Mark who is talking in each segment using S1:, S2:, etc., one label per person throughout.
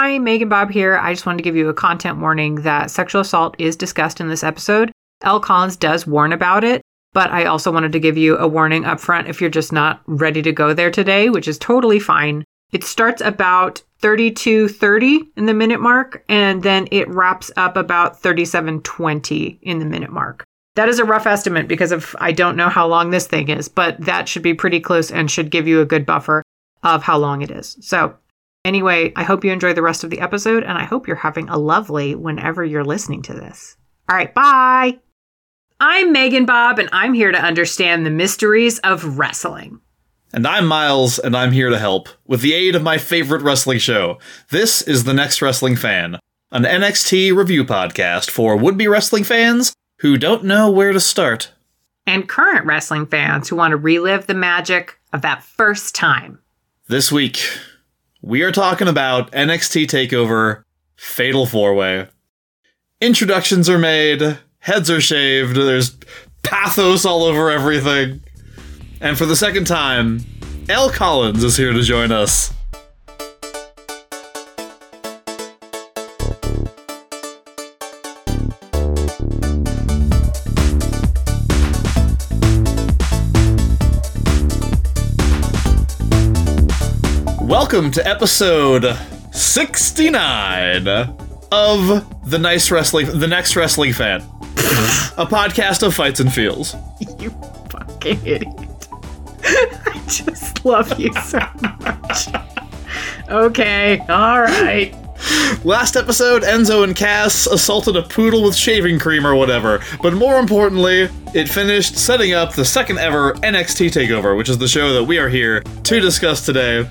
S1: Hi, Megan Bob here. I just wanted to give you a content warning that sexual assault is discussed in this episode. Elle Collins does warn about it, but I also wanted to give you a warning up front if you're just not ready to go there today, which is totally fine. It starts about 32:30 in the minute mark and then it wraps up about 37:20 in the minute mark. That is a rough estimate because of I don't know how long this thing is, but that should be pretty close and should give you a good buffer of how long it is. So, anyway, I hope you enjoy the rest of the episode and I hope you're having a lovely whenever you're listening to this. All right, bye. I'm Megan Bob and I'm here to understand the mysteries of wrestling.
S2: And I'm Miles, and I'm here to help with the aid of my favorite wrestling show. This is The Next Wrestling Fan, an NXT review podcast for would be wrestling fans who don't know where to start.
S1: And current wrestling fans who want to relive the magic of that first time.
S2: This week, we are talking about NXT TakeOver Fatal Four Way. Introductions are made, heads are shaved, there's pathos all over everything. And for the second time, Elle Collins is here to join us. Welcome to episode 69 of the nice wrestling the next wrestling fan. a podcast of fights and feels.
S1: You fucking idiot. I just love you so much. okay, all right.
S2: Last episode, Enzo and Cass assaulted a poodle with shaving cream or whatever, but more importantly, it finished setting up the second ever NXT TakeOver, which is the show that we are here to discuss today.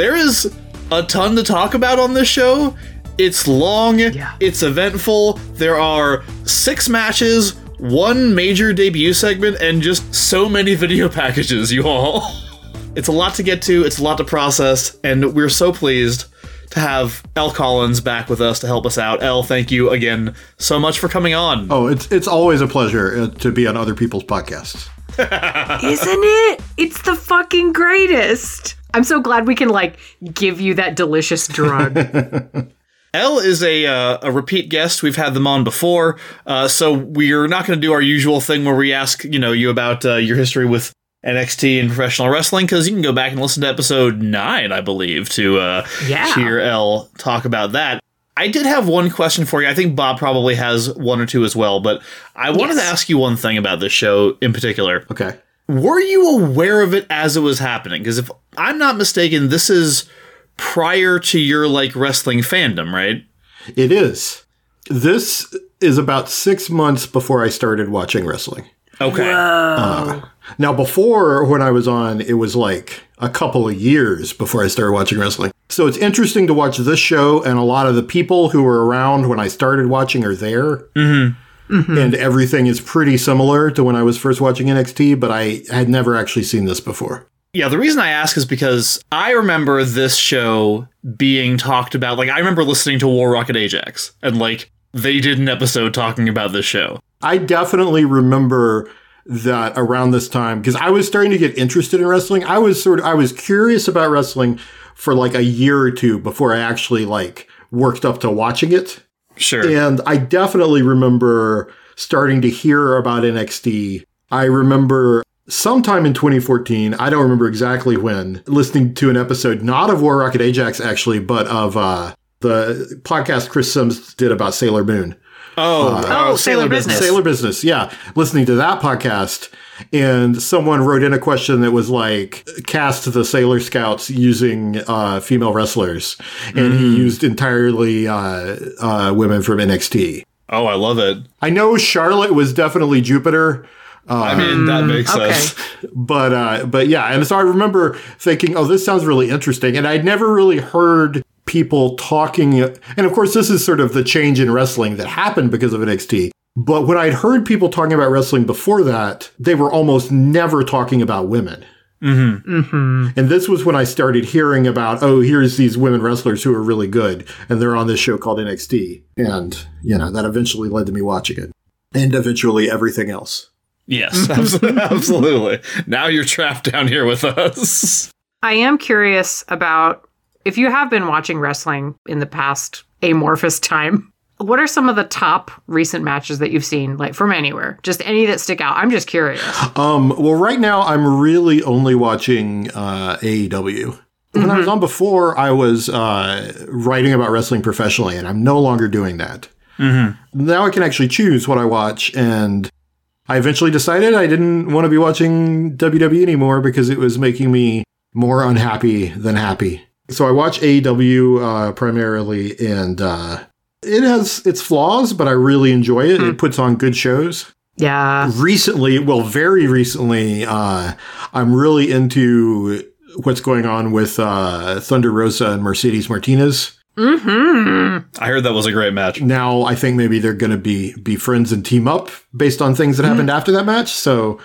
S2: There is a ton to talk about on this show. It's long,
S1: Yeah.
S2: it's eventful. There are six matches, one major debut segment, and just so many video packages, you all. It's a lot to get to, it's a lot to process, and we're so pleased to have Elle Collins back with us to help us out. Elle, thank you again so much for coming on.
S3: Oh, it's it's always a pleasure uh, to be on other people's podcasts.
S1: Isn't it? It's the fucking greatest. I'm so glad we can like give you that delicious drug.
S2: Elle is a uh, a repeat guest. We've had them on before, uh, so we're not going to do our usual thing where we ask you know you about uh, your history with NXT and professional wrestling because you can go back and listen to episode nine, I believe, to uh,
S1: Yeah.
S2: hear Elle talk about that. I did have one question for you. I think Bob probably has one or two as well, but I wanted to ask you one thing about this show in particular.
S3: Okay.
S2: Were you aware of it as it was happening? Because if I'm not mistaken, this is prior to your like wrestling fandom, right?
S3: It is. This is about six months before I started watching wrestling.
S2: Okay.
S3: Now, before when I was on, it was like a couple of years before I started watching wrestling. So it's interesting to watch this show, and a lot of the people who were around when I started watching are there. Mm-hmm. And everything is pretty similar to when I was first watching NXT, but I had never actually seen this before.
S2: Yeah, the reason I ask is because I remember this show being talked about. Like, I remember listening to War Rocket Ajax, and like, they did an episode talking about this show.
S3: I definitely remember that around this time because I was starting to get interested in wrestling. I was sort of I was curious about wrestling for like a year or two before I actually like worked up to watching it.
S2: Sure.
S3: And I definitely remember starting to hear about NXT. I remember sometime in 2014, I don't remember exactly when, listening to an episode not of War Rocket Ajax actually, but of uh the podcast Chris Sims did about Sailor Moon.
S2: oh,
S1: Oh, Sailor Business.
S3: Sailor Business, yeah. Listening to that podcast, and someone wrote in a question that was like, cast the Sailor Scouts using uh, female wrestlers. And he used entirely uh, uh, women from NXT.
S2: Oh, I love it.
S3: I know Charlotte was definitely Jupiter.
S2: I um, mean, that makes
S1: okay.
S2: sense.
S3: But uh, but yeah, and so I remember thinking, oh, this sounds really interesting, and I'd never really heard people talking. And of course, this is sort of the change in wrestling that happened because of NXT. But when I'd heard people talking about wrestling before that, they were almost never talking about women. Mm-hmm. Mm-hmm. And this was when I started hearing about, oh, here's these women wrestlers who are really good, and they're on this show called NXT. And, you know, that eventually led to me watching it. And eventually everything else.
S2: Yes, absolutely. Now you're trapped down here with us.
S1: I am curious about If you have been watching wrestling in the past amorphous time, what are some of the top recent matches that you've seen, like from anywhere? Just any that stick out. I'm just curious.
S3: Um, well, right now I'm really only watching uh, AEW. When I was on before, I was uh, writing about wrestling professionally, and I'm no longer doing that. Now I can actually choose what I watch, and I eventually decided I didn't want to be watching WWE anymore because it was making me more unhappy than happy. So I watch AEW uh, primarily, and uh, it has its flaws, but I really enjoy it. It puts on good shows
S1: Yeah.
S3: recently, well, very recently, uh, I'm really into what's going on with uh, Thunder Rosa and Mercedes Martinez.
S1: Hmm.
S2: I heard that was a great match.
S3: Now, I think maybe they're going to be be friends and team up based on things that happened after that match. So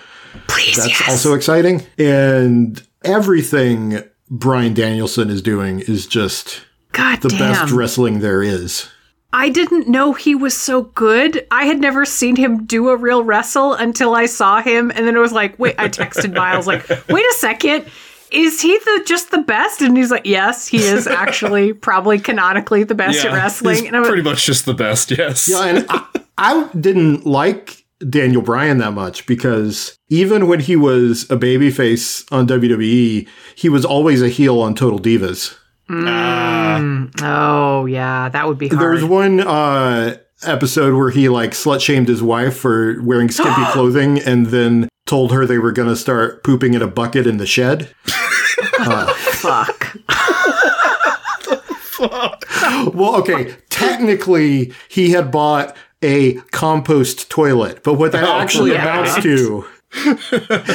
S1: Please.
S3: that's
S1: yes.
S3: also exciting. And everything Bryan Danielson is doing is just
S1: God
S3: the
S1: damn.
S3: best wrestling there is.
S1: I didn't know he was so good. I had never seen him do a real wrestle until I saw him, and then it was like, wait. I texted Miles like, wait a second. Is he the just the best? And he's like, yes, he is actually probably canonically the best at wrestling.
S2: he's
S1: And I'm
S2: pretty
S1: like,
S2: much just the best. Yes.
S3: Yeah, and I, I didn't like Daniel Bryan that much because even when he was a babyface on WWE, he was always a heel on Total Divas.
S2: Ah.
S1: oh yeah, that would be hard.
S3: There was one uh, episode where he like slut shamed his wife for wearing skimpy clothing and then told her they were going to start pooping in a bucket in the shed.
S1: Fuck.
S3: Well, okay, technically he had bought a compost toilet, but what that
S2: Oh,
S3: actually
S1: yeah.
S3: amounts to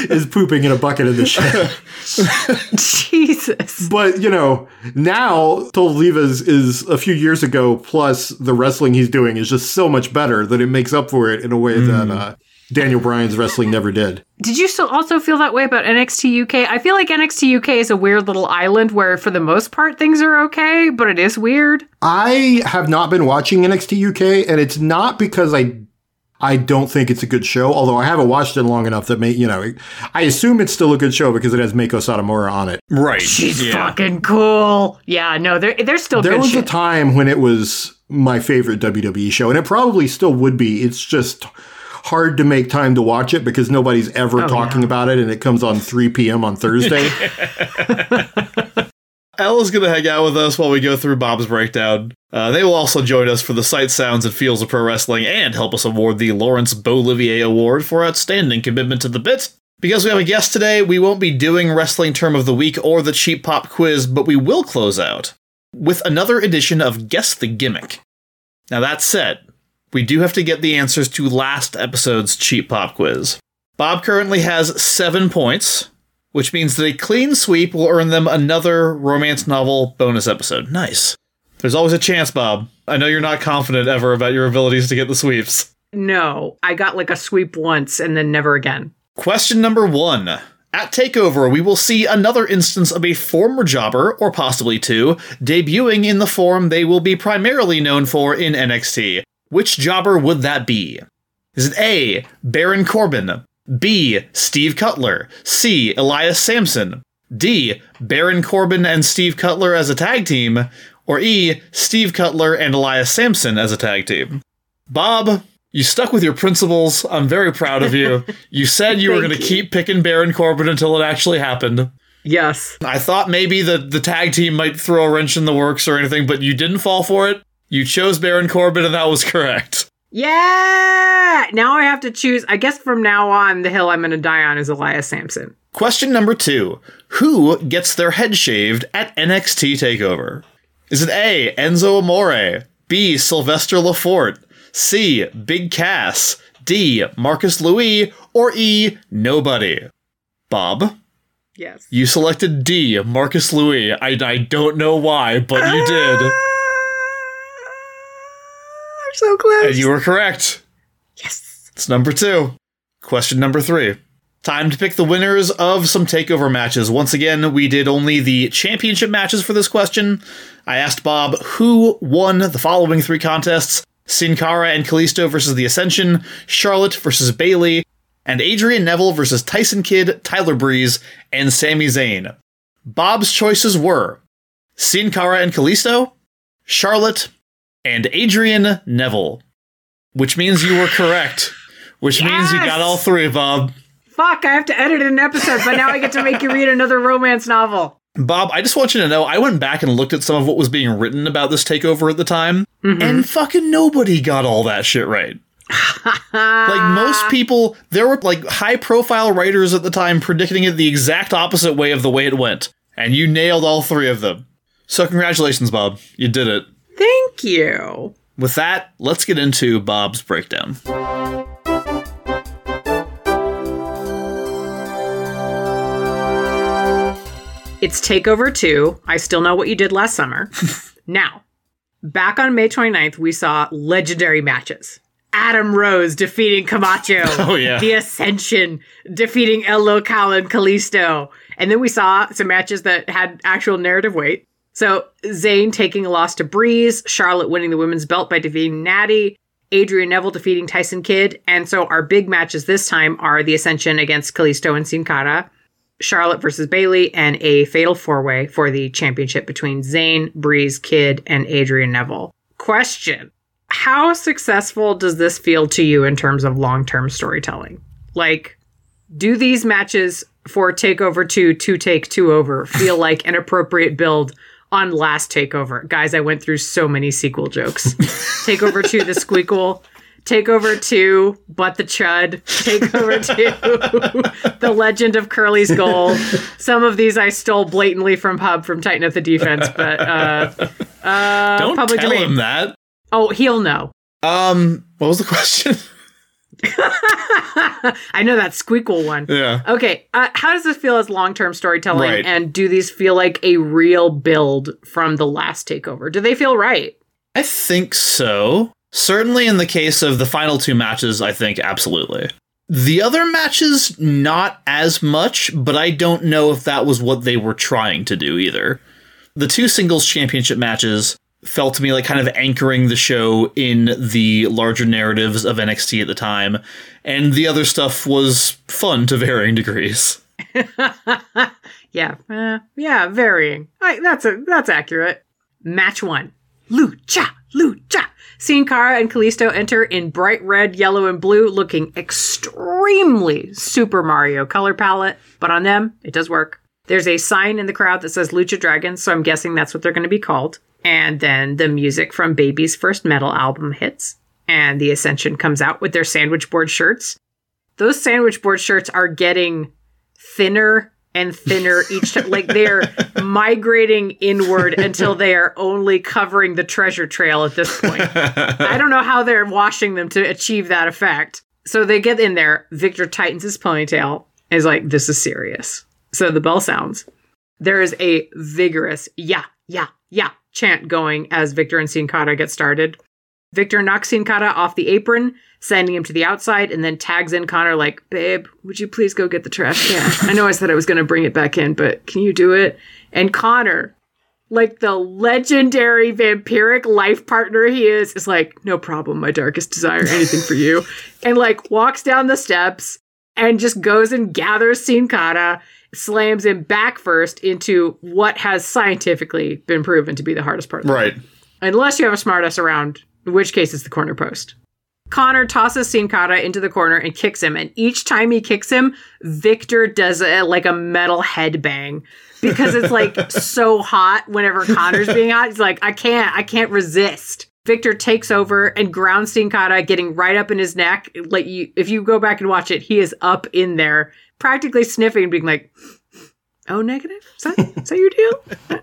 S3: is pooping in a bucket in the shed.
S1: Jesus.
S3: But you know, now Total Divas is a few years ago. Plus, the wrestling he's doing is just so much better that it makes up for it in a way that uh, Daniel Bryan's wrestling never did.
S1: Did you still also feel that way about NXT UK? I feel like NXT UK is a weird little island where, for the most part, things are okay, but it is weird.
S3: I have not been watching NXT UK, and it's not because I. I don't think it's a good show, although I haven't watched it long enough that may you know. I assume it's still a good show because it has Meiko Satomura on it.
S2: Right.
S1: She's
S2: yeah.
S1: fucking cool. Yeah, no, they're they're still
S3: There
S1: good
S3: was
S1: shit.
S3: a time when it was my favorite WWE show, and it probably still would be. It's just hard to make time to watch it because nobody's ever
S1: Oh,
S3: talking
S1: yeah.
S3: about it, and it comes on 3 p.m. on Thursday.
S2: Elle's going to hang out with us while we go through Bob's breakdown. Uh, they will also join us for the sight, sounds, and feels of pro wrestling and help us award the Lawrence Beaulivier Award for outstanding commitment to the bit. Because we have a guest today, we won't be doing Wrestling Term of the Week or the Cheap Pop quiz, but we will close out with another edition of Guess the Gimmick. Now, that said, we do have to get the answers to last episode's Cheap Pop quiz. Bob currently has seven points, which means that a clean sweep will earn them another romance novel bonus episode. Nice. There's always a chance, Bob. I know you're not confident ever about your abilities to get the sweeps.
S1: no, I got like a sweep once and then never again.
S2: Question number one. At TakeOver, we will see another instance of a former jobber, or possibly two, debuting in the form they will be primarily known for in NXT. Which jobber would that be? Is it A. Baron Corbin, B. Steve Cutler, C. Elias Samson, D. Baron Corbin and Steve Cutler as a tag team, or E. Steve Cutler and Elias Samson as a tag team? Bob, you stuck with your principles. I'm very proud of you. You said you were going to keep picking Baron Corbin until it actually happened.
S1: Yes.
S2: I thought maybe the, the tag team might throw a wrench in the works or anything, but you didn't fall for it. You chose Baron Corbin, and that was correct.
S1: Yeah. Now I have to choose. I guess from now on, the hill I'm going to die on is Elias Samson.
S2: Question number two Who gets their head shaved at NXT TakeOver? Is it A. Enzo Amore, B. Sylvester Lefort, C. Big Cass, D. Marcus Louis, or E. Nobody? Bob?
S1: Yes.
S2: You selected D, Marcus Louis. I, I don't know why, but you did.
S1: Ah! So close.
S2: And you were correct.
S1: yes.
S2: It's number two. Question number three. Time to pick the winners of some takeover matches. Once again, we did only the championship matches for this question. I asked Bob who won the following three contests Sin Cara and Kalisto versus The Ascension, Charlotte versus Bayley, and Adrian Neville versus Tyson Kidd, Tyler Breeze, and Sami Zayn. Bob's choices were Sin Cara and Kalisto, Charlotte, and Adrian Neville. Which means you were correct. Which means you got all three, Bob.
S1: Fuck, I have to edit an episode, but now I get to make you read another romance novel.
S2: Bob, I just want you to know I went back and looked at some of what was being written about this takeover at the time, mm-hmm. and fucking nobody got all that shit right. like most people, there were like high profile writers at the time predicting it the exact opposite way of the way it went, and you nailed all three of them. So, congratulations, Bob. You did it.
S1: Thank you.
S2: With that, let's get into Bob's breakdown.
S1: It's Takeover 2. I still know what you did last summer. now, back on May 29th, we saw legendary matches. Adam Rose defeating Camacho.
S2: Oh, yeah.
S1: The Ascension defeating El Local and Kalisto. And then we saw some matches that had actual narrative weight. So Zayn taking a loss to Breeze, Charlotte winning the women's belt by defeating Natty, Adrian Neville defeating Tyson Kidd. And so our big matches this time are the Ascension against Kalisto and Sin Cara. Charlotte versus Bayley, and a fatal four way for the championship between Zayn, Breeze, Kidd, and Adrian Neville. Question How successful does this feel to you in terms of long term storytelling? Like, do these matches for Takeover 2, 2 Take 2 Over feel like an appropriate build on last Takeover? Guys, I went through so many sequel jokes. Takeover 2, The Squeakquel. Takeover 2, Bud the Chud. Takeover 2, The Legend of Curly's Gold. Some of these I stole blatantly from Hub from Tighten Up the Defense, but uh, uh,
S2: Don't
S1: public
S2: tell
S1: domain.
S2: him that.
S1: Oh, he'll know.
S2: Um, what was the question?
S1: I know that Squeakquel one.
S2: yeah.
S1: Okay, uh, how does this feel as long term storytelling?
S2: Right.
S1: And do these feel like a real build from the last takeover? Do they feel right?
S2: I think so. Certainly in the case of the final two matches, I think absolutely. The other matches, not as much, but I don't know if that was what they were trying to do either. The two singles championship matches felt to me like kind of anchoring the show in the larger narratives of NXT at the time, and the other stuff was fun to varying degrees.
S1: Yeah, uh, yeah, varying. I, that's a that's accurate. Match one: Lucha, Lucha. Sin Cara and Kalisto enter in bright red, yellow, and blue, looking extremely Super Mario color palette. But on them, it does work. There's a sign in the crowd that says Lucha Dragons, so I'm guessing that's what they're going to be called. And then the music from Baby's first metal album hits, and the Ascension comes out with their sandwich board shirts. Those sandwich board shirts are getting thinner and thinner each time. Like they're migrating inward until they are only covering the treasure trail at this point. I don't know how they're washing them to achieve that effect. So they get in there. Victor tightens his ponytail and is like, this is serious. So the bell sounds. There is a vigorous yeah, yeah, yeah chant going as Victor and Sin Cara get started. Victor knocks Sin Cara off the apron, sending him to the outside, and then tags in Connor like, "Babe, would you please go get the trash can? I know I said I was going to bring it back in, but can you do it?" And Connor, like the legendary vampiric life partner he is, is like, "No problem, my darkest desire, anything for you," and like walks down the steps and just goes and gathers Sin Cara, slams him back first into what has scientifically been proven to be the hardest part. of the
S2: Right.
S1: unless you have a smartass around, in which case it's the corner post. Connor tosses Sin Cara into the corner and kicks him, and each time he kicks him, Victor does a, like a metal headbang because it's like so hot whenever Connor's being hot. He's like, I can't, I can't resist. Victor takes over and grounds Sin Cara, getting right up in his neck. Like you, if you go back and watch it, he is up in there, practically sniffing and being like, "Oh, negative? Is that, is that your deal?"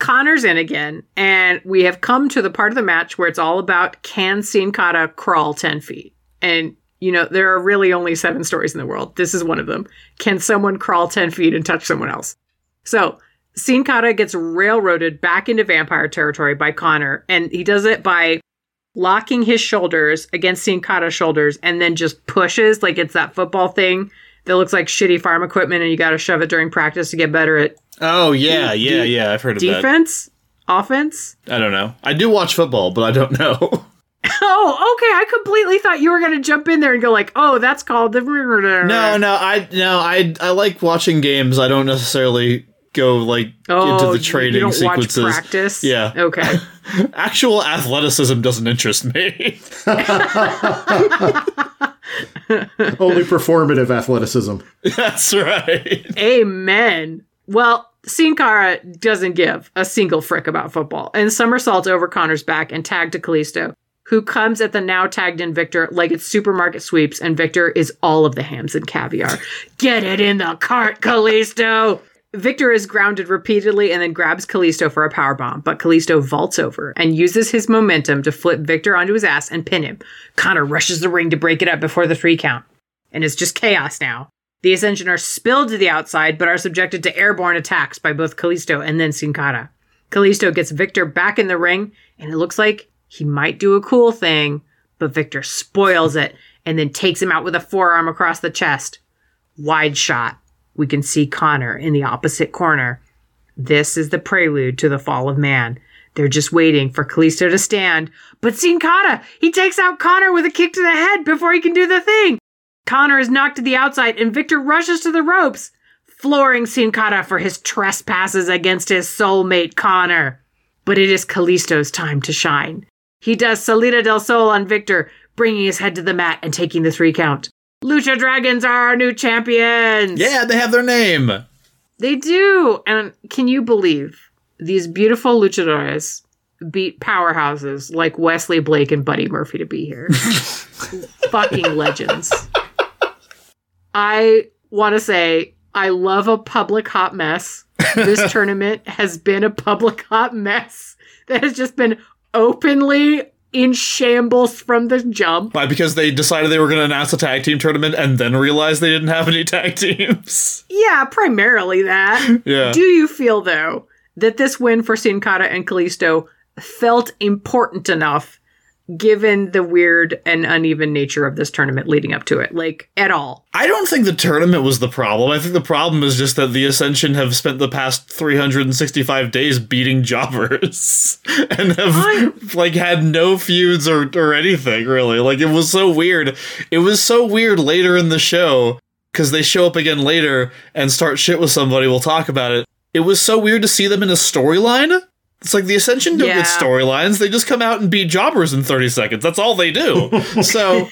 S1: Connor's in again, and we have come to the part of the match where it's all about can Sin Cara crawl 10 feet? And, you know, there are really only seven stories in the world. This is one of them. Can someone crawl 10 feet and touch someone else? So, Sin Cara gets railroaded back into vampire territory by Connor, and he does it by locking his shoulders against Sin Cara's shoulders and then just pushes like it's that football thing that looks like shitty farm equipment and you got to shove it during practice to get better at
S2: Oh yeah,
S1: De-
S2: yeah, yeah. I've heard of that.
S1: defense, offense.
S2: I don't know. I do watch football, but I don't know.
S1: Oh, okay. I completely thought you were going to jump in there and go like, "Oh, that's called the."
S2: no, no, I no, I I like watching games. I don't necessarily go like
S1: Oh,
S2: into the training
S1: you don't
S2: sequences.
S1: watch practice.
S2: Yeah.
S1: Okay.
S2: Actual athleticism doesn't interest me.
S3: Only performative athleticism.
S2: That's right.
S1: Amen. Well, Sin Cara doesn't give a single frick about football and somersaults over Connor's back and tag to Kalisto, who comes at the now tagged in Victor like it's supermarket sweeps, and Victor is all of the hams and caviar. Get it in the cart, Kalisto! Victor is grounded repeatedly and then grabs Kalisto for a powerbomb, but Kalisto vaults over and uses his momentum to flip Victor onto his ass and pin him. Connor rushes the ring to break it up before the three count. And it's just chaos now. The Ascension are spilled to the outside, but are subjected to airborne attacks by both Kalisto and then Sin Cara. Kalisto gets Victor back in the ring, and it looks like he might do a cool thing, but Victor spoils it and then takes him out with a forearm across the chest. Wide shot. We can see Connor in the opposite corner. This is the prelude to the fall of man. They're just waiting for Kalisto to stand, but Sin Cara, he takes out Connor with a kick to the head before he can do the thing. Connor is knocked to the outside, and Victor rushes to the ropes, flooring Sin Cara for his trespasses against his soulmate Connor. But it is Kalisto's time to shine. He does Salida del Sol on Victor, bringing his head to the mat and taking the three count. Lucha Dragons are our new champions!
S2: Yeah, they have their name.
S1: They do. And can you believe these beautiful luchadores beat powerhouses like Wesley Blake and Buddy Murphy to be here? Fucking legends. I want to say I love a public hot mess. This tournament has been a public hot mess that has just been openly in shambles from the jump.
S2: Why? Because they decided they were going to announce a tag team tournament and then realized they didn't have any tag teams.
S1: Yeah, primarily that.
S2: Yeah.
S1: Do you feel, though, that this win for Sin Cara and Kalisto felt important enough given the weird and uneven nature of this tournament leading up to it? Like, at all?
S2: I don't think the tournament was the problem. I think the problem is just that the Ascension have spent the past 365 days beating jobbers and have
S1: I-
S2: like had no feuds or, or anything really. Like it was so weird. It was so weird later in the show because they show up again later and start shit with somebody. We'll talk about it. It was so weird to see them in a storyline. It's like the Ascension don't
S1: Yeah.
S2: get storylines. They just come out and beat jobbers in 30 seconds. That's all they do. so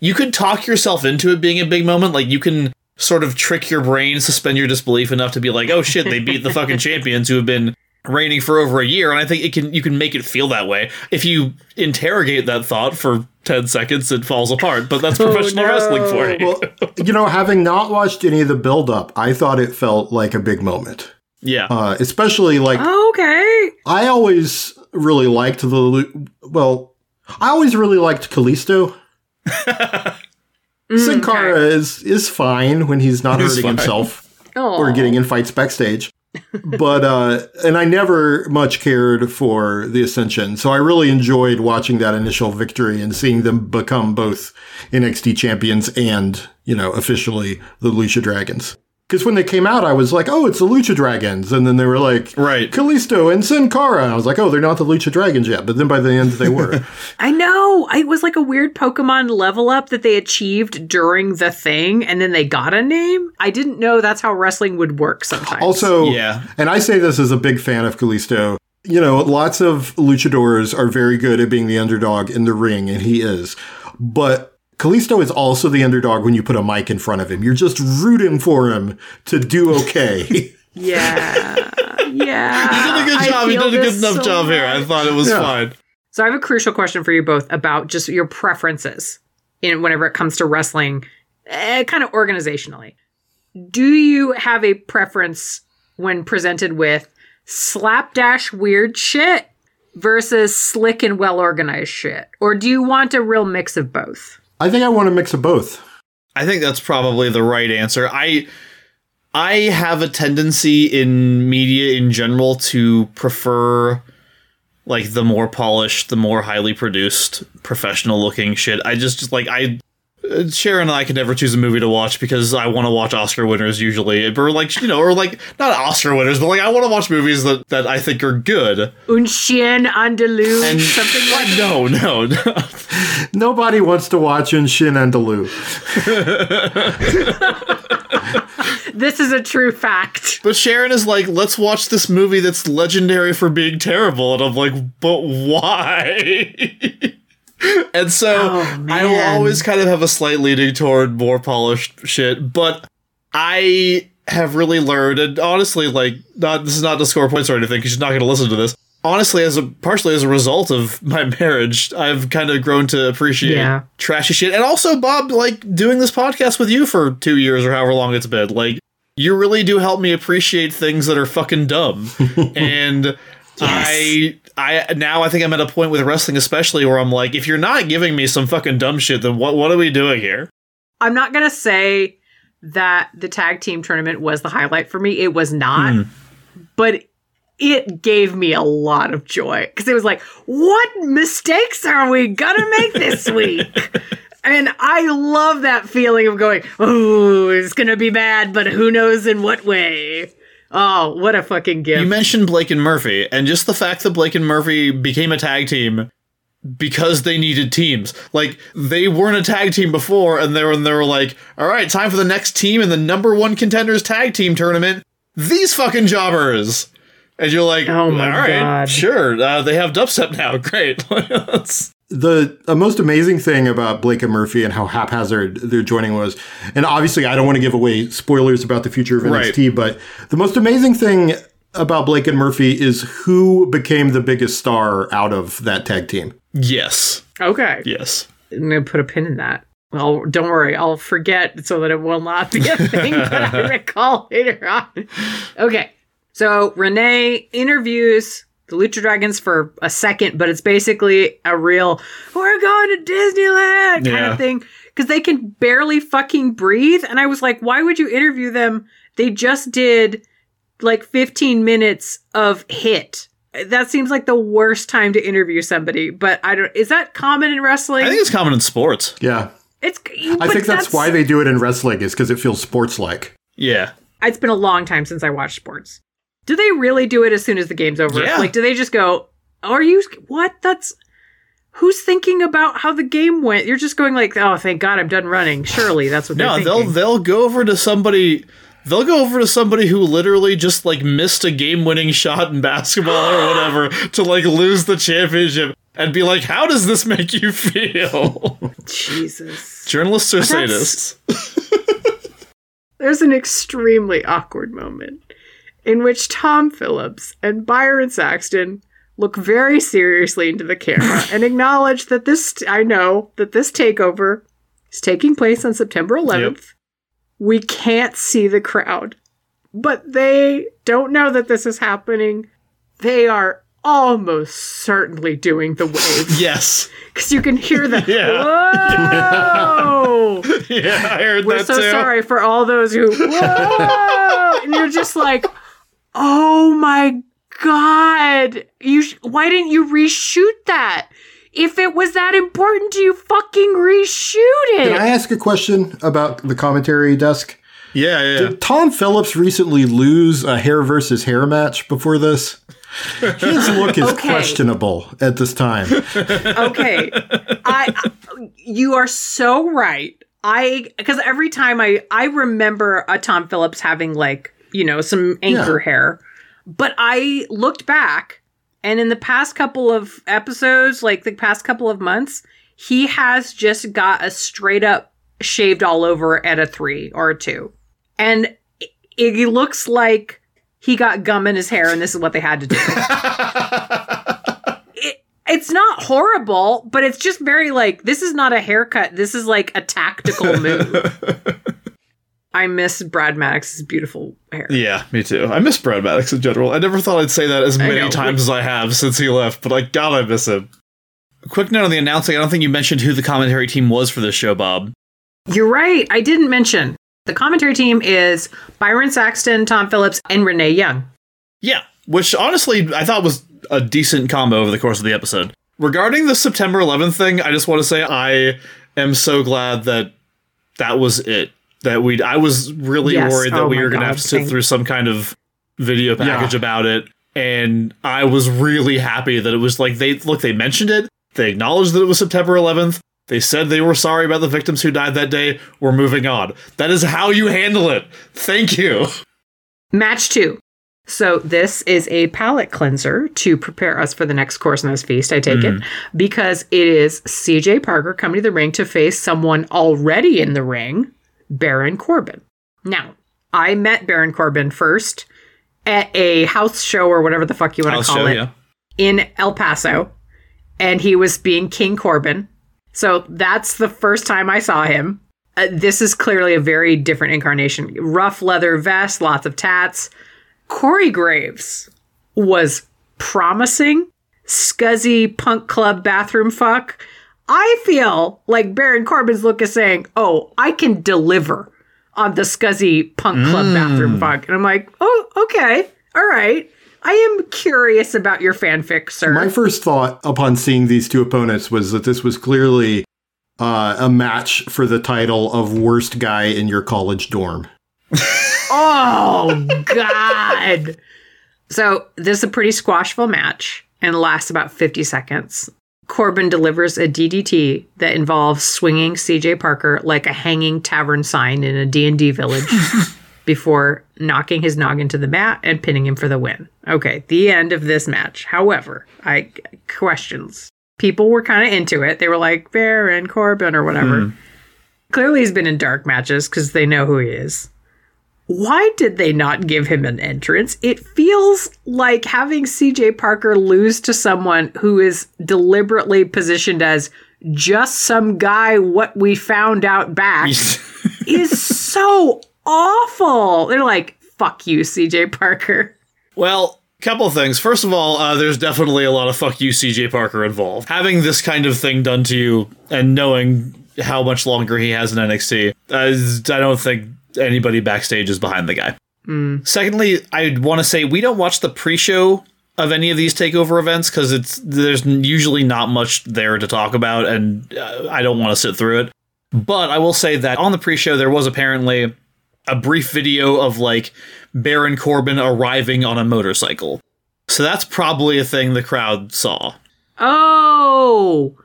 S2: you could talk yourself into it being a big moment. Like you can sort of trick your brain, suspend your disbelief enough to be like, oh shit, they beat the fucking champions who have been reigning for over a year. And I think it can you can make it feel that way. If you interrogate that thought for 10 seconds, it falls apart. But that's oh, professional
S1: no.
S2: wrestling for you.
S3: Well, you know, having not watched any of the build up, I thought it felt like a big moment.
S2: Yeah.
S3: Uh, especially like
S1: Okay.
S3: I always really liked the well, I always really liked Kalisto. Sin
S1: Mm,
S3: Cara
S1: okay.
S3: is is fine when he's not
S2: He's
S3: hurting
S2: fine.
S3: himself
S1: Aw.
S3: or getting in fights backstage. but uh and I never much cared for the Ascension. So I really enjoyed watching that initial victory and seeing them become both NXT champions and, you know, officially the Lucha Dragons. Because when they came out, I was like, oh, it's the Lucha Dragons. And then they were like,
S2: Right.
S3: Kalisto and Sin Cara. And I was like, oh, they're not the Lucha Dragons yet. But then by the end, they were.
S1: I know. It was like a weird Pokemon level up that they achieved during the thing, and then they got a name. I didn't know that's how wrestling would work sometimes.
S3: also,
S2: Yeah.
S3: and I say this as a big fan of Kalisto. You know, lots of luchadors are very good at being the underdog in the ring, and he is. But Kalisto is also the underdog when you put a mic in front of him. You're just rooting for him to do okay.
S1: yeah. Yeah.
S2: He did a good job. He did a good enough
S1: so
S2: job here. I thought it was
S3: Yeah.
S2: fine.
S1: So I have a crucial question for you both about just your preferences in whenever it comes to wrestling, eh, kind of organizationally. Do you have a preference when presented with slapdash weird shit versus slick and well organized shit, or do you want a real mix of both?
S3: I think I want a mix of both.
S2: I think that's probably the right answer. I I have a tendency in media in general to prefer like the more polished, the more highly produced, professional looking shit. I just, like I Uh, Sharon and I can never choose a movie to watch because I want to watch Oscar winners usually, or like you know, or like not Oscar winners, but like I want to watch movies that that I think are good.
S1: Un chien andalou,
S2: And
S1: something like that.
S2: no, no, no.
S3: Nobody wants to watch Un Chien Andalou.
S1: This is a true fact.
S2: But Sharon is like, let's watch this movie that's legendary for being terrible, and I'm like, but why? and so
S1: Oh,
S2: I will always kind of have a slight leaning toward more polished shit, but I have really learned, and honestly, like, not this is not to score points or anything, because she's not going to listen to this. Honestly, as a partially as a result of my marriage, I've kind of grown to appreciate
S1: Yeah.
S2: trashy shit, and also Bob, like doing this podcast with you for two years or however long it's been, like you really do help me appreciate things that are fucking dumb, and. I I now I think I'm at a point with wrestling especially where I'm like if you're not giving me some fucking dumb shit then what what are we doing here?
S1: I'm not going to say that the tag team tournament was the highlight for me. It was not. Hmm. But it gave me a lot of joy because it was like, what mistakes are we to make this week? and I love that feeling of going, oh, it's going to be bad, but who knows in what way. Oh, what a fucking gift.
S2: You mentioned Blake and Murphy and just the fact that Blake and Murphy became a tag team because they needed teams. Like they weren't a tag team before and they were and they were like, "All right, time for the next team in the number 1 contenders tag team tournament. These fucking jobbers." And you're like,
S1: Oh my
S2: all right,
S1: God.
S2: sure. Uh, they have dubstep now. Great. That's-
S3: the uh, most amazing thing about Blake and Murphy and how haphazard their joining was, and obviously I don't want to give away spoilers about the future of
S2: Right.
S3: NXT, but the most amazing thing about Blake and Murphy is who became the biggest star out of that tag team.
S2: yes.
S1: okay.
S2: Yes.
S1: I'm going to put a pin in that. Well, don't worry. I'll forget so that it will not be a thing that I recall later on. Okay. So Renee interviews the Lucha Dragons for a second, but it's basically a real, we're going to Disneyland kind
S2: Yeah.
S1: of thing because they can barely fucking breathe. And I was like, why would you interview them? They just did like 15 minutes of hit. That seems like the worst time to interview somebody, but I don't. Is that common in wrestling?
S2: I think it's common in sports.
S3: Yeah.
S1: It's.
S3: I think that's, why they do it in wrestling is because it feels sports like.
S2: Yeah.
S1: It's been a long time since I watched sports. Do they really do it as soon as the game's over?
S2: Yeah.
S1: Like, do they just go? Are you what? That's who's thinking about how the game went. You're just going like, oh, thank God I'm done running. Surely that's what
S2: No,
S1: they're
S2: they'll they'll go over to somebody. They'll go over to somebody who literally just like missed a game-winning shot in basketball or whatever to like lose the championship and be like, "How does this make you feel?"
S1: Jesus.
S2: Journalists are
S1: That's-
S2: sadists.
S1: There's an extremely awkward moment in which Tom Phillips and Byron Saxton look very seriously into the camera and acknowledge that this I know that this takeover is taking place on September 11th. We can't see the crowd. But they don't know that this is happening. They are almost certainly doing the wave
S2: Yes.
S1: because you can hear the
S2: Yeah.
S1: whoa.
S2: Yeah, I heard
S1: We're
S2: that
S1: so
S2: too.
S1: sorry for all those who whoa, and you're just like, oh my god, you sh- why didn't you reshoot that? If it was that important to you, fucking reshoot it.
S3: Can I ask a question about the commentary desk?
S2: Yeah, yeah.
S3: Did Tom Phillips recently lose a hair versus hair match before this? His look is
S1: Okay.
S3: questionable at this time.
S1: Okay, I, I you are so right. I because every time I I remember a Tom Phillips having like you know some anchor hair, but I looked back and in the past couple of episodes, like the past couple of months, he has just got a straight up shaved all over at a three or a two, and it, it looks like he got gum in his hair, and this is what they had to do. it, it's not horrible, but it's just very like this is not a haircut. This is like a tactical move. I miss Brad Maddox's beautiful hair.
S2: Yeah, me too. I miss Brad Maddox in general. I never thought I'd say that as many
S1: know.
S2: times as I have since he left, but like, God, I miss him. Quick note on the announcing I don't think you mentioned who the commentary team was for this show, Bob.
S1: You're right. I didn't mention the commentary team is Byron Saxton, Tom Phillips, and Renee Young.
S2: Yeah, which honestly I thought was a decent combo over the course of the episode. Regarding the September 11th thing, I just want to say I am so glad that that was it. That we I was really
S1: Yes.
S2: worried that
S1: Oh
S2: we were gonna have to sit
S1: thank-
S2: through some kind of video package
S3: Yeah.
S2: about it. And I was really happy that it was like they look, they mentioned it, they acknowledged that it was September 11th. They said they were sorry about the victims who died that day. We're moving on. That is how you handle it. Thank you.
S1: Match two. So this is a palate cleanser to prepare us for the next course in this feast, I take it, mm-hmm. because it is CJ Parker coming to the ring to face someone already in the ring, Baron Corbin. Now, I met Baron Corbin first at a house show or whatever the fuck you want to call
S2: show,
S1: it
S2: yeah.
S1: in El Paso, and he was being King Corbin. So that's the first time I saw him. Uh, this is clearly a very different incarnation. Rough leather vest, lots of tats. Corey Graves was promising, scuzzy punk club bathroom fuck. I feel like Baron Corbin's look is saying, "Oh, I can deliver on the scuzzy punk club bathroom fuck," and I'm like, "Oh, okay, all right." I am curious about your fanfic, sir.
S3: My first thought upon seeing these two opponents was that this was clearly uh, a match for the title of worst guy in your college dorm.
S1: Oh God! So this is a pretty squashful match and lasts about fifty seconds. Corbin delivers a DDT that involves swinging CJ Parker like a hanging tavern sign in a D&D village before knocking his noggin to the mat and pinning him for the win. Okay, the end of this match. However, I questions. People were kind of into it. They were like Baron Corbin or whatever. Hmm. Clearly he's been in dark matches cuz they know who he is why did they not give him an entrance? It feels like having CJ Parker lose to someone who is deliberately positioned as just some guy what we found out back is so awful. They're like, fuck you, CJ Parker.
S2: Well, couple of things. First of all, uh, there's definitely a lot of fuck you, CJ Parker involved. Having this kind of thing done to you and knowing how much longer he has in NXT, uh, I don't think anybody backstage is behind the guy. Secondly, I want to say we don't watch the pre-show of any of these takeover events because it's there's usually not much there to talk about, and uh, I don't want to sit through it. But I will say that on the pre-show there was apparently a brief video of like Baron Corbin arriving on a motorcycle. So that's probably a thing the crowd saw.
S1: Oh,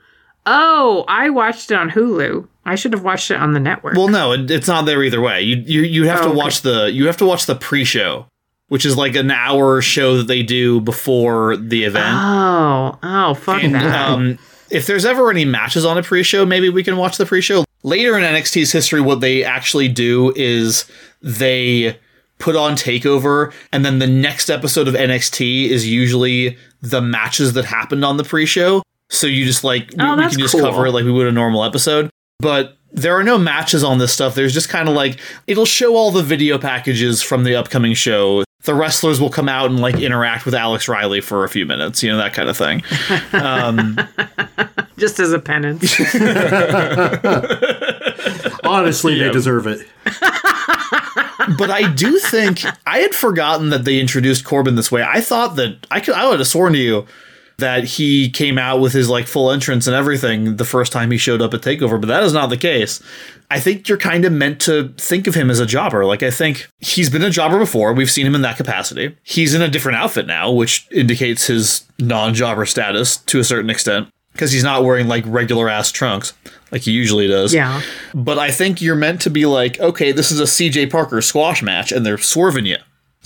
S1: oh, I watched it on Hulu. I should have watched it on the network.
S2: Well, no, it, it's not there either way. You you you have
S1: Oh,
S2: to
S1: okay.
S2: watch the you have to watch the pre-show, which is like an hour show that they do before the event.
S1: oh, oh, fuck
S2: And
S1: that.
S2: um, if there's ever any matches on a pre-show, maybe we can watch the pre-show. Later in NXT's history, what they actually do is they put on Takeover, and then the next episode of NXT is usually the matches that happened on the pre-show. So you just like we,
S1: Oh,
S2: we
S1: that's
S2: can just
S1: cool.
S2: cover it like we would a normal episode, but. There are no matches on this stuff. There's just kind of like it'll show all the video packages from the upcoming show. The wrestlers will come out and like interact with Alex Riley for a few minutes, you know that kind of thing. Um,
S1: Just as a penance.
S3: Honestly,
S2: Yeah.
S3: they deserve it.
S2: but I do think I had forgotten that they introduced Corbin this way. I thought that I could I would have sworn to you that he came out with his like full entrance and everything the first time he showed up at Takeover, but that is not the case. I think you're kind of meant to think of him as a jobber. Like I think he's been a jobber before. We've seen him in that capacity. He's in a different outfit now, which indicates his non-jobber status to a certain extent because he's not wearing like regular ass trunks like he usually does.
S1: yeah.
S2: But I think you're meant to be like, okay, this is a CJ Parker squash match, and they're swerving you.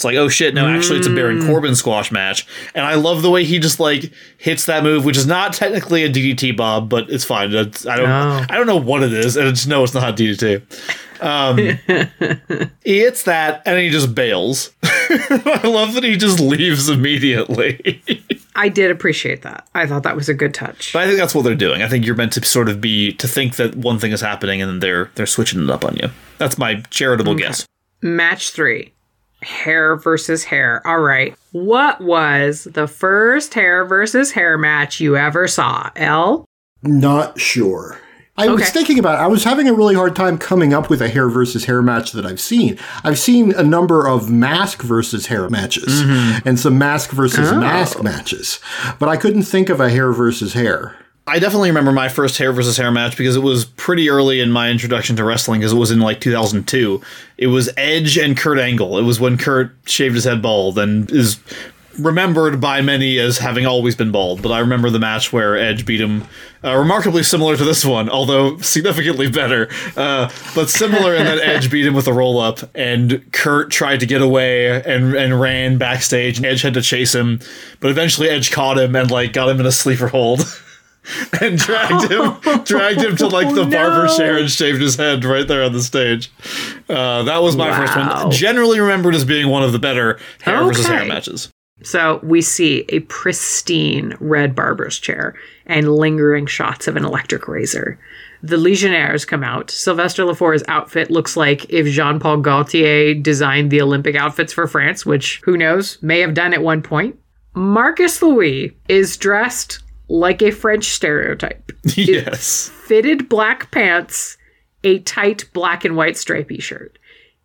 S2: It's like, oh shit, no, actually, it's a Baron Corbin squash match, and I love the way he just like hits that move, which is not technically a DDT Bob, but it's fine. It's, I don't,
S1: Oh.
S2: I don't know what it is, and just know it's not a DDT. Um, he hits that, and he just bails. I love that he just leaves immediately.
S1: I did appreciate that. I thought that was a good touch.
S2: but I think that's what they're doing. I think you're meant to sort of be to think that one thing is happening, and then they're they're switching it up on you. That's my charitable guess.
S1: Match three hair versus hair. All right. What was the first hair versus hair match you ever saw? Elle?
S3: Not sure. I was thinking about it. I was having a really hard time coming up with a hair versus hair match that I've seen. I've seen a number of mask versus hair matches mm-hmm. and some mask versus oh. mask matches, but I couldn't think of a hair versus hair.
S2: I definitely remember my first hair versus hair match because it was pretty early in my introduction to wrestling because it was in like 2002. It was Edge and Kurt Angle. It was when Kurt shaved his head bald and is remembered by many as having always been bald. But I remember the match where Edge beat him, uh, remarkably similar to this one, although significantly better. Uh, but similar in that Edge beat him with a roll up, and Kurt tried to get away and and ran backstage, and Edge had to chase him. But eventually, Edge caught him and like got him in a sleeper hold. and dragged him, dragged him to like the
S1: Oh,
S2: barber chair and shaved his head right there on the stage. Uh, that was my first one. Generally remembered as being one of the better hair versus hair matches.
S1: So we see a pristine red barber's chair and lingering shots of an electric razor. The Legionnaires come out. Sylvester Lefort's outfit looks like if Jean Paul Gaultier designed the Olympic outfits for France, which who knows, may have done at one point. Marcus Louis is dressed like a French stereotype
S2: yes.
S1: fitted black pants, a tight black and white stripy shirt.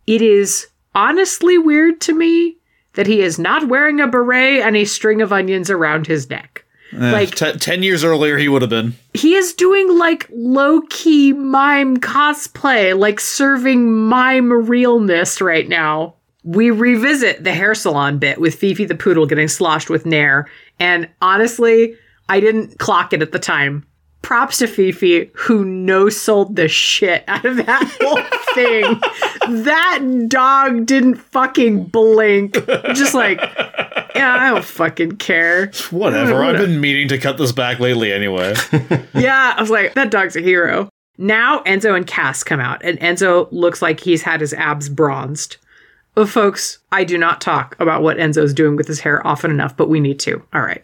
S1: It is honestly weird to me that he is not wearing a beret and a string of onions around his neck. Eh, like
S2: T- ten years earlier, he would have been.
S1: he is doing like low key mime cosplay, like serving mime realness right now. We revisit the hair salon bit with Fifi the poodle getting sloshed with Nair, and honestly, I didn't clock it at the time. Props to Fifi, who no sold the shit out of that whole thing. that dog didn't fucking blink. Just like, yeah, I don't fucking care.
S2: Whatever. I've been meaning to cut this back lately anyway.
S1: Yeah, I was like, that dog's a hero. Now Enzo and Cass come out, and Enzo looks like he's had his abs bronzed. Oh, folks, I do not talk about what Enzo's doing with his hair often enough, but we need to. All right.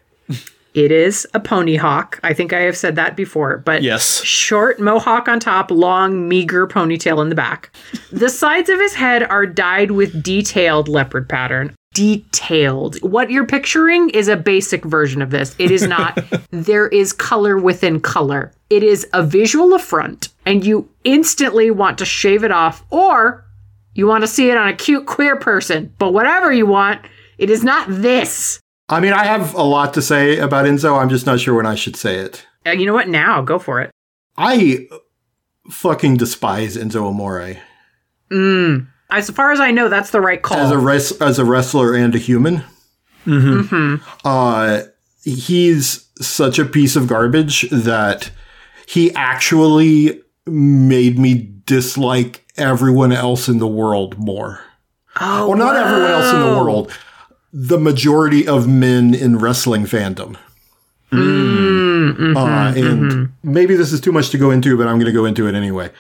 S1: It is a pony hawk. I think I have said that before, but
S2: yes.
S1: short mohawk on top, long, meager ponytail in the back. The sides of his head are dyed with detailed leopard pattern. Detailed. What you're picturing is a basic version of this. It is not, there is color within color. It is a visual affront, and you instantly want to shave it off, or you want to see it on a cute queer person. But whatever you want, it is not this.
S3: I mean, I have a lot to say about Enzo. I'm just not sure when I should say it.
S1: Uh, You know what? Now, go for it.
S3: I fucking despise Enzo Amore
S1: Mm. As far as I know, that's the right call.
S3: as a res- as a wrestler and a human.
S1: Mhm.
S3: Uh, he's such a piece of garbage that he actually made me dislike everyone else in the world more.
S1: Oh,
S3: Well, not everyone else in the world. The majority of men in wrestling fandom.
S1: Mm, mhm,
S3: Uh, and
S1: mhm.
S3: maybe this is too much to go into, but I'm going to go into it anyway.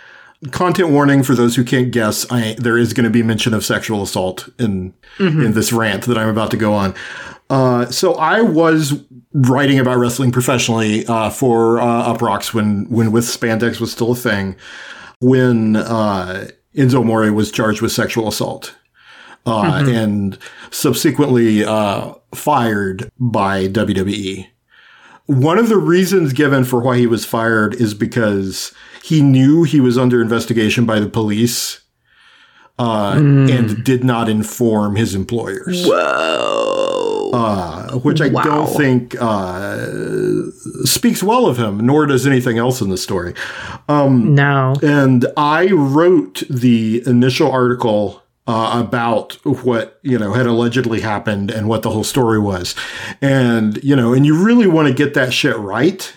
S3: Content warning for those who can't guess: I, there is going to be mention of sexual assault in in this rant that I'm about to go on. Uh, so I was writing about wrestling professionally uh, for uh, Uproxx when when with spandex was still a thing. When uh, Enzo Amore was charged with sexual assault. Uh, and subsequently uh, fired by WWE one of the reasons given for why he was fired is because he knew he was under investigation by the police uh, and did not inform his employers.
S1: Whoa.
S3: Uh, which I
S1: Wow.
S3: don't think uh, speaks well of him, nor does anything else in the story.
S1: Um, no.
S3: And I wrote the initial article uh, about what you know had allegedly happened and what the whole story was, and you know, and you really want to get that shit right.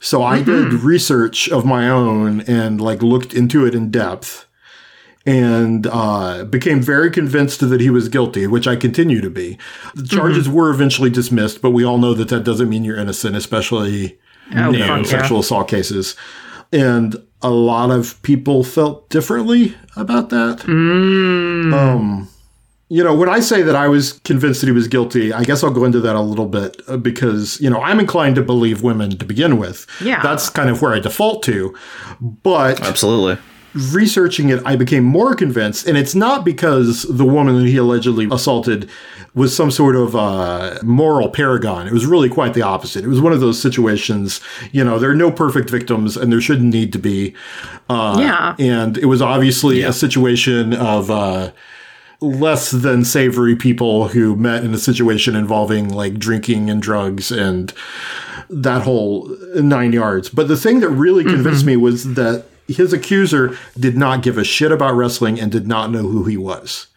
S3: So I did research of my own and like looked into it in depth, and uh, became very convinced that he was guilty, which I continue to be. The charges were eventually dismissed, but we all know that that doesn't mean you're innocent, especially
S1: Oh,
S3: you know,
S1: fuck
S3: in
S1: yeah.
S3: sexual assault cases. And a lot of people felt differently about that.
S1: Mm.
S3: Um, you know, when I say that I was convinced that he was guilty, I guess I'll go into that a little bit uh, because, you know, I'm inclined to believe women to begin with.
S1: Yeah.
S3: That's kind of where I default to. But
S2: Absolutely.
S3: researching it, I became more convinced. And it's not because the woman that he allegedly assaulted was some sort of uh, moral paragon. It was really quite the opposite. It was one of those situations, you know, there are no perfect victims and there shouldn't need to be. Uh,
S1: Yeah.
S3: And it was obviously a situation of, uh, less than savory people who met in a situation involving like drinking and drugs and that whole nine yards. But the thing that really convinced me was that his accuser did not give a shit about wrestling and did not know who he was.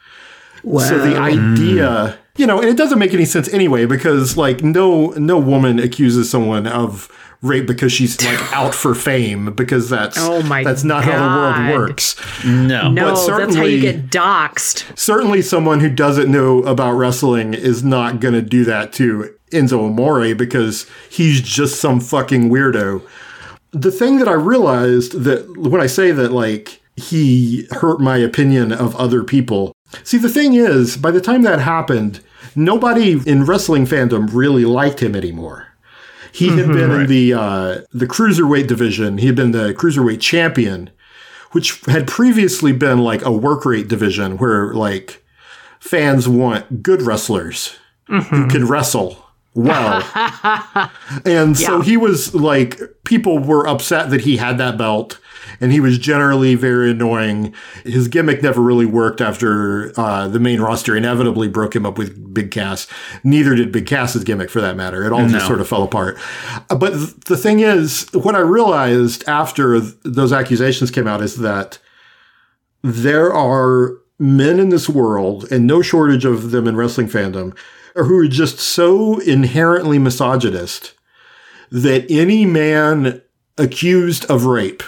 S3: Wow. So the idea, you know, and it doesn't make any sense anyway because like no no woman accuses someone of rape because she's like out for fame because that's
S1: Oh my
S3: that's not how the world works.
S2: No.
S1: No,
S3: But
S1: that's how you get doxxed.
S3: Certainly someone who doesn't know about wrestling is not going to do that to Enzo Amore because he's just some fucking weirdo. The thing that I realized that when I say that like he hurt my opinion of other people. See, the thing is, by the time that happened, nobody in wrestling fandom really liked him anymore. He had been in the uh, the cruiserweight division. He had been the cruiserweight champion, which had previously been like a work rate division where like fans want good wrestlers who can wrestle well. and so he was like, people were upset that he had that belt. And he was generally very annoying. His gimmick never really worked after uh, the main roster inevitably broke him up with Big Cass. Neither did Big Cass's gimmick for that matter. It all just sort of fell apart. Uh, But th- the thing is, what I realized after th- those accusations came out is that there are men in this world, and no shortage of them in wrestling fandom, who are just so inherently misogynist that any man accused of rape,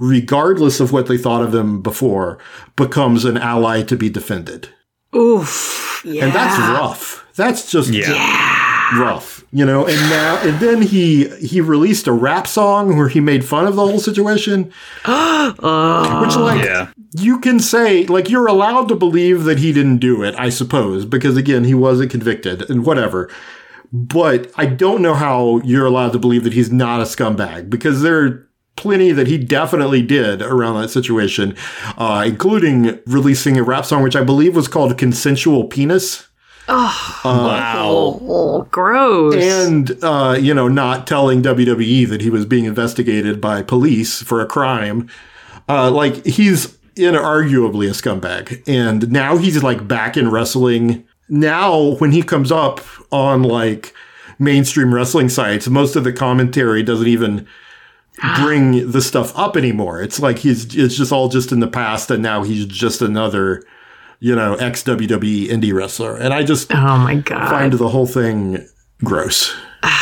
S3: regardless of what they thought of them before, becomes an ally to be defended.
S1: Oof. Yeah.
S3: And that's rough. That's just
S2: Yeah.
S3: rough, you know. And now and then he he released a rap song where he made fun of the whole situation, oh. which like
S2: Yeah.
S3: you can say like you're allowed to believe that he didn't do it, I suppose, because again he wasn't convicted and whatever. But I don't know how you're allowed to believe that he's not a scumbag because there are plenty that he definitely did around that situation, uh, including releasing a rap song which I believe was called "Consensual Penis."
S2: wow.
S1: Oh, gross.
S3: and uh, you know not telling WWE that he was being investigated by police for a crime. Uh, like he's inarguably a scumbag, and now he's like back in wrestling. Now when he comes up on like mainstream wrestling sites, most of the commentary doesn't even bring the stuff up anymore. It's like he's it's just all just in the past, and now he's just another you know ex WWE indie wrestler, and I just
S1: oh my god.
S3: find the whole thing gross.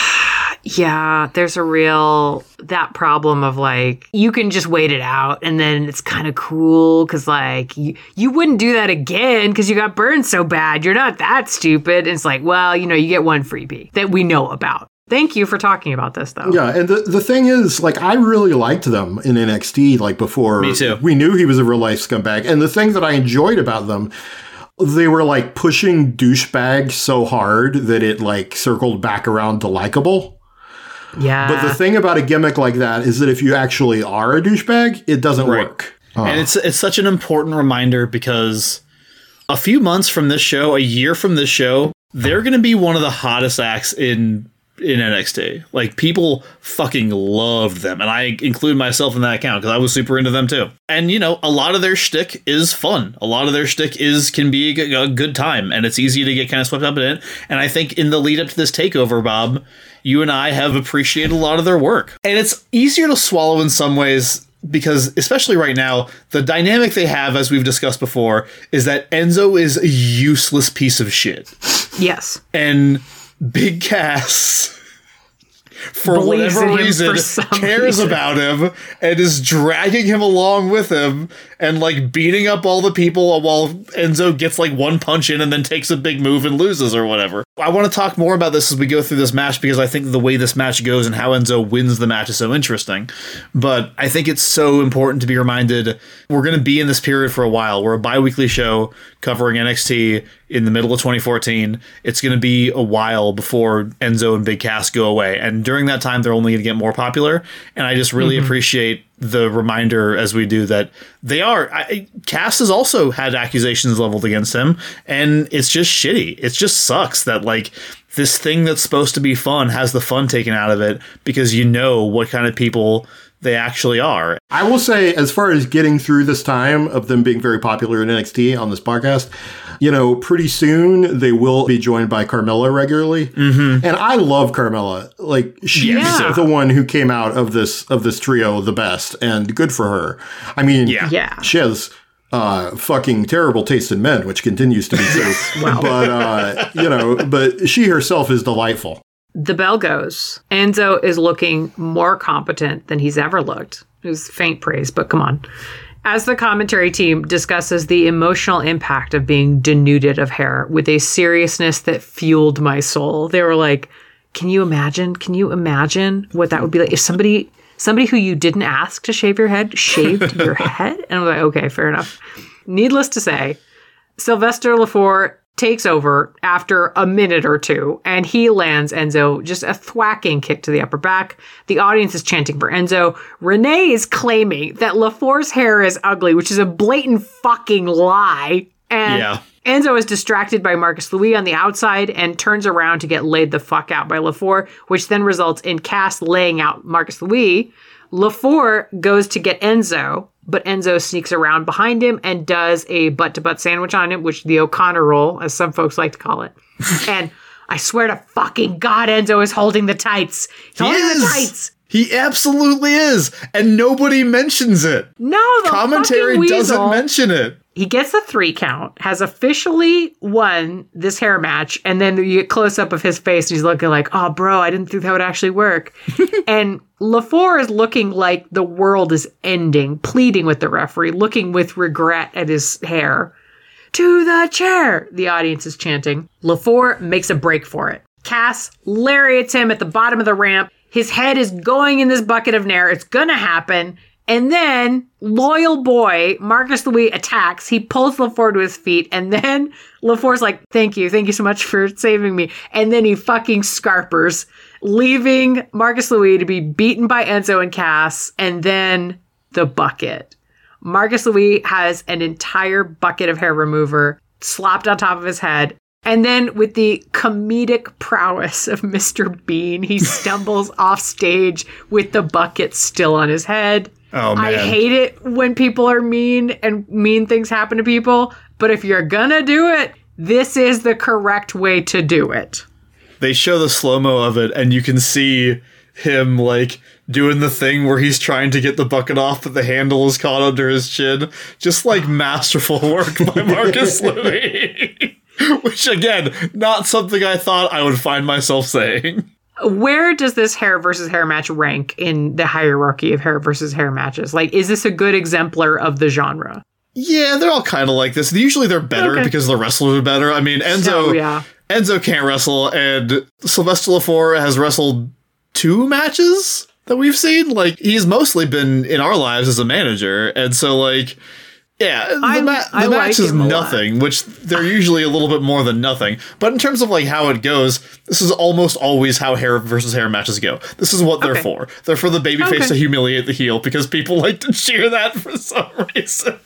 S1: Yeah, there's a real that problem of like you can just wait it out and then it's kind of cool cuz like you, you wouldn't do that again cuz you got burned so bad. You're not that stupid. It's like, well, you know, you get one freebie that we know about. Thank you for talking about this though.
S3: Yeah, and the, the thing is, like, I really liked them in NXT, like, before
S2: Me too.
S3: we knew he was a real life scumbag. And the thing that I enjoyed about them, they were, like, pushing douchebag so hard that it, like, circled back around to likable.
S1: Yeah.
S3: But the thing about a gimmick like that is that if you actually are a douchebag, it doesn't
S2: Right.
S3: work. Uh-huh.
S2: And it's it's such an important reminder because a few months from this show, a year from this show, they're going to be one of the hottest acts in in NXT. Like people fucking loved them, and I include myself in that account because I was super into them too. And you know, a lot of their shtick is fun. A lot of their shtick is can be a good, a good time, and it's easy to get kind of swept up in it. And I think in the lead up to this takeover, Bob, you and I have appreciated a lot of their work, and it's easier to swallow in some ways because especially right now the dynamic they have as we've discussed before is that enzo is a useless piece of shit
S1: yes.
S2: and big cass for
S1: Believes
S2: whatever reason
S1: for
S2: cares
S1: reason.
S2: about him and is dragging him along with him and like beating up all the people while Enzo gets like one punch in and then takes a big move and loses or whatever. I want to talk more about this as we go through this match because I think the way this match goes and how Enzo wins the match is so interesting. But I think it's so important to be reminded we're going to be in this period for a while. We're a bi-weekly show covering NXT in the middle of 2014. It's going to be a while before Enzo and Big Cass go away. And during that time, they're only going to get more popular. And I just really mm-hmm. appreciate the reminder as we do that they are. I, Cass has also had accusations leveled against him. And it's just shitty. It just sucks that, like, this thing that's supposed to be fun has the fun taken out of it because you know what kind of people they actually are.
S3: I will say, as far as getting through this time of them being very popular in NXT on this podcast, you know, pretty soon they will be joined by Carmella regularly, mm-hmm. and I love Carmella. Like she's
S1: Yeah.
S3: the one who came out of this of this trio the best, and good for her. I mean,
S2: Yeah.
S1: Yeah.
S3: she has uh, fucking terrible taste in men, which continues to be true. But uh, you know, but she herself is delightful.
S1: The bell goes. Enzo is looking more competent than he's ever looked. It was faint praise, but come on. As the commentary team discusses the emotional impact of being denuded of hair with a seriousness that fueled my soul, they were like, "Can you imagine? Can you imagine what that would be like if somebody somebody who you didn't ask to shave your head shaved your head?" And I'm like, "Okay, fair enough." Needless to say, Sylvester Lefort takes over after a minute or two and he lands Enzo just a thwacking kick to the upper back. The audience is chanting for Enzo. Renee is claiming that Lefort's hair is ugly, which is a blatant fucking lie. And
S2: Yeah.
S1: Enzo is distracted by Marcus Louis on the outside and turns around to get laid the fuck out by Lefort, which then results in Cass laying out Marcus Louis. Lefort goes to get Enzo, but Enzo sneaks around behind him and does a butt to butt sandwich on him, which the O'Connor roll, as some folks like to call it. and I swear to fucking God, Enzo is holding the tights. He's holding the
S2: is.
S1: tights.
S2: He absolutely is, and nobody mentions it.
S1: No, the
S2: Commentary doesn't mention it.
S1: He gets a three count, has officially won this hair match, and then you get close up of his face, and he's looking like, "Oh, bro, I didn't think that would actually work." and Lefort is looking like the world is ending, pleading with the referee, looking with regret at his hair. To the chair, the audience is chanting. Lefort makes a break for it. Cass lariats him at the bottom of the ramp. His head is going in this bucket of nair. It's gonna happen. And then loyal boy Marcus Louis attacks. He pulls Lefort to his feet, and then Lefort's like, "Thank you, thank you so much for saving me." And then he fucking scarpers, leaving Marcus Louis to be beaten by Enzo and Cass, and then the bucket. Marcus Louis has an entire bucket of hair remover slapped on top of his head. And then, with the comedic prowess of Mr. Bean, he stumbles off stage with the bucket still on his head.
S2: Oh,
S1: I hate it when people are mean and mean things happen to people. But if you're gonna do it, this is the correct way to do it.
S2: They show the slow mo of it, and you can see him like doing the thing where he's trying to get the bucket off, but the handle is caught under his chin. Just like masterful work by Marcus Louis. Which again, not something I thought I would find myself saying.
S1: Where does this hair versus hair match rank in the hierarchy of hair versus hair matches? Like, is this a good exemplar of the genre?
S2: Yeah, they're all kind of like this. Usually they're better
S1: Okay.
S2: because the wrestlers are better. I mean, Enzo,
S1: Oh, yeah.
S2: Enzo can't wrestle, and Sylvester Lefort has wrestled two matches that we've seen. Like he's mostly been in our lives as a manager, and so like. Yeah, the, ma- the
S1: like
S2: match is
S1: a lot.
S2: nothing, which they're usually a little bit more than nothing. But in terms of like how it goes, this is almost always how hair versus hair matches go. This is what they're
S1: Okay.
S2: for. They're for the babyface
S1: Okay.
S2: to humiliate the heel because people like to cheer that for some reason.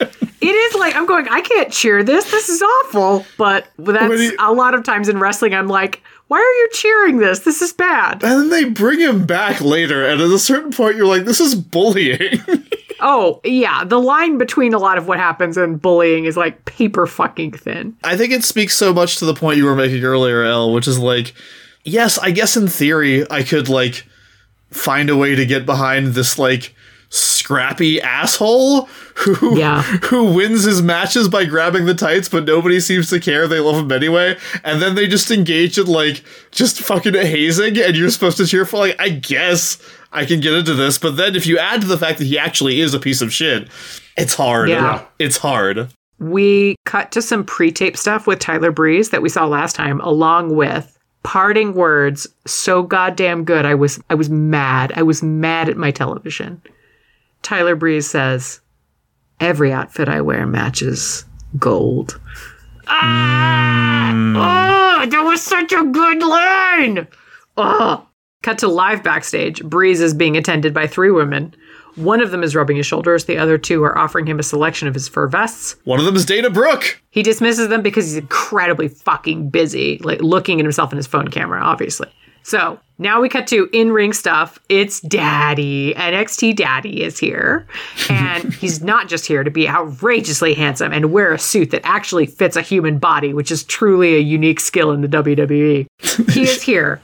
S1: It is like I'm going. I can't cheer this. This is awful. But that's a lot of times in wrestling. I'm like, why are you cheering this? This is bad.
S2: And then they bring him back later, and at a certain point, you're like, this is bullying.
S1: Oh yeah, the line between a lot of what happens and bullying is like paper fucking thin.
S2: I think it speaks so much to the point you were making earlier, Elle, which is like, yes, I guess in theory, I could, like, find a way to get behind this, like, scrappy asshole who
S1: Yeah.
S2: who wins his matches by grabbing the tights but nobody seems to care they love him anyway and then they just engage in like just fucking hazing and you're supposed to cheer for like i guess i can get into this but then if you add to the fact that he actually is a piece of shit it's hard
S1: Yeah.
S2: it's hard
S1: We cut to some pre-tape stuff with Tyler Breeze that we saw last time, along with parting words so goddamn good. I was I was mad. I was mad at my television. Tyler Breeze says, "Every outfit I wear matches gold." Ah! Oh, that was such a good line. Oh. Cut to live backstage. Breeze is being attended by three women. One of them is rubbing his shoulders. The other two are offering him a selection of his fur vests.
S2: one of them is dana brooke
S1: He dismisses them because he's incredibly fucking busy, like looking at himself in his phone camera, obviously. So now we cut to in ring stuff. It's Daddy. NXT Daddy is here. And he's not just here to be outrageously handsome and wear a suit that actually fits a human body, which is truly a unique skill in the WWE. He is here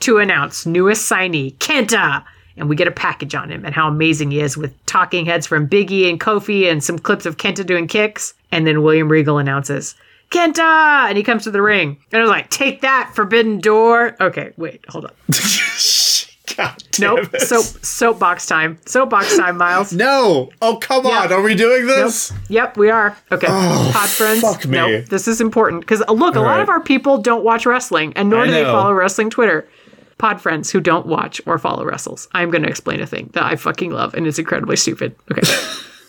S1: to announce newest signee, Kenta. And we get a package on him and how amazing he is with talking heads from Biggie and Kofi and some clips of Kenta doing kicks. And then William Regal announces, Kenta! And he comes to the ring. And I was like, take that, Forbidden Door. Okay, wait, hold on.
S2: God
S1: Nope.
S2: it.
S1: Soap, soapbox time. Soapbox time, Miles.
S2: No. Oh, come
S1: Yeah.
S2: on. Are we doing
S1: Nope.
S2: this?
S1: Yep, we are. Okay. Oh, Pod friends.
S2: fuck me.
S1: Nope. This is important because uh, look, a lot
S2: right.
S1: of our people don't watch wrestling, and nor
S2: I
S1: do they follow wrestling Twitter. Pod friends who don't watch or follow wrestles. I'm going to explain a thing that I fucking love, and it's incredibly stupid. Okay.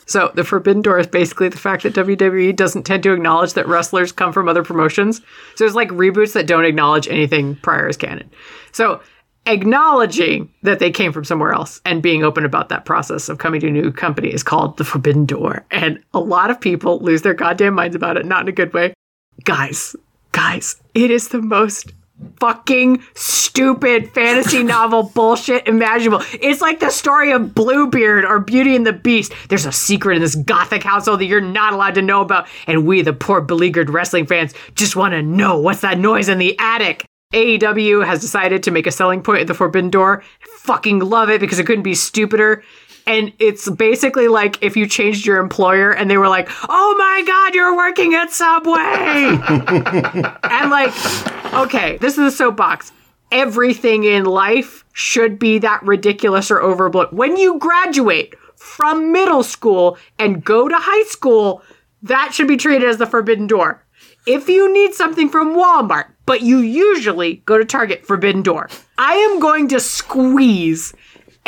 S1: So the forbidden door is basically the fact that WWE doesn't tend to acknowledge that wrestlers come from other promotions. So there's like reboots that don't acknowledge anything prior as canon. So acknowledging that they came from somewhere else and being open about that process of coming to a new company is called the forbidden door. And a lot of people lose their goddamn minds about it, not in a good way. Guys, guys, it is the most fucking stupid fantasy novel bullshit imaginable. It's like the story of Bluebeard or Beauty and the Beast. There's a secret in this gothic household that you're not allowed to know about, and we, the poor beleaguered wrestling fans, just want to know what's that noise in the attic. AEW has decided to make a selling point at the Forbidden Door. Fucking love it because it couldn't be stupider. And it's basically like if you changed your employer and they were like, oh my God, you're working at Subway. and like, okay, this is the soapbox. Everything in life should be that ridiculous or overblown. When you graduate from middle school and go to high school, that should be treated as the forbidden door. If you need something from Walmart, but you usually go to Target, forbidden door. I am going to squeeze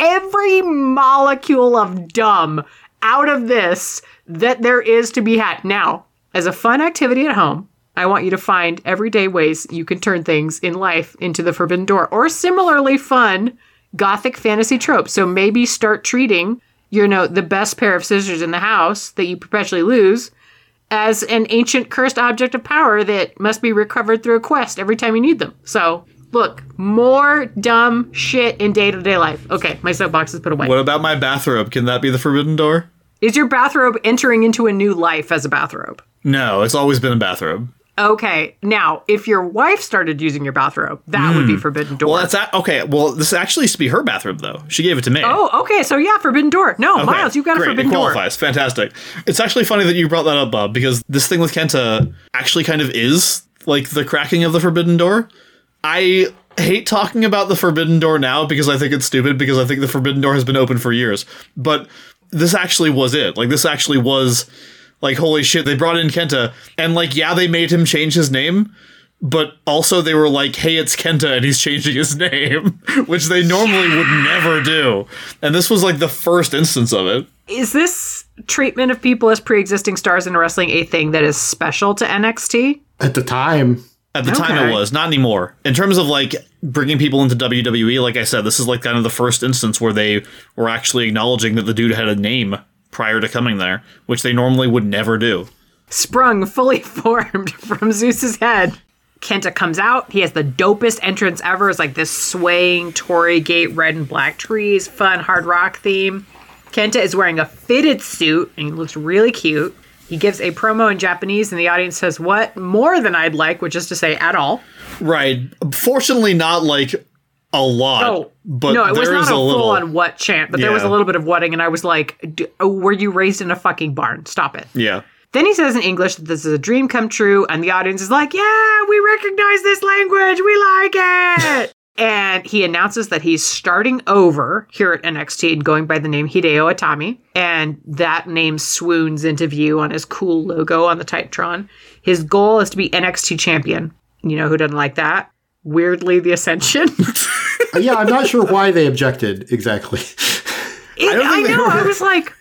S1: every molecule of dumb out of this that there is to be had. Now, as a fun activity at home, I want you to find everyday ways you can turn things in life into the forbidden door or similarly fun gothic fantasy trope. So maybe start treating, you know, the best pair of scissors in the house that you perpetually lose as an ancient cursed object of power that must be recovered through a quest every time you need them. So, look, more dumb shit in day to day life. Okay, my soapbox is put away.
S2: What about my bathrobe? Can that be the forbidden door?
S1: Is your bathrobe entering into a new life as a bathrobe?
S2: No, it's always been a bathrobe.
S1: Okay, now if your wife started using your bathrobe, that would be forbidden door.
S2: Hmm. Well, that's a- okay. Well, this actually used to be her bathrobe, though. She gave it to me.
S1: oh, okay, so yeah, forbidden door. No,
S2: Okay,
S1: Miles, you've got a
S2: great.
S1: forbidden
S2: it
S1: door.
S2: qualifies. Fantastic. It's actually funny that you brought that up, Bob, because this thing with Kenta actually kind of is like the cracking of the forbidden door. I hate talking about the forbidden door now because I think it's stupid because I think the forbidden door has been open for years. But this actually was it. Like this actually was like holy shit, they brought in Kenta and like yeah, they made him change his name. But also, they were like, "Hey, it's Kenta, and he's changing his name," which they normally would never do. And this was like the first instance of it.
S1: Is this treatment of people as pre existing stars in wrestling a thing that is special to NXT?
S3: At the time,
S2: At the time, it was not anymore. In terms of like bringing people into WWE, like I said, this is like kind of the first instance where they were actually acknowledging that the dude had a name prior to coming there, which they normally would never do.
S1: sprung fully formed from Zeus's head. Kenta comes out. He has the dopest entrance ever. It's like this swaying torii gate red and black trees, fun hard rock theme. Kenta is wearing a fitted suit and he looks really cute. He gives a promo in Japanese and the audience says, What? More than I'd like, which is to say, at all.
S2: Right. Fortunately, not like a lot.
S1: Oh,
S2: but
S1: no, it was not a
S2: a little.
S1: full on what chant, but there was a little bit of whatting, and I was like, D- oh, Were you raised in a fucking barn? Stop it.
S2: Yeah.
S1: Then he says in English that this is a dream come true, and the audience is like, Yeah, we recognize this language. We like it. And he announces that he's starting over here at NXT and going by the name Hideo Itami. And that name swoons into view on his cool logo on the Titantron. His goal is to be NXT champion. You know who doesn't like that? Weirdly, the Ascension.
S3: Uh, yeah, I'm not sure why they objected exactly.
S1: It-
S2: don't
S1: I, know.
S2: were-
S1: I was like,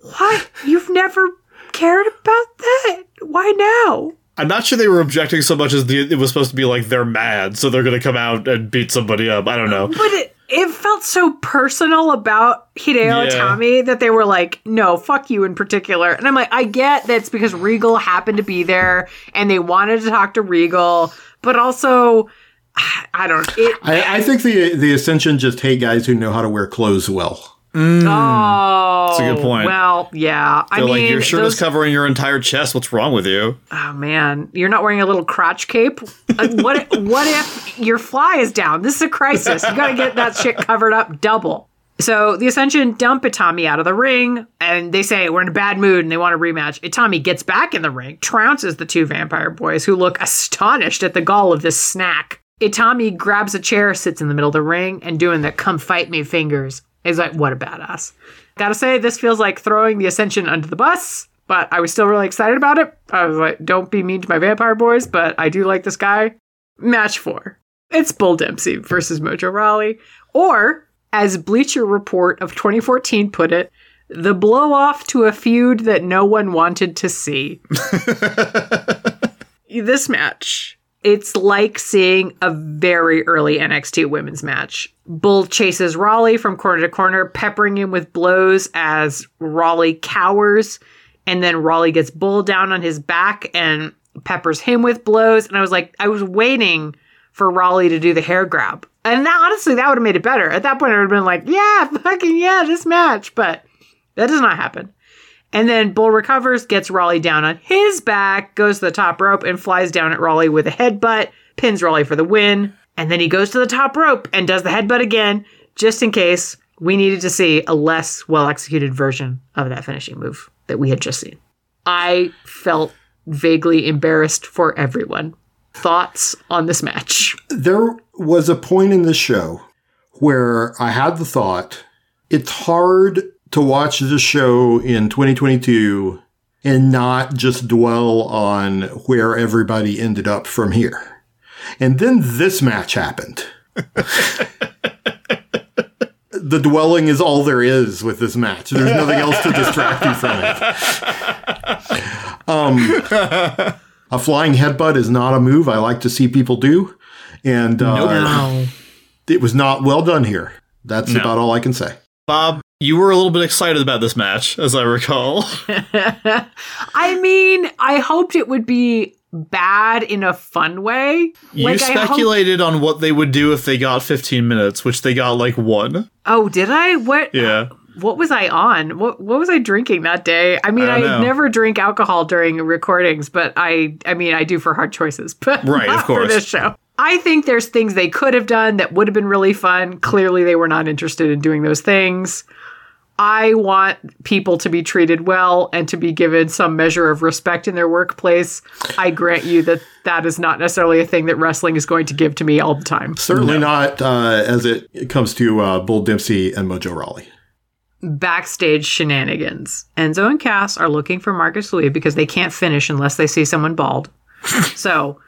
S1: what? You've never cared about that? Why now?
S2: I'm not sure they were objecting so much as the, it was supposed to be like they're mad, so they're going to come out and beat somebody up. I don't know.
S1: But it, it felt so personal about Hideo
S2: Yeah.
S1: Itami that they were like, no, fuck you in particular. And I'm like, I get that's because Regal happened to be there and they wanted to talk to Regal, but also, I don't. It,
S3: I, I think the the Ascension just hate guys who know how to wear clothes well.
S1: Oh,
S2: That's a good point.
S1: Well, yeah. I
S2: They're
S1: mean,
S2: like, your shirt
S1: those-
S2: is covering your entire chest. What's wrong with you?
S1: Oh man, you're not wearing a little crotch cape. Uh, what? what if your fly is down? This is a crisis. You got to get that shit covered up double. So the Ascension dump Itami out of the ring, and they say we're in a bad mood and they want a rematch. Itami gets back in the ring, trounces the two vampire boys, who look astonished at the gall of this snack. Itami grabs a chair, sits in the middle of the ring, and doing the "come fight me" fingers. He's like, "What a badass!" Gotta say, this feels like throwing the Ascension under the bus, but I was still really excited about it. I was like, don't be mean to my vampire boys, but I do like this guy. Match four. It's Bull Dempsey versus Mojo Rawley. Or, as Bleacher Report of 2014 put it, the blow off to a feud that no one wanted to see. this match. It's like seeing a very early NXT women's match. Bull chases Rawley from corner to corner, peppering him with blows as Rawley cowers. And then Rawley gets Bull down on his back and peppers him with blows. And I was like, I was waiting for Rawley to do the hair grab. And that, honestly, that would have made it better. At that point, I would have been like, yeah, fucking yeah, this match. But that does not happen. And then Bull recovers, gets Rawley down on his back, goes to the top rope, and flies down at Rawley with a headbutt, pins Rawley for the win. And then he goes to the top rope and does the headbutt again, just in case we needed to see a less well executed version of that finishing move that we had just seen. I felt vaguely embarrassed for everyone. Thoughts on this match?
S3: There was a point in the show where I had the thought it's hard to watch this show in 2022 and not just dwell on where everybody ended up from here. And then this match happened. the dwelling is all there is with this match. There's nothing else to distract you from it. Um, a flying headbutt is not a move I like to see people do. And uh, it was not well done here. That's
S2: No.
S3: about all I can say.
S2: Bob, you were a little bit excited about this match, as I recall.
S1: I mean, I hoped it would be bad in a fun way.
S2: You
S1: hope-
S2: speculated on what they would do if they got 15 minutes, which they got like one.
S1: oh, did I? What?
S2: Yeah.
S1: What was I on? What What was I drinking that day? I mean,
S2: I
S1: I, never drink alcohol during recordings, but I, I mean, I do for hard choices, but
S2: Right, of
S1: not for
S2: course.
S1: this show. I think there's things they could have done that would have been really fun. Clearly, they were not interested in doing those things. I want people to be treated well and to be given some measure of respect in their workplace. I grant you that that is not necessarily a thing that wrestling is going to give to me all the time.
S3: Certainly not uh, as it it comes to uh, Bull Dempsey and Mojo Rawley.
S1: backstage shenanigans. Enzo and Cass are looking for Marcus Louis because they can't finish unless they see someone bald. so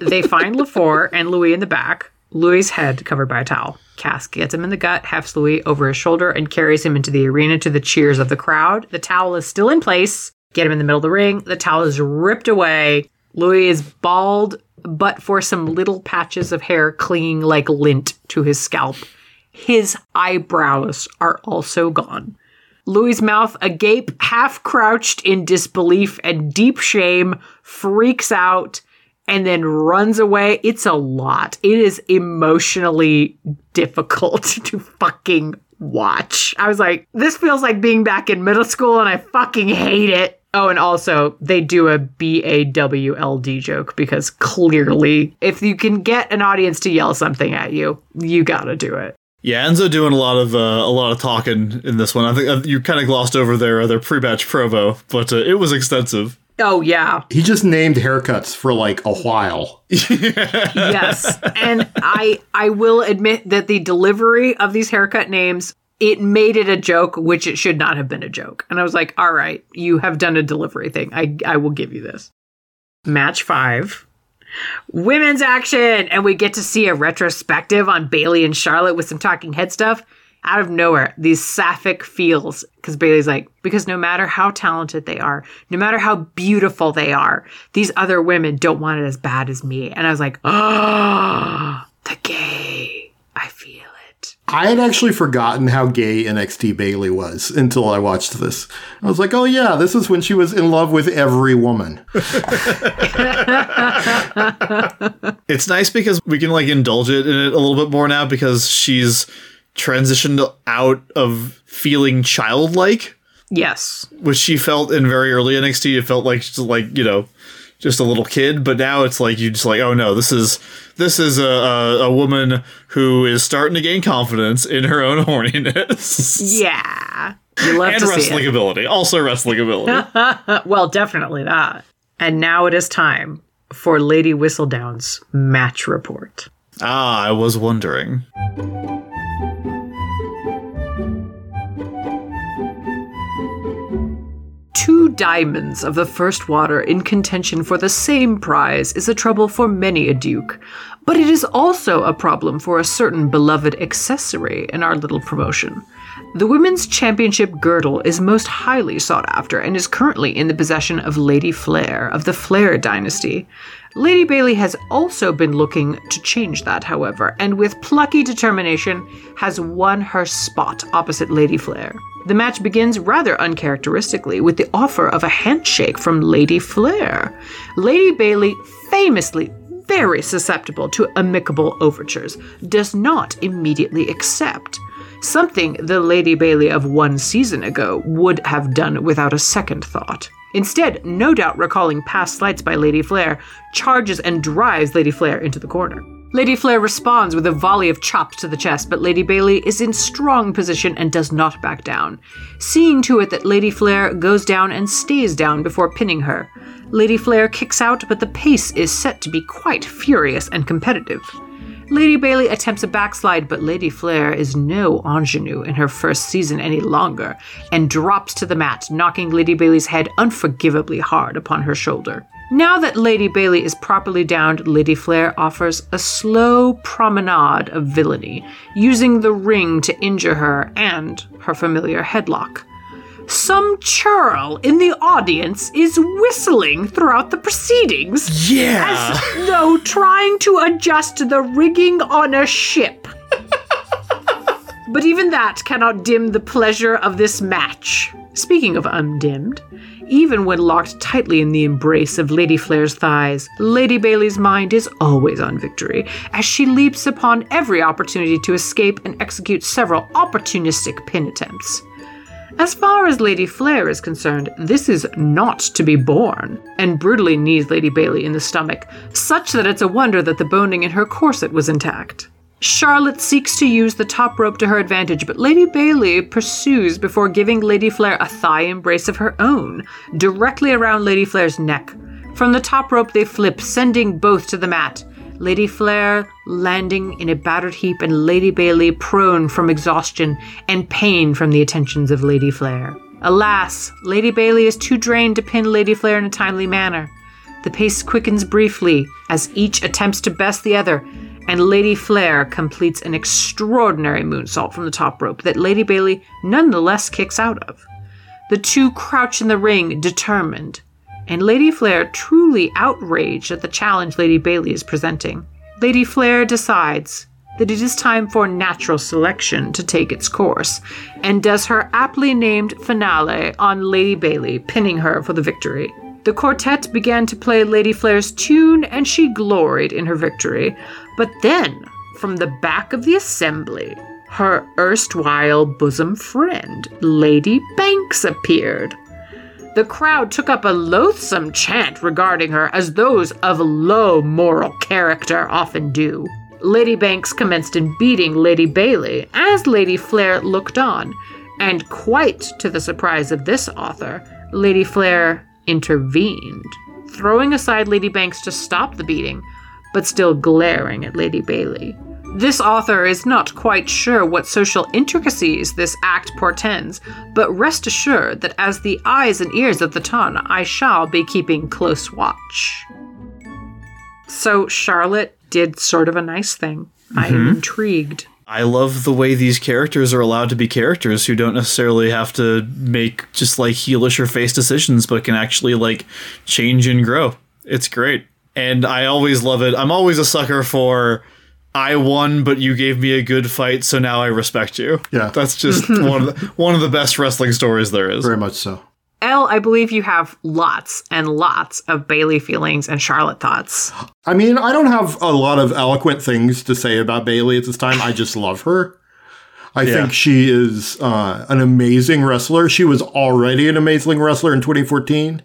S1: they find Lefort and Louis in the back, Louis' head covered by a towel. Cass gets him in the gut, hefts Louis over his shoulder, and carries him into the arena to the cheers of the crowd. The towel is still in place. Get him in the middle of the ring. The towel is ripped away. Louis is bald, but for some little patches of hair clinging like lint to his scalp. His eyebrows are also gone. Louis's mouth agape, half crouched in disbelief and deep shame, freaks out and then runs away. It's a lot. It is emotionally difficult to fucking watch. I was like, this feels like being back in middle school and I fucking hate it. Oh, and also they do a B A W L D joke because clearly, if you can get an audience to yell something at you, you gotta do it.
S2: Yeah, Enzo doing a lot of uh, a lot of talking in this one. I think uh, you kind of glossed over their uh, their pre-match promo, but uh, it was extensive.
S1: Oh, yeah.
S3: He just named haircuts for like a while.
S1: yes. And i i will admit that the delivery of these haircut names it made it a joke which it should not have been a joke. And i was like all right you have done a delivery thing. I i will give you this. Match five. Women's action. And we get to see a retrospective on bayley and charlotte with some talking head stuff out of nowhere these sapphic feels because bayley's like because no matter how talented they are no matter how beautiful they are these other women don't want it as bad as me and i was like oh the gay i feel it
S3: I had actually forgotten how gay NXT Bayley was until I watched this. I was like, oh yeah, this is when she was in love with every woman.
S2: It's nice because we can like indulge it in it a little bit more now because she's transitioned out of feeling childlike,
S1: Yes.
S2: which she felt in very early NXT. It felt like just like you know, just a little kid. But now it's like you just like, oh no, this is this is a a, a woman who is starting to gain confidence in her own horniness
S1: Yeah. You love
S2: and
S1: to see
S2: wrestling
S1: it.
S2: ability. Also wrestling ability.
S1: Well, definitely that. And now it is time for Lady Whistledown's match report.
S2: Ah, I was wondering.
S1: Two diamonds of the first water in contention for the same prize is a trouble for many a duke, but it is also a problem for a certain beloved accessory in our little promotion. The Women's Championship girdle is most highly sought after and is currently in the possession of Lady Flair of the Flair dynasty. Lady Bayley has also been looking to change that, however, and with plucky determination has won her spot opposite Lady Flair. The match begins rather uncharacteristically with the offer of a handshake from Lady Flair. Lady Bayley, famously very susceptible to amicable overtures, does not immediately accept. Something the Lady Bayley of one season ago would have done without a second thought. Instead, no doubt recalling past slights by Lady Flair, charges and drives Lady Flair into the corner. Lady Flair responds with a volley of chops to the chest, but Lady Bayley is in strong position and does not back down, seeing to it that Lady Flair goes down and stays down before pinning her. Lady Flair kicks out, but the pace is set to be quite furious and competitive. Lady Bayley attempts a backslide, but Lady Flair is no ingenue in her first season any longer and drops to the mat, knocking Lady Bayley's head unforgivably hard upon her shoulder. Now that Lady Bayley is properly downed, Lady Flair offers a slow promenade of villainy, using the ring to injure her and her familiar headlock. Some churl in the audience is whistling throughout the proceedings
S2: Yeah.
S1: As though trying to adjust the rigging on a ship. but even that cannot dim the pleasure of this match. Speaking of undimmed, even when locked tightly in the embrace of Lady Flair's thighs, Lady Bayley's mind is always on victory, as she leaps upon every opportunity to escape and execute several opportunistic pin attempts. As far as Lady Flair is concerned, this is not to be borne, and brutally knees Lady Bayley in the stomach, such that it's a wonder that the boning in her corset was intact. Charlotte seeks to use the top rope to her advantage, but Lady Bayley pursues before giving Lady Flair a thigh embrace of her own, directly around Lady Flair's neck. From the top rope, they flip, sending both to the mat. Lady Flair landing in a battered heap, and Lady Bayley prone from exhaustion and pain from the attentions of Lady Flair. Alas, Lady Bayley is too drained to pin Lady Flair in a timely manner. The pace quickens briefly as each attempts to best the other, and Lady Flair completes an extraordinary moonsault from the top rope that Lady Bayley nonetheless kicks out of. The two crouch in the ring, determined, and Lady Flair truly outraged at the challenge Lady Bayley is presenting. Lady Flair decides that it is time for natural selection to take its course, and does her aptly named finale on Lady Bayley, pinning her for the victory. The quartet began to play Lady Flair's tune, and she gloried in her victory. But then, from the back of the assembly, her erstwhile bosom friend, Lady Banks, appeared. The crowd took up a loathsome chant regarding her, as those of low moral character often do. Lady Banks commenced in beating Lady Bayley as Lady Flair looked on, and quite to the surprise of this author, Lady Flair intervened, throwing aside Lady Banks to stop the beating, but still glaring at Lady Bayley. This author is not quite sure what social intricacies this act portends, but rest assured that as the eyes and ears of the ton, I shall be keeping close watch. So Charlotte did sort of a nice thing. I am mm-hmm. intrigued.
S2: I love the way these characters are allowed to be characters who don't necessarily have to make just like heelish or face decisions, but can actually like change and grow. It's great. And I always love it. I'm always a sucker for I won, but you gave me a good fight, so now I respect you.
S3: Yeah.
S2: That's just one of the, one of the best wrestling stories there is.
S3: Very much so.
S1: Elle, I believe you have lots and lots of Bayley feelings and Charlotte thoughts.
S3: I mean, I don't have a lot of eloquent things to say about Bayley at this time. I just love her. I
S2: Yeah.
S3: think she is uh, an amazing wrestler. She was already an amazing wrestler in 2014,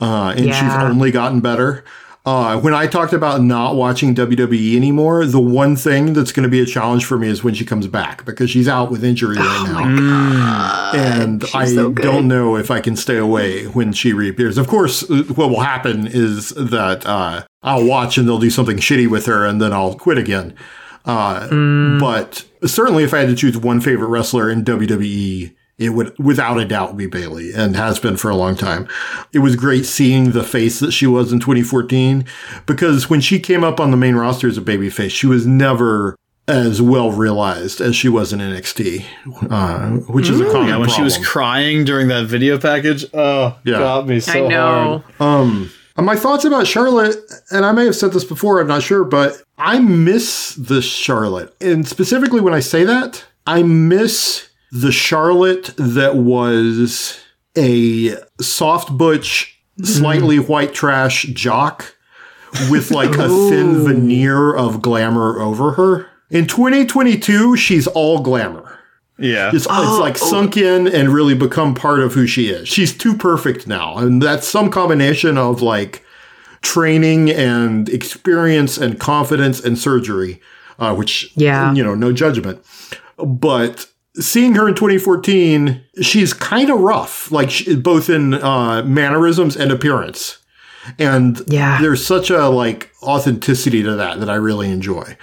S3: uh, and she's only gotten better. Uh, when I talked about not watching WWE anymore, the one thing that's going to be a challenge for me is when she comes back because she's out with injury right now. and I
S1: so
S3: don't know if I can stay away when she reappears. Of course, uh, what will happen is that uh, I'll watch and they'll do something shitty with her, and then I'll quit again. Uh, But certainly, if I had to choose one favorite wrestler in WWE, it would without a doubt be Bayley, and has been for a long time. It was great seeing the face that she was in 2014 because when she came up on the main roster as a babyface, she was never as well realized as she was in NXT, uh, which is a common
S2: Yeah, when she was crying during that video package, oh,
S3: Yeah.
S2: got me so
S1: I know.
S2: hard.
S3: Um, my thoughts about Charlotte, and I may have said this before, I'm not sure, but I miss the Charlotte. And specifically when I say that, I miss the Charlotte that was a soft butch, slightly white trash jock with like a thin veneer of glamour over her. In 2022, she's all glamour.
S2: Yeah.
S3: It's, it's like sunk in and really become part of who she is. She's too perfect now. And that's some combination of like training and experience and confidence and surgery, uh, which,
S1: Yeah.
S3: you know, no judgment. But seeing her in 2014, she's kind of rough, like she, both in uh, mannerisms and appearance. And
S1: Yeah.
S3: there's such a like authenticity to that that I really enjoy.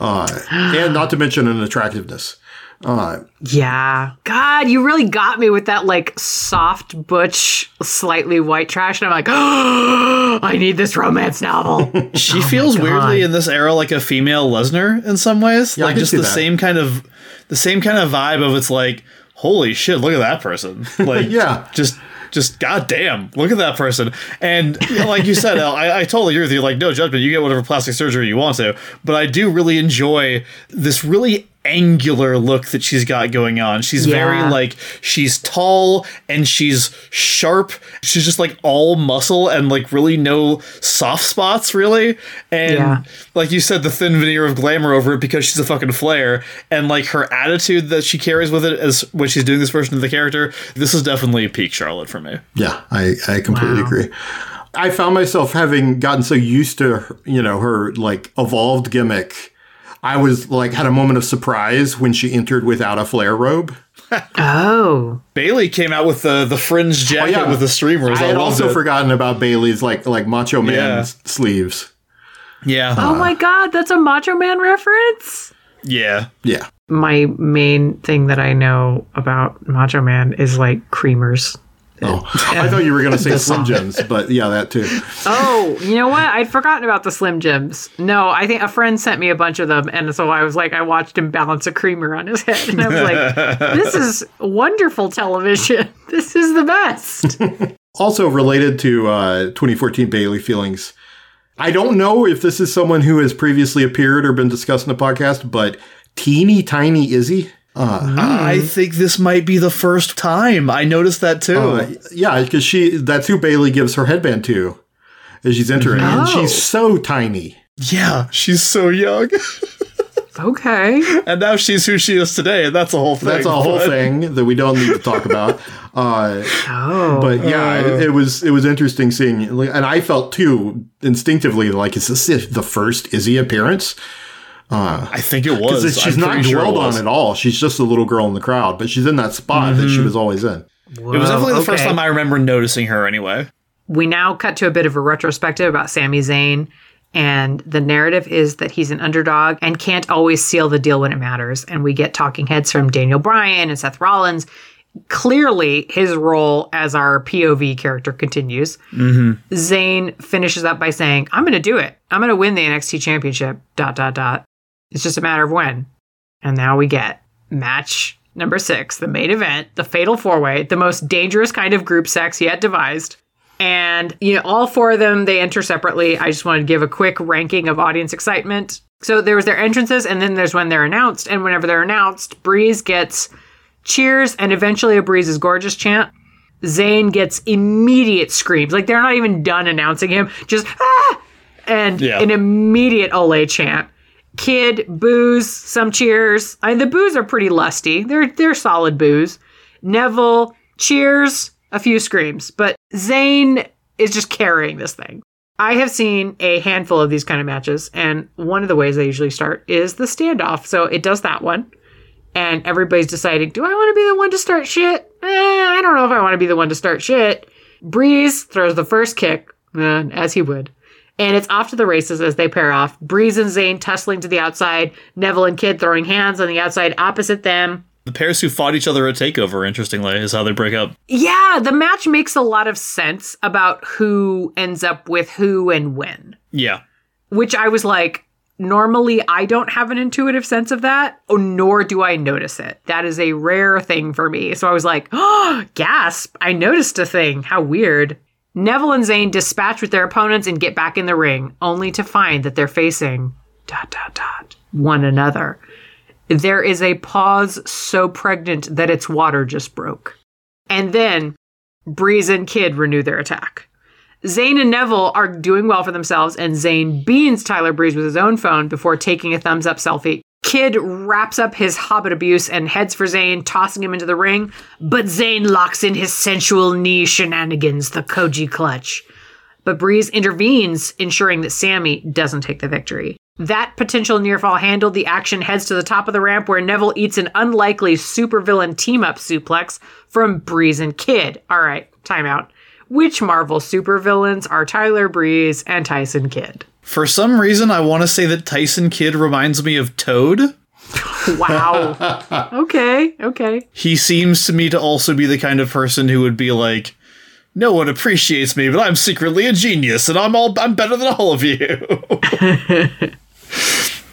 S3: Uh, and not to mention an attractiveness. Uh,
S1: Yeah. God, you really got me with that like soft butch, slightly white trash. And I'm like, oh, I need this romance novel.
S2: She feels weirdly in this era like a female Lesnar in some ways.
S3: Yeah, I
S2: like
S3: can
S2: just
S3: see
S2: the
S3: that.
S2: same kind of the same kind of vibe of it's like, holy shit, look at that person. Like
S3: Yeah.
S2: just just goddamn, look at that person. And you know, like you said, Elle, I, I totally agree with you. Like, no judgment, you get whatever plastic surgery you want to. But I do really enjoy this really angular look that she's got going on. She's very like she's tall and she's sharp. She's just like all muscle and like really no soft spots really. And
S1: Yeah.
S2: like you said, the thin veneer of glamour over it because she's a fucking flair. And like her attitude that she carries with it as when she's doing this version of the character, this is definitely a peak Charlotte for me.
S3: Yeah, I, I completely
S1: Wow.
S3: agree. I found myself having gotten so used to, her- you know, her like evolved gimmick. I was like had a moment of surprise when she entered without a Flair robe.
S1: oh.
S2: Bayley came out with the the fringe oh, jacket
S3: yeah.
S2: with the streamers.
S3: I
S2: I,
S3: had also
S2: it.
S3: forgotten about Bayley's like like Macho Man
S2: Yeah.
S3: sleeves.
S2: yeah,
S1: Oh my uh. God, that's a Macho Man reference.
S2: yeah.
S3: Yeah,
S1: My main thing that I know about Macho Man is like creamers.
S3: Oh, I thought you were going to say Slim Jims, but yeah, that too.
S1: Oh, you know what? I'd forgotten about the Slim Jims. No, I think a friend sent me a bunch of them, and so I was like, I watched him balance a creamer on his head, and I was like, this is wonderful television. This is the best.
S3: Also related to uh, 2014 Bayley feelings. I don't know if this is someone who has previously appeared or been discussed in the podcast, but teeny tiny Izzy. Uh,
S2: I think this might be the first time I noticed that too.
S3: Uh, yeah, because she that's who Bayley gives her headband to as she's entering. And
S1: Oh.
S3: she's so tiny.
S2: yeah, she's so young,
S1: Okay.
S2: and now she's who she is today, and that's a whole thing.
S3: That's a whole
S2: but-
S3: thing that we don't need to talk about. Uh,
S1: Oh.
S3: but yeah, it, it was it was interesting seeing, and I felt too instinctively like is this the first Izzy appearance?
S2: Uh, I think it was.
S3: Because she's
S2: I'm
S3: not
S2: pretty sure it
S3: dwelled
S2: was.
S3: on at all. She's just a little girl in the crowd, but she's in that spot that she mm-hmm. was always in.
S2: It was definitely the first time I remember noticing her. Anyway,
S1: we now cut to a bit of a retrospective about Sami Zayn. And the narrative is that he's an underdog and can't always seal the deal when it matters. And we get talking heads from Daniel Bryan and Seth Rollins. Clearly, his role as our POV character continues. Mm-hmm. Zayn finishes up by saying, I'm going to do it. I'm going to win the NXT championship. Dot, dot, dot. It's just a matter of when. And now we get match number six, the main event, the fatal four way, the most dangerous kind of group sex yet devised. And you know, all four of them they enter separately. I just wanted to give a quick ranking of audience excitement. So there was their entrances, and then there's when they're announced. And whenever they're announced, Breeze gets cheers and eventually a Breeze is gorgeous chant. Zayn gets immediate screams. Like they're not even done announcing him. Just ah! And
S2: Yeah.
S1: an immediate Ole chant. Kidd boos, some cheers. I mean, the boos are pretty lusty. They're they're solid boos. Neville cheers, a few screams, but Zayn is just carrying this thing. I have seen a handful of these kind of matches, and one of the ways they usually start is the standoff. So it does that one, and everybody's deciding, do I want to be the one to start shit? Eh, I don't know if I want to be the one to start shit. Breeze throws the first kick, as he would. And it's off to the races as they pair off. Breeze and Zayn tussling to the outside, Neville and Kidd throwing hands on the outside opposite them.
S2: The pairs who fought each other at Takeover, interestingly, is how they break up.
S1: Yeah, the match makes a lot of sense about who ends up with who and when.
S2: Yeah.
S1: Which I was like, normally I don't have an intuitive sense of that, or nor do I notice it. That is a rare thing for me. So I was like, oh, gasp, I noticed a thing. How weird. Neville and Zayn dispatch with their opponents and get back in the ring, only to find that they're facing dot dot dot one another. There is a pause so pregnant that its water just broke. And then Breeze and Kidd renew their attack. Zayn and Neville are doing well for themselves, and Zayn beans Tyler Breeze with his own phone before taking a thumbs up selfie. Kidd wraps up his hobbit abuse and heads for Zayn, tossing him into the ring, but Zayn locks in his sensual knee shenanigans, the Koji clutch. But Breeze intervenes, ensuring that Sami doesn't take the victory. That potential near fall handled, the action heads to the top of the ramp where Neville eats an unlikely supervillain team up suplex from Breeze and Kidd. All right, timeout. Which Marvel supervillains are Tyler Breeze and Tyson Kidd?
S2: For some reason, I want to say that Tyson Kidd reminds me of Toad.
S1: Wow. okay, okay.
S2: He seems to me to also be the kind of person who would be like, "No one appreciates me, but I'm secretly a genius, and I'm all I'm better than all of you."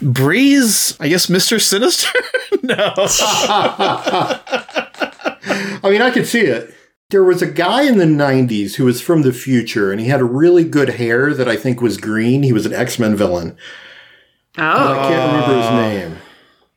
S2: Breeze, I guess, Mister Sinister. no,
S3: I mean, I could see it. There was a guy in the 90s who was from the future, and he had a really good hair that I think was green. He was an X Men villain.
S1: Oh,
S3: I can't remember his name.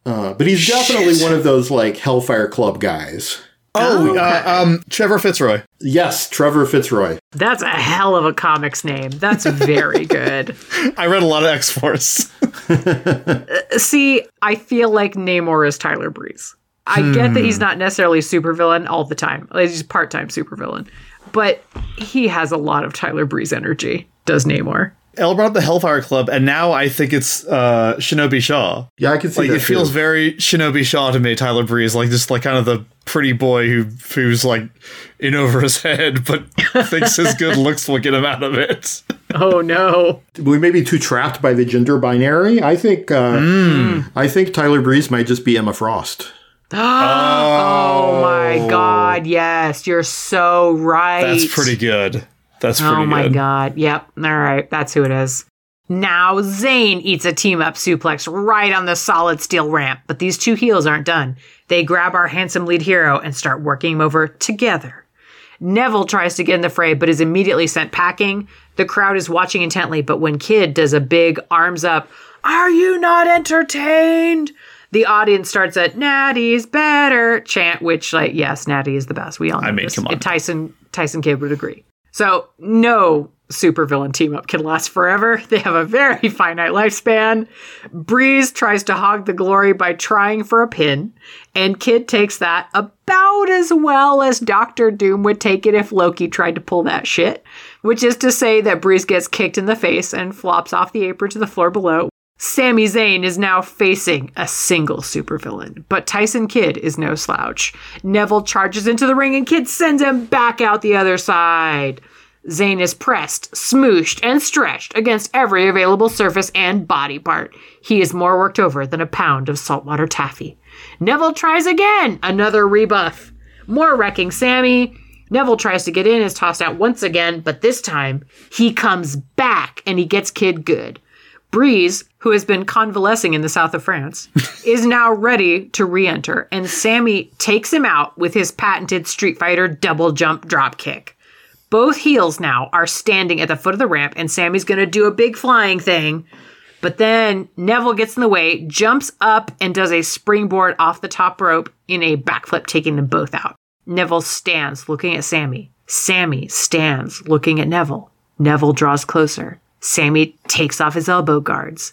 S3: Uh, but he's definitely one of those, like, Hellfire Club guys.
S2: oh, uh, um, Trevor Fitzroy.
S3: Yes, Trevor Fitzroy.
S1: that's a hell of a comics name. That's very good.
S2: I read a lot of X Force.
S1: See, I feel like Namor is Tyler Breeze. I get that he's not necessarily a supervillain all the time. Like, He's part-time supervillain. But he has a lot of Tyler Breeze energy, does Namor.
S2: Elle brought up the Hellfire Club, and now I think it's uh, Shinobi Shaw.
S3: Yeah, I can see
S2: Like
S3: that.
S2: it feels very Shinobi Shaw to me, Tyler Breeze, like just like kind of the pretty boy who who's like in over his head, but thinks his good looks will get him out of it.
S1: Oh no.
S3: we may be too trapped by the gender binary. I think. Uh,
S2: Hmm.
S3: I think Tyler Breeze might just be Emma Frost.
S1: Oh my oh. god, yes, you're so right.
S2: That's pretty good. That's pretty good.
S1: Oh my
S2: good.
S1: god. Yep. All right. That's who it is. Now Zayn eats a team up suplex right on the solid steel ramp, but these two heels aren't done. They grab our handsome lead hero and start working him over together. Neville tries to get in the fray, but is immediately sent packing. The crowd is watching intently, but when Kidd does a big arms up, are you not entertained? The audience starts at Natty's better chant, which, like, yes, Natty is the best. We all know
S2: I mean,
S1: this.
S2: come on.
S1: Tyson Tyson Kidd would agree. So no supervillain team up can last forever. They have a very finite lifespan. Breeze tries to hog the glory by trying for a pin, and Kidd takes that about as well as Doctor Doom would take it if Loki tried to pull that shit. Which is to say that Breeze gets kicked in the face and flops off the apron to the floor below. Sami Zayn is now facing a single supervillain, but Tyson Kidd is no slouch. Neville charges into the ring and Kidd sends him back out the other side. Zayn is pressed, smooshed, and stretched against every available surface and body part. He is more worked over than a pound of saltwater taffy. Neville tries again, another rebuff. More wrecking Sami. Neville tries to get in, is tossed out once again, but this time he comes back and he gets Kidd good. Breeze, who has been convalescing in the south of France, is now ready to re enter, and Sami takes him out with his patented Street Fighter double jump drop kick. Both heels now are standing at the foot of the ramp, and Sami's gonna do a big flying thing. But then Neville gets in the way, jumps up, and does a springboard off the top rope in a backflip, taking them both out. Neville stands looking at Sami. Sami stands looking at Neville. Neville draws closer. Sami takes off his elbow guards.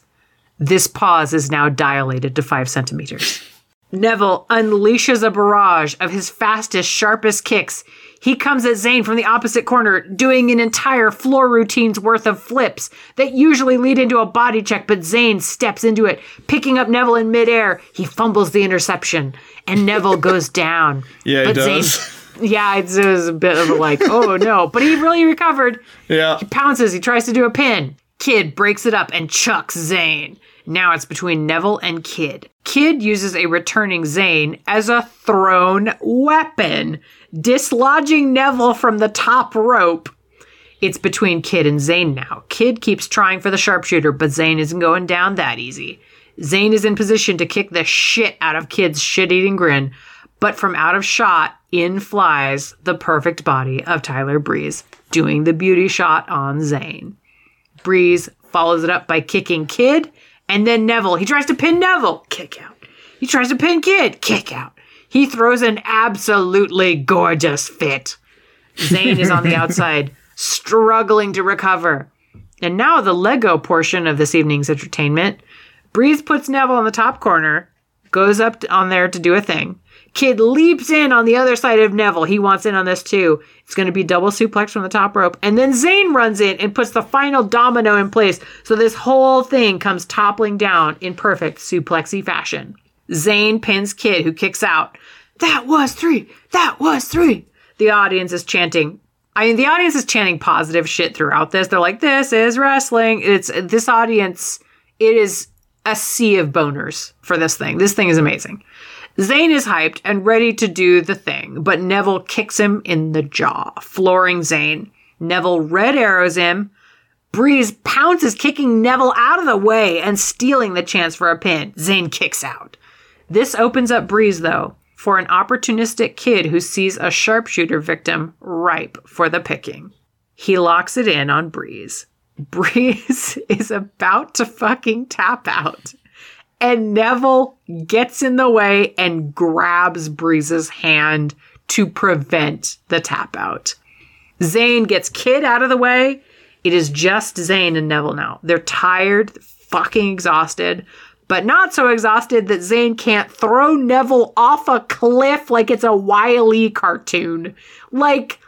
S1: This pause is now dilated to five centimeters. Neville unleashes a barrage of his fastest, sharpest kicks. He comes at Zayn from the opposite corner, doing an entire floor routine's worth of flips that usually lead into a body check, but Zayn steps into it, picking up Neville in midair. He fumbles the interception, and Neville goes down.
S2: Yeah, he
S1: but
S2: does.
S1: Zayn, yeah, it's, it was a bit of a like, oh no. But he really recovered.
S2: Yeah.
S1: He pounces, he tries to do a pin. Kidd breaks it up and chucks Zayn. Now it's between Neville and Kidd. Kidd uses a returning Zayn as a thrown weapon, dislodging Neville from the top rope. It's between Kidd and Zayn now. Kidd keeps trying for the sharpshooter, but Zayn isn't going down that easy. Zayn is in position to kick the shit out of Kidd's shit eating grin, but from out of shot, in flies the perfect body of Tyler Breeze, doing the beauty shot on Zayn. Breeze follows it up by kicking Kidd and then Neville. He tries to pin Neville, kick out. He tries to pin Kidd, kick out. He throws an absolutely gorgeous fit. Zayn is on the outside, struggling to recover. And now the Lego portion of this evening's entertainment. Breeze puts Neville on the top corner, goes up on there to do a thing. Kidd leaps in on the other side of Neville. He wants in on this too. It's going to be double suplex from the top rope. And then Zayn runs in and puts the final domino in place. So this whole thing comes toppling down in perfect suplexy fashion. Zayn pins Kidd, who kicks out. That was three. That was three. The audience is chanting. I mean, the audience is chanting positive shit throughout this. They're like, "This is wrestling." It's this audience. It is a sea of boners for this thing. This thing is amazing. Zayn is hyped and ready to do the thing, but Neville kicks him in the jaw, flooring Zayn. Neville red arrows him. Breeze pounces, kicking Neville out of the way and stealing the chance for a pin. Zayn kicks out. This opens up Breeze, though, for an opportunistic Kidd who sees a sharpshooter victim ripe for the picking. He locks it in on Breeze. Breeze is about to fucking tap out. And Neville gets in the way and grabs Breeze's hand to prevent the tap out. Zayn gets Kidd out of the way. It is just Zayn and Neville now. They're tired, fucking exhausted, but not so exhausted that Zayn can't throw Neville off a cliff like it's a Wile E cartoon. Like,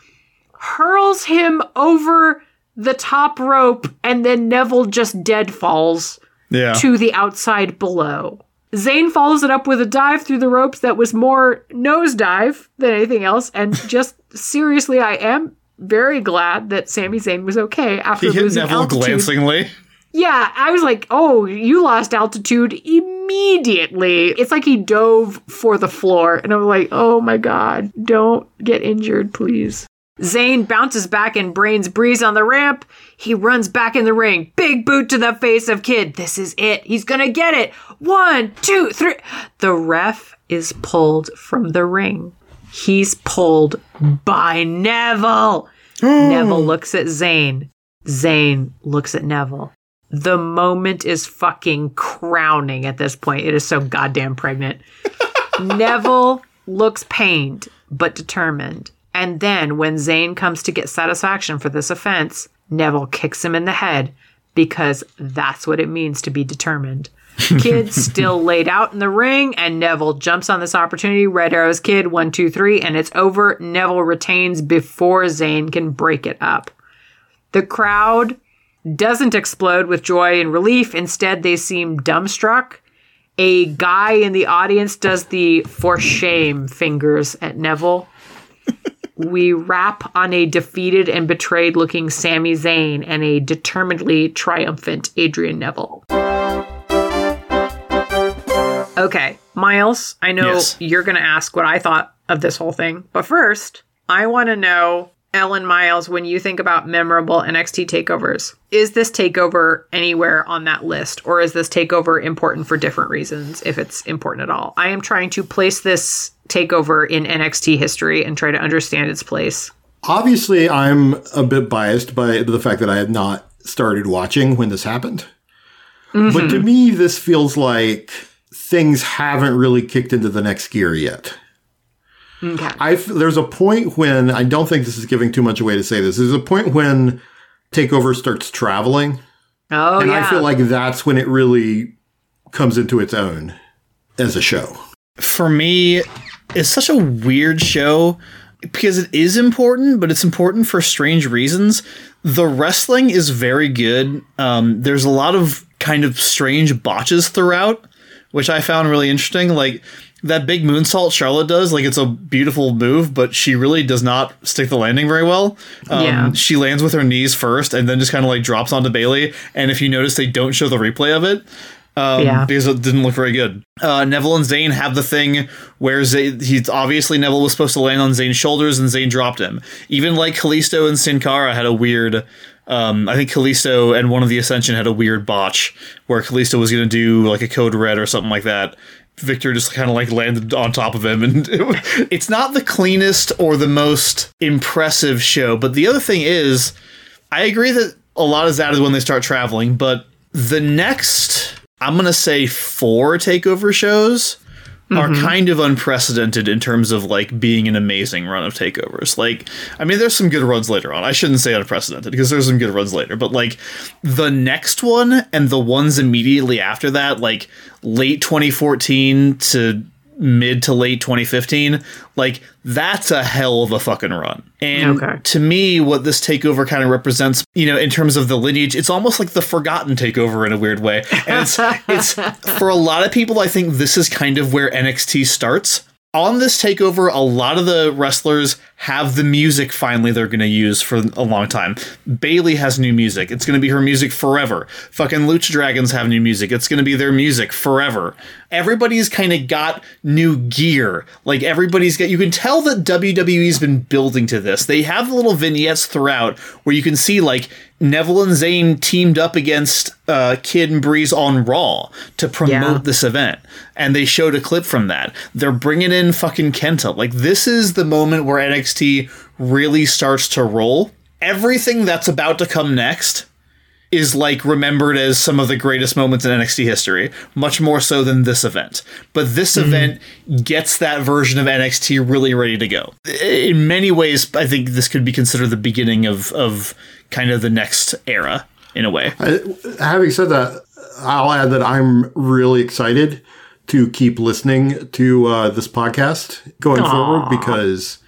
S1: hurls him over the top rope, and then Neville just dead falls
S2: Yeah.
S1: to the outside below. Zayn follows it up with a dive through the ropes that was more nosedive than anything else. And just seriously, I am very glad that Sami Zayn was okay after
S2: he hit
S1: losing
S2: Neville
S1: altitude.
S2: glancingly.
S1: Yeah, I was like, oh, you lost altitude immediately. It's like he dove for the floor. And I'm like, oh my God, don't get injured, please. Zayn bounces back and brains Breeze on the ramp. He runs back in the ring. Big boot to the face of Kidd. This is it. He's gonna get it. One, two, three. The ref is pulled from the ring. He's pulled by Neville. Neville looks at Zayn. Zayn looks at Neville. The moment is fucking crowning at this point. It is so goddamn pregnant. Neville looks pained but determined. And then when Zayn comes to get satisfaction for this offense, Neville kicks him in the head because that's what it means to be determined. Kidd still laid out in the ring, and Neville jumps on this opportunity. Red Arrow's Kidd, one, two, three, and it's over. Neville retains before Zayn can break it up. The crowd doesn't explode with joy and relief. Instead, they seem dumbstruck. A guy in the audience does the for shame fingers at Neville. We wrap on a defeated and betrayed looking Sami Zayn and a determinedly triumphant Adrian Neville. Okay, Miles, I know
S2: Yes.
S1: you're going to ask what I thought of this whole thing, but first, I want to know, Ellen Miles, when you think about memorable NXT takeovers, is this takeover anywhere on that list, or is this takeover important for different reasons, if it's important at all? I am trying to place this takeover in NXT history and try to understand its place.
S3: Obviously, I'm a bit biased by the fact that I had not started watching when this happened. But mm-hmm. to me, this feels like things haven't really kicked into the next gear yet.
S1: Okay.
S3: I f- there's a point when I don't think this is giving too much away to say this. There's a point when Takeover starts traveling,
S1: Oh
S3: and
S1: yeah.
S3: I feel like that's when it really comes into its own as a show.
S2: for me, it's such a weird show because it is important, but it's important for strange reasons. The wrestling is very good. Um, there's a lot of kind of strange botches throughout, which I found really interesting. Like that big moonsault Charlotte does, like it's a beautiful move, but she really does not stick the landing very well. Um,
S1: Yeah.
S2: She lands with her knees first and then just kind of like drops onto Bayley. And if you notice, they don't show the replay of it um,
S1: Yeah.
S2: because it didn't look very good. Uh, Neville and Zayn have the thing where Zay- he's obviously Neville was supposed to land on Zayn's shoulders and Zayn dropped him. Even like Kalisto and Sin Cara had a weird. Um, I think Kalisto and one of the Ascension had a weird botch where Kalisto was going to do like a code red or something like that. Victor just kind of like landed on top of him, and it, it's not the cleanest or the most impressive show. But the other thing is, I agree that a lot is added when they start traveling, but the next, I'm going to say four takeover shows are mm-hmm. kind of unprecedented in terms of like being an amazing run of takeovers. Like, I mean, there's some good runs later on. I shouldn't say unprecedented because there's some good runs later, but like the next one and the ones immediately after that, like late 2014 to mid to late 2015 like that's a hell of a fucking run. And
S1: Okay.
S2: to me what this takeover kind of represents you know in terms of the lineage it's almost like the forgotten takeover in a weird way. And it's it's for a lot of people i think this is kind of where nxt starts. On this takeover a lot of the wrestlers have the music finally they're going to use for a long time. Bayley has new music. It's going to be her music forever. Fucking lucha dragons have new music. It's going to be their music forever. Everybody's kind of got new gear. Like everybody's got you can tell that wwe's been building to this. They have little vignettes throughout where you can see like neville and zayn teamed up against uh, kid and breeze on raw to promote
S1: Yeah.
S2: this event. And they showed a clip from that. They're bringing in fucking kenta. Like this is the moment where nxt really starts to roll everything that's about to come next is like remembered as some of the greatest moments in NXT history, much more so than this event. But this event gets that version of NXT really ready to go. In many ways, I think this could be considered the beginning of of kind of the next era in a way.
S3: Having said that, I'll add that I'm really excited to keep listening to uh, this podcast going forward because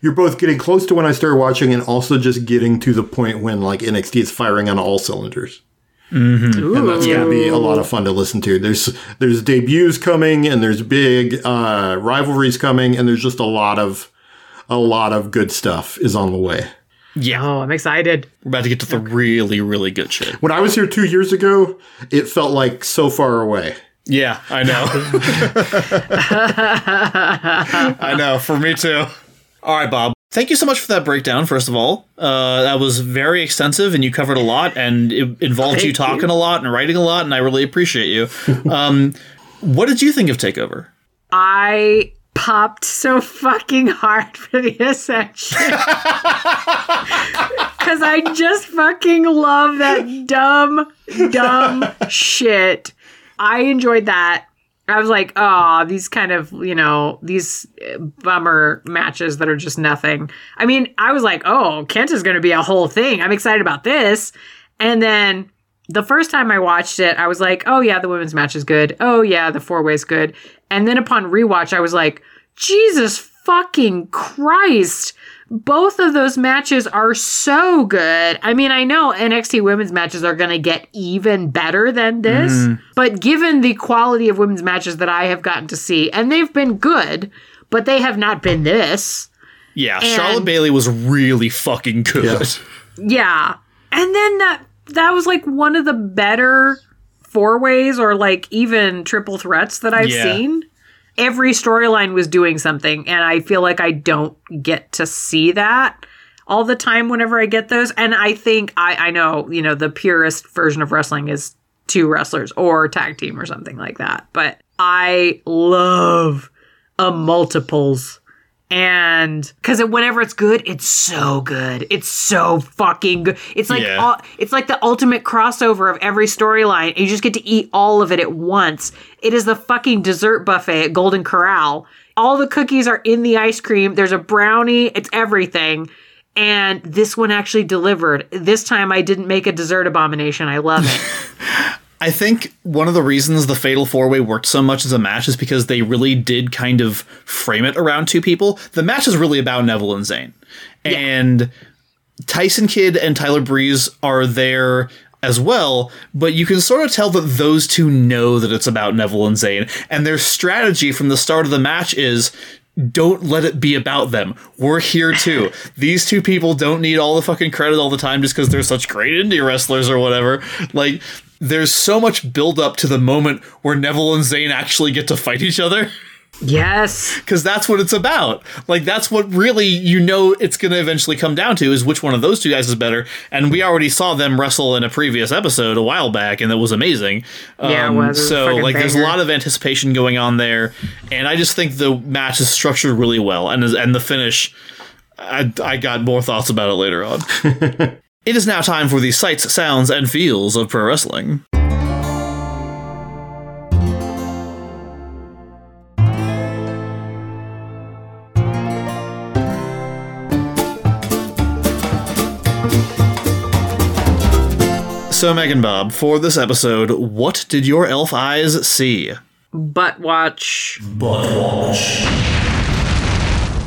S3: you're both getting close to when I started watching and also just getting to the point when like NXT is firing on all cylinders. And that's going to be a lot of fun to listen to. There's there's debuts coming and there's big uh, rivalries coming and there's just a lot of a lot of good stuff is on the way.
S2: Yeah,
S1: Oh, I'm excited.
S2: we're about to get to the really really good shit.
S3: When I was here two years ago, it felt like so far away.
S2: Yeah, I know. I know. For me too. All right, Bob. Thank you so much for that breakdown. First of all, uh, that was very extensive, and you covered a lot, and it involved you
S1: Thank you.
S2: talking a lot and writing a lot, and I really appreciate you. Um, what did you think of Takeover?
S1: I popped so fucking hard for the Ascension. Because I just fucking love that dumb, dumb shit. I enjoyed that. I was like, oh, these kind of, you know, these bummer matches that are just nothing. I mean, I was like, oh, Kent is going to be a whole thing. I'm excited about this. And then the first time I watched it, I was like, oh, yeah, the women's match is good. Oh, yeah, the four way's good. And then upon rewatch, I was like, Jesus fucking Christ. Both of those matches are so good. I mean, I know NXT women's matches are going to get even better than this, mm-hmm. but given the quality of women's matches that I have gotten to see, and they've been good, but they have not been this.
S2: Yeah,
S1: And-
S2: Charlotte Bayley was really fucking good.
S3: Yeah.
S1: Yeah. And then that that was like one of the better four ways or like even triple threats that I've
S2: Yeah.
S1: seen. Every storyline was doing something and I feel like I don't get to see that all the time whenever I get those. And I think I I know, you know, the purest version of wrestling is two wrestlers or tag team or something like that. But I love a multiples And because whenever it's good, it's so good. It's so fucking good. It's like
S2: Yeah.
S1: all, it's like the ultimate crossover of every storyline. You just get to eat all of it at once. It is the fucking dessert buffet at Golden Corral. All the cookies are in the ice cream. There's a brownie. It's everything. And this one actually delivered. This time I didn't make a dessert abomination. I love it.
S2: I think one of the reasons the Fatal Four Way worked so much as a match is because they really did kind of frame it around two people. The match is really about Neville and Zayn. And Tyson Kidd and Tyler Breeze are there as well, but you can sort of tell that those two know that it's about Neville and Zayn. And their strategy from the start of the match is don't let it be about them. We're here too. These two people don't need all the fucking credit all the time just because they're such great indie wrestlers or whatever. Like, there's so much build up to the moment where Neville and Zayn actually get to fight each other.
S1: yes.
S2: Because that's what it's about. Like, that's what really you know it's going to eventually come down to is which one of those two guys is better. And we already saw them wrestle in a previous episode a while back, and that was amazing.
S1: Yeah, it
S2: Um,
S1: was. It was
S2: so,
S1: fucking
S2: like, there's a lot of anticipation going on there. And I just think the match is structured really well. And, and the finish, I, I got more thoughts about it later on. it is now time for the sights, sounds, and feels of pro wrestling. So, Megan Bob, for this episode, what did your elf eyes see?
S1: Butt watch. Butt watch.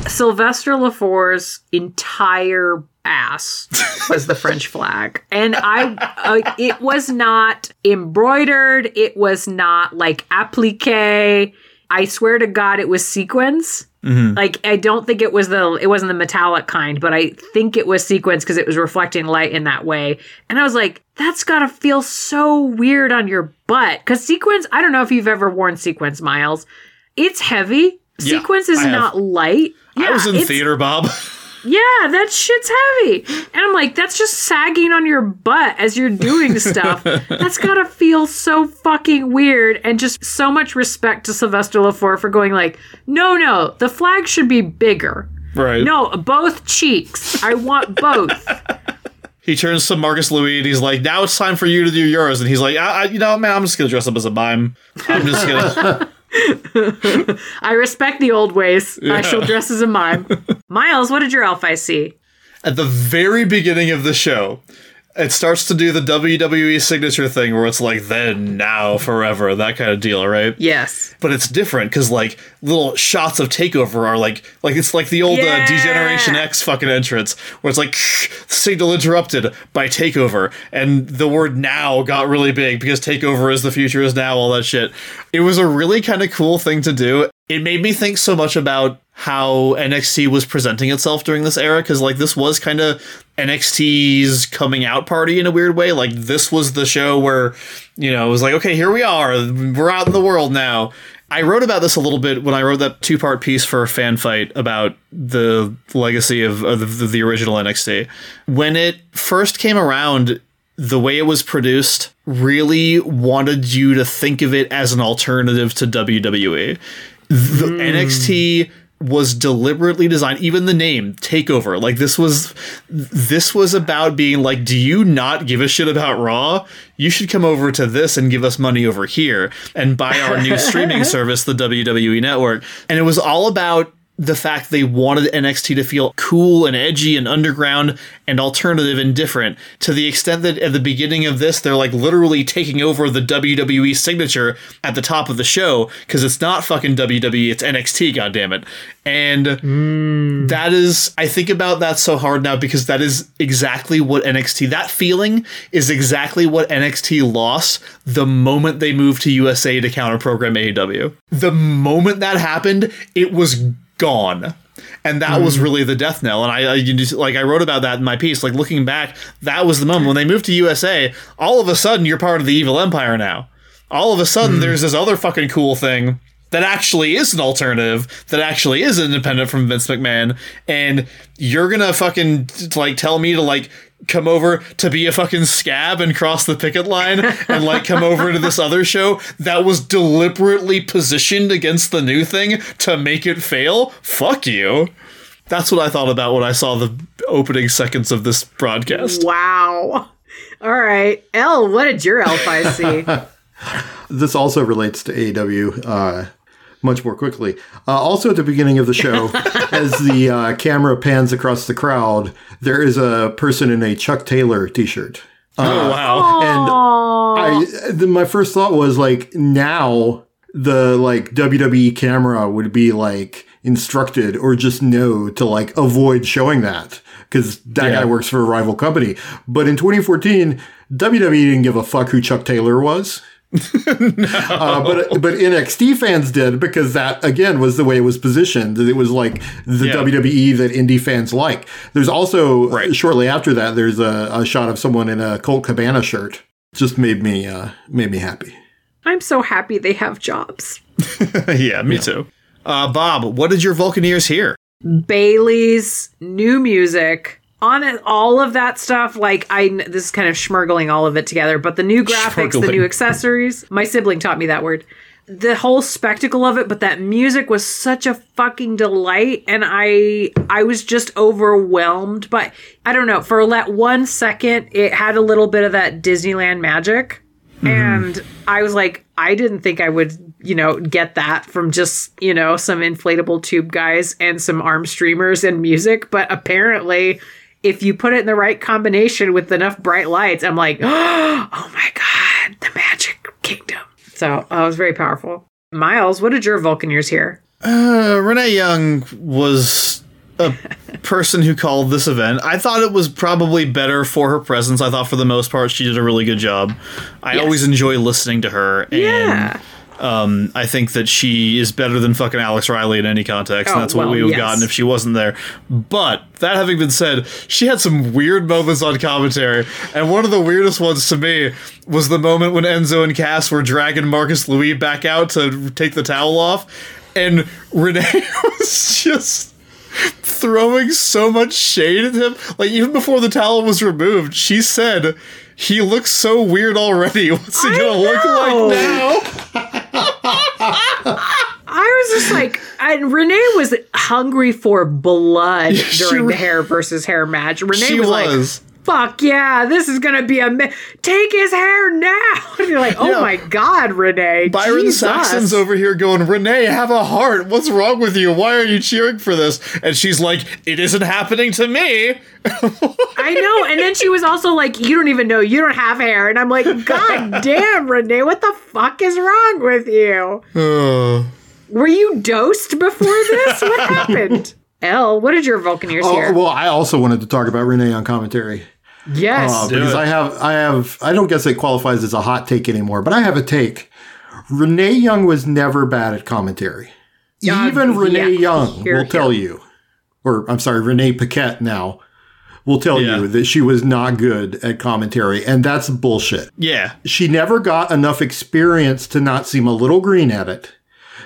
S1: Sylvester Lefort's entire ass was the French flag. And I, uh, it was not embroidered. It was not like applique. I swear to God, it was sequins. Like I don't think it was the it wasn't the metallic kind, but I think it was sequins because it was reflecting light in that way. And I was like, that's gotta feel so weird on your butt. Because sequins, I don't know if you've ever worn sequins, Miles. It's heavy.
S2: Yeah,
S1: Sequins is
S2: I have.
S1: not light.
S2: I was in theater, Bob.
S1: Yeah, that shit's heavy. And I'm like, that's just sagging on your butt as you're doing stuff. that's gotta feel so fucking weird. And just so much respect to Sylvester Lefort for going like, no, no, the flag should be bigger.
S2: right.
S1: No, both cheeks. I want both.
S2: He turns to Marcus Louis and he's like, "Now it's time for you to do yours." And he's like, I, I, "You know, man, I'm just gonna dress up as a mime. I'm just gonna."
S1: I respect the old ways. I shall dress as a mime. Miles, what did your elf eye see?
S2: At the very beginning of the show, it starts to do the WWE signature thing where it's like, "Then, now, forever," that kind of deal, right?
S1: Yes.
S2: But it's different because like little shots of Takeover are like like it's like the old
S1: Yeah.
S2: uh, Degeneration X fucking entrance where it's like signal interrupted by Takeover and the word now got really big because Takeover is the future is now all that shit. It was a really kind of cool thing to do. It made me think so much about how NXT was presenting itself during this era because like this was kind of NXT's coming out party in a weird way. Like this was the show where you know it was like okay here we are we're out in the world now. I wrote about this a little bit when I wrote that two part piece for Fanbyte about the legacy of, of the, the original NXT. When it first came around, the way it was produced really wanted you to think of it as an alternative to WWE. The hmm. NXT was deliberately designed even the name takeover. Like this was this was about being like do you not give a shit about raw? You should come over to this and give us money over here and buy our new streaming service the WWE network. And it was all about the fact they wanted NXT to feel cool and edgy and underground and alternative and different. To the extent that at the beginning of this they're like literally taking over the WWE signature at the top of the show because it's not fucking WWE it's NXT goddammit. And hmm. that is I think about that so hard now because that is exactly what NXT that feeling is exactly what NXT lost the moment they moved to USA to counter program AEW the moment that happened it was gone. And that was mm. really the death knell. And I, I just, like I wrote about that in my piece. Like looking back that was the moment. When they moved to USA all of a sudden you're part of the evil empire now. All of a sudden mm. there's this other fucking cool thing that actually is an alternative that actually is independent from Vince McMahon. And you're gonna fucking like tell me to like come over to be a fucking scab and cross the picket line and like come over to this other show that was deliberately positioned against the new thing to make it fail? Fuck you. That's what I thought about when I saw the opening seconds of this broadcast.
S1: Wow. All right. Elle what did your L5 see?
S3: This also relates to AEW uh, much more quickly. Uh, also, at the beginning of the show, as the uh, camera pans across the crowd, there is a person in a Chuck Taylor T-shirt.
S2: oh wow.
S3: And I, the, my first thought was like, now the like WWE camera would be like instructed or just know to like avoid showing that because that
S2: Yeah.
S3: guy works for a rival company. But in 2014, WWE didn't give a fuck who Chuck Taylor was. uh, but but NXT fans did because that again was the way it was positioned. It was like the
S2: Yeah.
S3: WWE that indie fans like. There's also
S2: Right.
S3: shortly after that, there's a, a shot of someone in a Colt Cabana shirt. Just made me uh, made me happy.
S1: I'm so happy they have jobs.
S2: yeah, me too. Uh, Bob, what did your Vulcaneers hear?
S1: Bayley's new music on it, all of that stuff. Like I, this is kind of schmurgling all of it together, but the new graphics, the new accessories. My sibling taught me that word. The whole spectacle of it, but that music was such a fucking delight, and I, I was just overwhelmed. But I don't know. For that one second, it had a little bit of that Disneyland magic. Mm-hmm. And I was like, I didn't think I would, you know, get that from just, you know, some inflatable tube guys and some arm streamers and music. But apparently, if you put it in the right combination with enough bright lights, I'm like, oh my God, the magic kingdom. So uh, it was very powerful. Miles, what did your Vulcan Vulcaneers hear?
S2: Uh, Renee Young was a person who called this event. I thought it was probably better for her presence. I thought for the most part she did a really good job. I
S1: Yes.
S2: always enjoy listening to her, and
S1: Yeah.
S2: Um, I think that she is better than fucking Alex Riley in any context,
S1: Oh,
S2: and that's what
S1: well,
S2: we would have
S1: yes.
S2: gotten if she wasn't there. But that having been said, she had some weird moments on commentary, and one of the weirdest ones to me was the moment when Enzo and Cass were dragging Marcus Louis back out to take the towel off, and Renee was just throwing so much shade at him. Like even before the towel was removed, she said, "He looks so weird already. What's he
S1: I
S2: gonna look like now?"
S1: Was just like, and Renee was hungry for blood during
S2: re-
S1: the hair versus hair match. Renee was,
S2: was.
S1: like, fuck yeah, this is gonna be a ma- take his hair now. And you're like, oh
S2: Yeah.
S1: my god, Renee.
S2: Byron
S1: Jesus.
S2: Saxton's over here going, Renee, have a heart. What's wrong with you? Why are you cheering for this? And she's like, It isn't happening to me.
S1: I know. And then she was also like, you don't even know, you don't have hair. And I'm like, god damn, Renee, what the fuck is wrong with you?
S2: Uh.
S1: Were you dosed before this? What happened? Elle, what did your Vulcaneers
S3: Oh,
S1: hear?
S3: well, I also wanted to talk about Renee on commentary.
S1: yes.
S3: Uh, because
S2: it.
S3: I have, I have, I don't guess it qualifies as a hot take anymore, but I have a take. Renee Young was never bad at commentary.
S1: Uh,
S3: Even Renee
S1: yeah.
S3: Young
S1: Here,
S3: will tell you, or I'm sorry, Renee Paquette now will tell
S2: Yeah.
S3: you that she was not good at commentary, and that's bullshit.
S2: yeah.
S3: She never got enough experience to not seem a little green at it.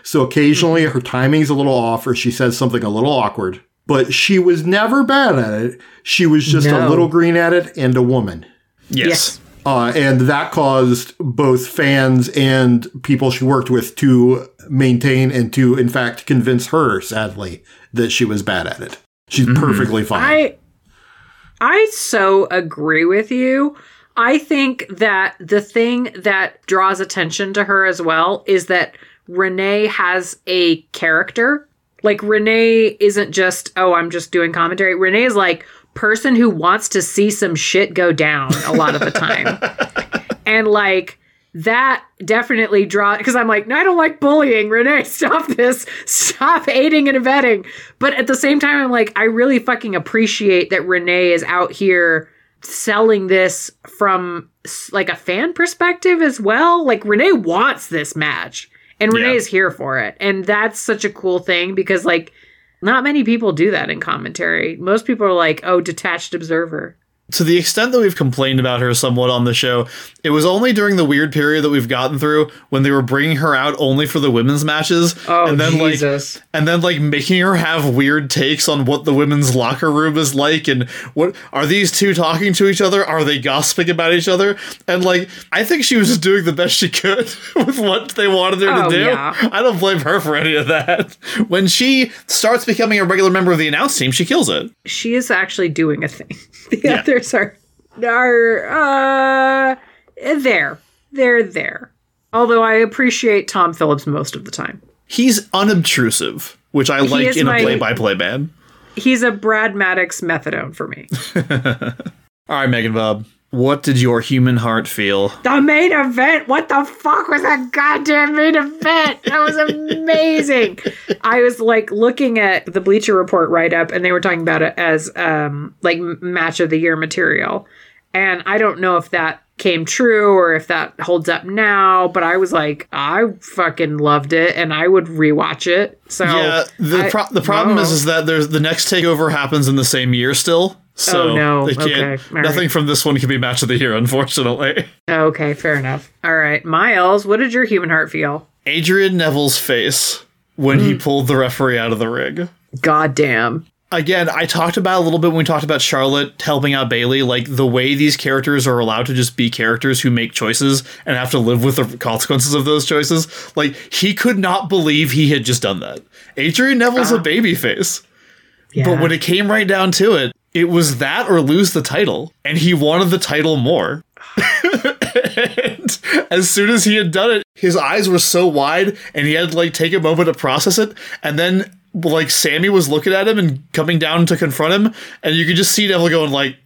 S3: So occasionally her timing's a little off or she says something a little awkward, but she was never bad at it. She was just a little green at it and a woman.
S2: Yes.
S1: Yes.
S3: Uh, and that caused both fans and people she worked with to maintain and to, in fact, convince her, sadly, that she was bad at it. She's perfectly fine.
S1: I I so agree with you. I think that the thing that draws attention to her as well is that Renee has a character. Like Renee isn't just, oh, I'm just doing commentary. Renee is like person who wants to see some shit go down a lot of the time. and like that definitely draw because I'm like, no, I don't like bullying. Renee, stop this. Stop aiding and abetting. But at the same time, I'm like, I really fucking appreciate that Renee is out here selling this from like a fan perspective as well. Like Renee wants this match. And
S2: Yeah.
S1: Renee is here for it. And that's such a cool thing because like not many people do that in commentary. Most people are like, oh, detached observer.
S2: To the extent that we've complained about her somewhat on the show, it was only during the weird period that we've gotten through when they were bringing her out only for the women's matches,
S1: Oh,
S2: and then
S1: Jesus.
S2: like, and then like making her have weird takes on what the women's locker room is like, and what are these two talking to each other? Are they gossiping about each other? And like, I think she was just doing the best she could with what they wanted her
S1: Oh,
S2: to do.
S1: yeah.
S2: I don't blame her for any of that. When she starts becoming a regular member of the announce team, she kills it.
S1: she is actually doing a thing. The
S2: Yeah.
S1: Others are are uh there. They're there. Although I appreciate Tom Phillips most of the time.
S2: He's unobtrusive, which I like in
S1: my-
S2: a play-by-play man.
S1: He's a Brad Maddox methadone for me.
S2: All right, Megan Bob, what did your human heart feel?
S1: the main event. What the fuck was that goddamn main event? That was amazing. I was like looking at the Bleacher Report write up, and they were talking about it as um like match of the year material. And I don't know if that came true or if that holds up now, but I was like, I fucking loved it, and I would rewatch it. So
S2: yeah, the
S1: I-
S2: pro- the problem is is that there's the next takeover happens in the same year still. So
S1: Oh, no.
S2: they can't.
S1: Okay. All
S2: nothing
S1: right.
S2: from this one can be match of the year, unfortunately.
S1: okay, fair enough. All right, Miles, what did your human heart feel?
S2: Adrian Neville's face when
S1: Hmm.
S2: he pulled the referee out of the ring.
S1: Goddamn.
S2: again, I talked about a little bit when we talked about Charlotte helping out Bayley, like the way these characters are allowed to just be characters who make choices and have to live with the consequences of those choices. Like he could not believe he had just done that. Adrian Neville's a babyface.
S1: Yeah.
S2: But when it came right down to it, it was that or lose the title. And he wanted the title more. and as soon as he had done it, his eyes were so wide and he had to like take a moment to process it. And then like Sami was looking at him and coming down to confront him, and you could just see Neville going like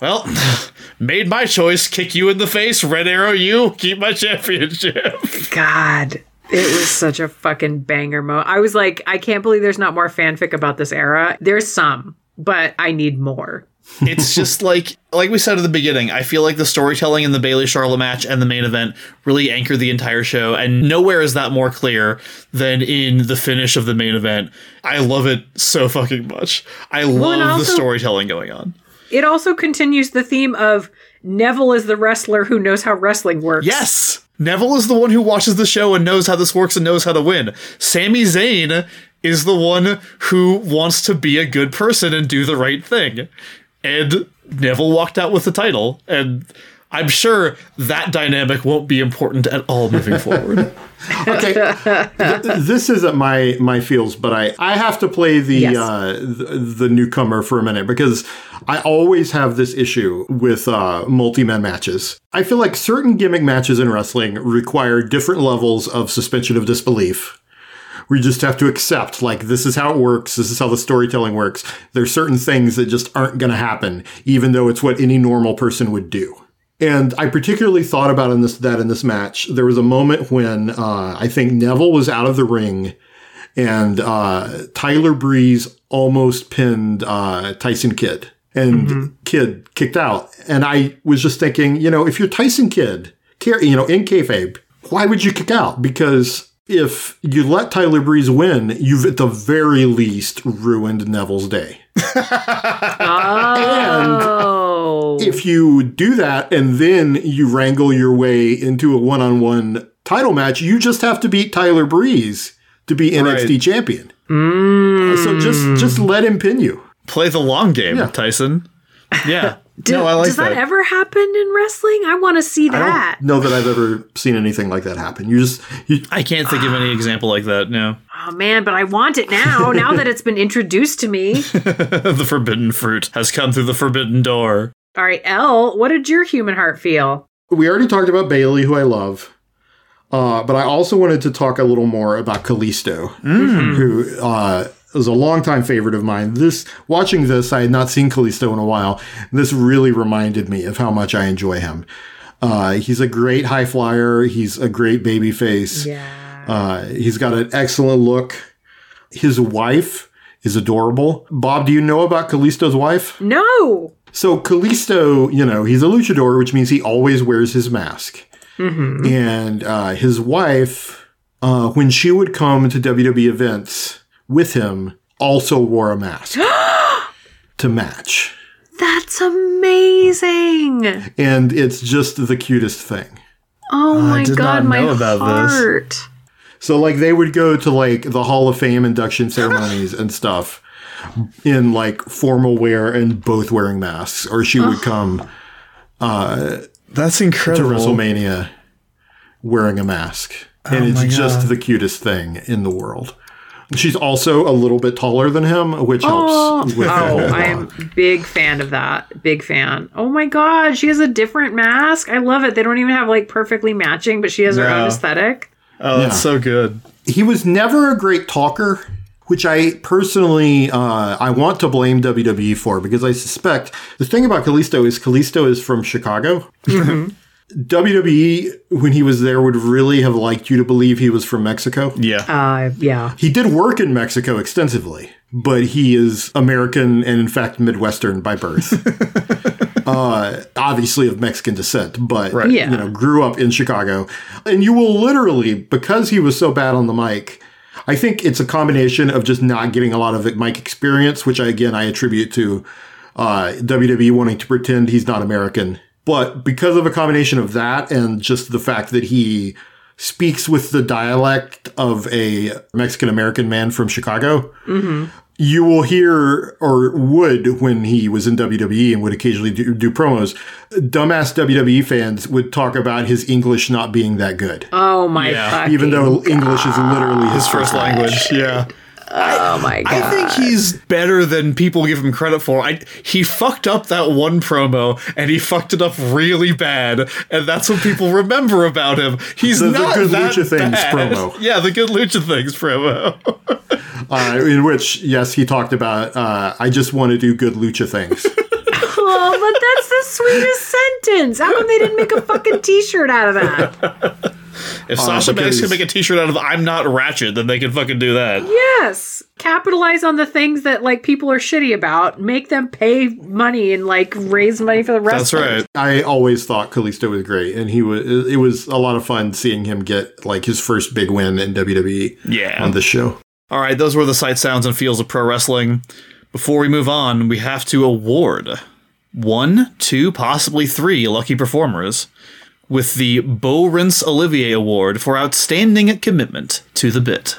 S2: well, made my choice. Kick you in the face. Red arrow you. Keep my championship.
S1: God, it was such a fucking banger mo. I was like, I can't believe there's not more fanfic about this era. There's some, but I need more.
S2: it's just like like we said at the beginning i feel like the storytelling in the bayley charlotte match and the main event really anchor the entire show and nowhere is that more clear than in the finish of the main event. I love it so fucking much. I love
S1: and
S2: the storytelling going on.
S1: It also continues the theme of Neville is the wrestler who knows how wrestling works.
S2: yes! Neville is the one who watches the show and knows how this works and knows how to win. Sami Zayn is the one who wants to be a good person and do the right thing and neville walked out with the title and i'm sure that dynamic won't be important at all moving forward
S3: okay, Th- this isn't my my feels, but I I have to play the
S1: Yes.
S3: uh, the, the newcomer for a minute because I always have this issue with uh, multi man matches. I feel like certain gimmick matches in wrestling require different levels of suspension of disbelief. We just have to accept, like, this is how it works. This is how the storytelling works. There's certain things that just aren't going to happen, even though it's what any normal person would do. And I particularly thought about in this that in this match, there was a moment when uh, I think Neville was out of the ring, and uh, Tyler Breeze almost pinned uh, Tyson Kidd, and Kidd kicked out. And I was just thinking, you know, if you're Tyson Kidd, care- you know, in kayfabe, why would you kick out? Because if you let Tyler Breeze win, you've at the very least ruined Neville's day.
S1: Oh.
S3: if you do that and then you wrangle your way into a one-on-one title match, you just have to beat Tyler Breeze to be NXT
S2: Right.
S3: champion. Mm. So just just let him pin you.
S2: play the long game
S3: Yeah.
S2: tyson yeah
S1: Do-
S2: no i like
S1: does that,
S2: that,
S1: ever happen in wrestling? I want to see
S3: I
S1: that.
S3: don't know that I've ever seen anything like that happen. You just you,
S2: i can't think of any example like that no
S1: Oh man, but I want it now. now that it's been introduced to me.
S2: the forbidden fruit has come through the forbidden door
S1: All right, L. what did your human heart feel?
S3: we already talked about Bayley, who I love. Uh, but I also wanted to talk a little more about Kalisto, who uh, was a longtime favorite of mine. This watching this, I had not seen Kalisto in a while. This really reminded me of how much I enjoy him. Uh, he's a great high flyer. He's a great baby face.
S1: Yeah.
S3: Uh, he's got an excellent look. His wife is adorable. Bob, do you know about Kalisto's wife?
S1: No.
S3: So Kalisto, you know, he's a luchador, which means he always wears his mask. Mm-hmm. And uh, his wife, uh, when she would come to WWE events with him, also wore a mask to match.
S1: That's That's amazing.
S3: and it's just the cutest thing.
S1: Oh my
S2: did
S1: god,
S2: not
S1: my
S2: know about this.
S1: heart.
S3: So like they would go to like the Hall of Fame induction ceremonies and stuff in like formal wear and both wearing masks, or she would come
S2: uh,
S3: That's
S2: incredible to.
S3: WrestleMania wearing a mask, and
S2: Oh
S3: it's just
S2: God.
S3: the cutest thing in the world. She's also a little bit taller than him, which helps with
S1: Oh, I'm big fan of that. Big fan. Oh my god, she has a different mask. I love it. They don't even have like perfectly matching, but she has her
S2: No.
S1: own aesthetic.
S2: Oh, that's
S3: Yeah.
S2: so good.
S3: He was never a great talker, which I personally uh, I want to blame WWE for because I suspect the thing about Kalisto is Kalisto is from Chicago. WWE, when he was there, would really have liked you to believe he was from Mexico.
S2: Yeah.
S1: Uh, yeah.
S3: He did work in Mexico extensively, but he is American and, in fact, Midwestern by birth. uh, obviously of Mexican descent, but
S2: Right.
S1: Yeah.
S3: you know, grew up in Chicago. And you will literally, because he was so bad on the mic, I think it's a combination of just not getting a lot of mic experience, which I, again I attribute to uh, WWE wanting to pretend he's not American. But because of a combination of that and just the fact that he speaks with the dialect of a Mexican American man from Chicago, you will hear, or would when he was in WWE and would occasionally do, do promos, dumbass WWE fans would talk about his English not being that good,
S1: Oh my
S2: Yeah.
S1: fucking
S3: even though English is literally his
S2: First language. Yeah.
S1: Oh my god.
S2: I think he's better than people give him credit for. I he fucked up that one promo and he fucked it up really bad, and that's what people remember about him. He's
S3: The- the
S2: not
S3: Good
S2: that
S3: Lucha Things
S2: bad.
S3: promo.
S2: Yeah, the good lucha things promo.
S3: uh, in which, yes, he talked about, uh, I just want to do good lucha things.
S1: Oh, but that's the sweetest sentence. How come they didn't make a fucking t-shirt out of that?
S2: If Sasha Banks can make a T-shirt out of "I'm not Ratchet," then they can fucking do that.
S1: Yes. Capitalize on the things that like people are shitty about. Make them pay money and like raise money for the
S2: rest.
S1: That's
S2: right.
S3: I always thought Kalisto was great, and he was. It was a lot of fun seeing him get like his first big win in WWE
S2: Yeah.
S3: on this show.
S2: All right, those were the sight, sounds, and feels of pro wrestling. Before we move on, we have to award one, two, possibly three lucky performers with the Beau Rince Olivier Award for outstanding commitment to the bit.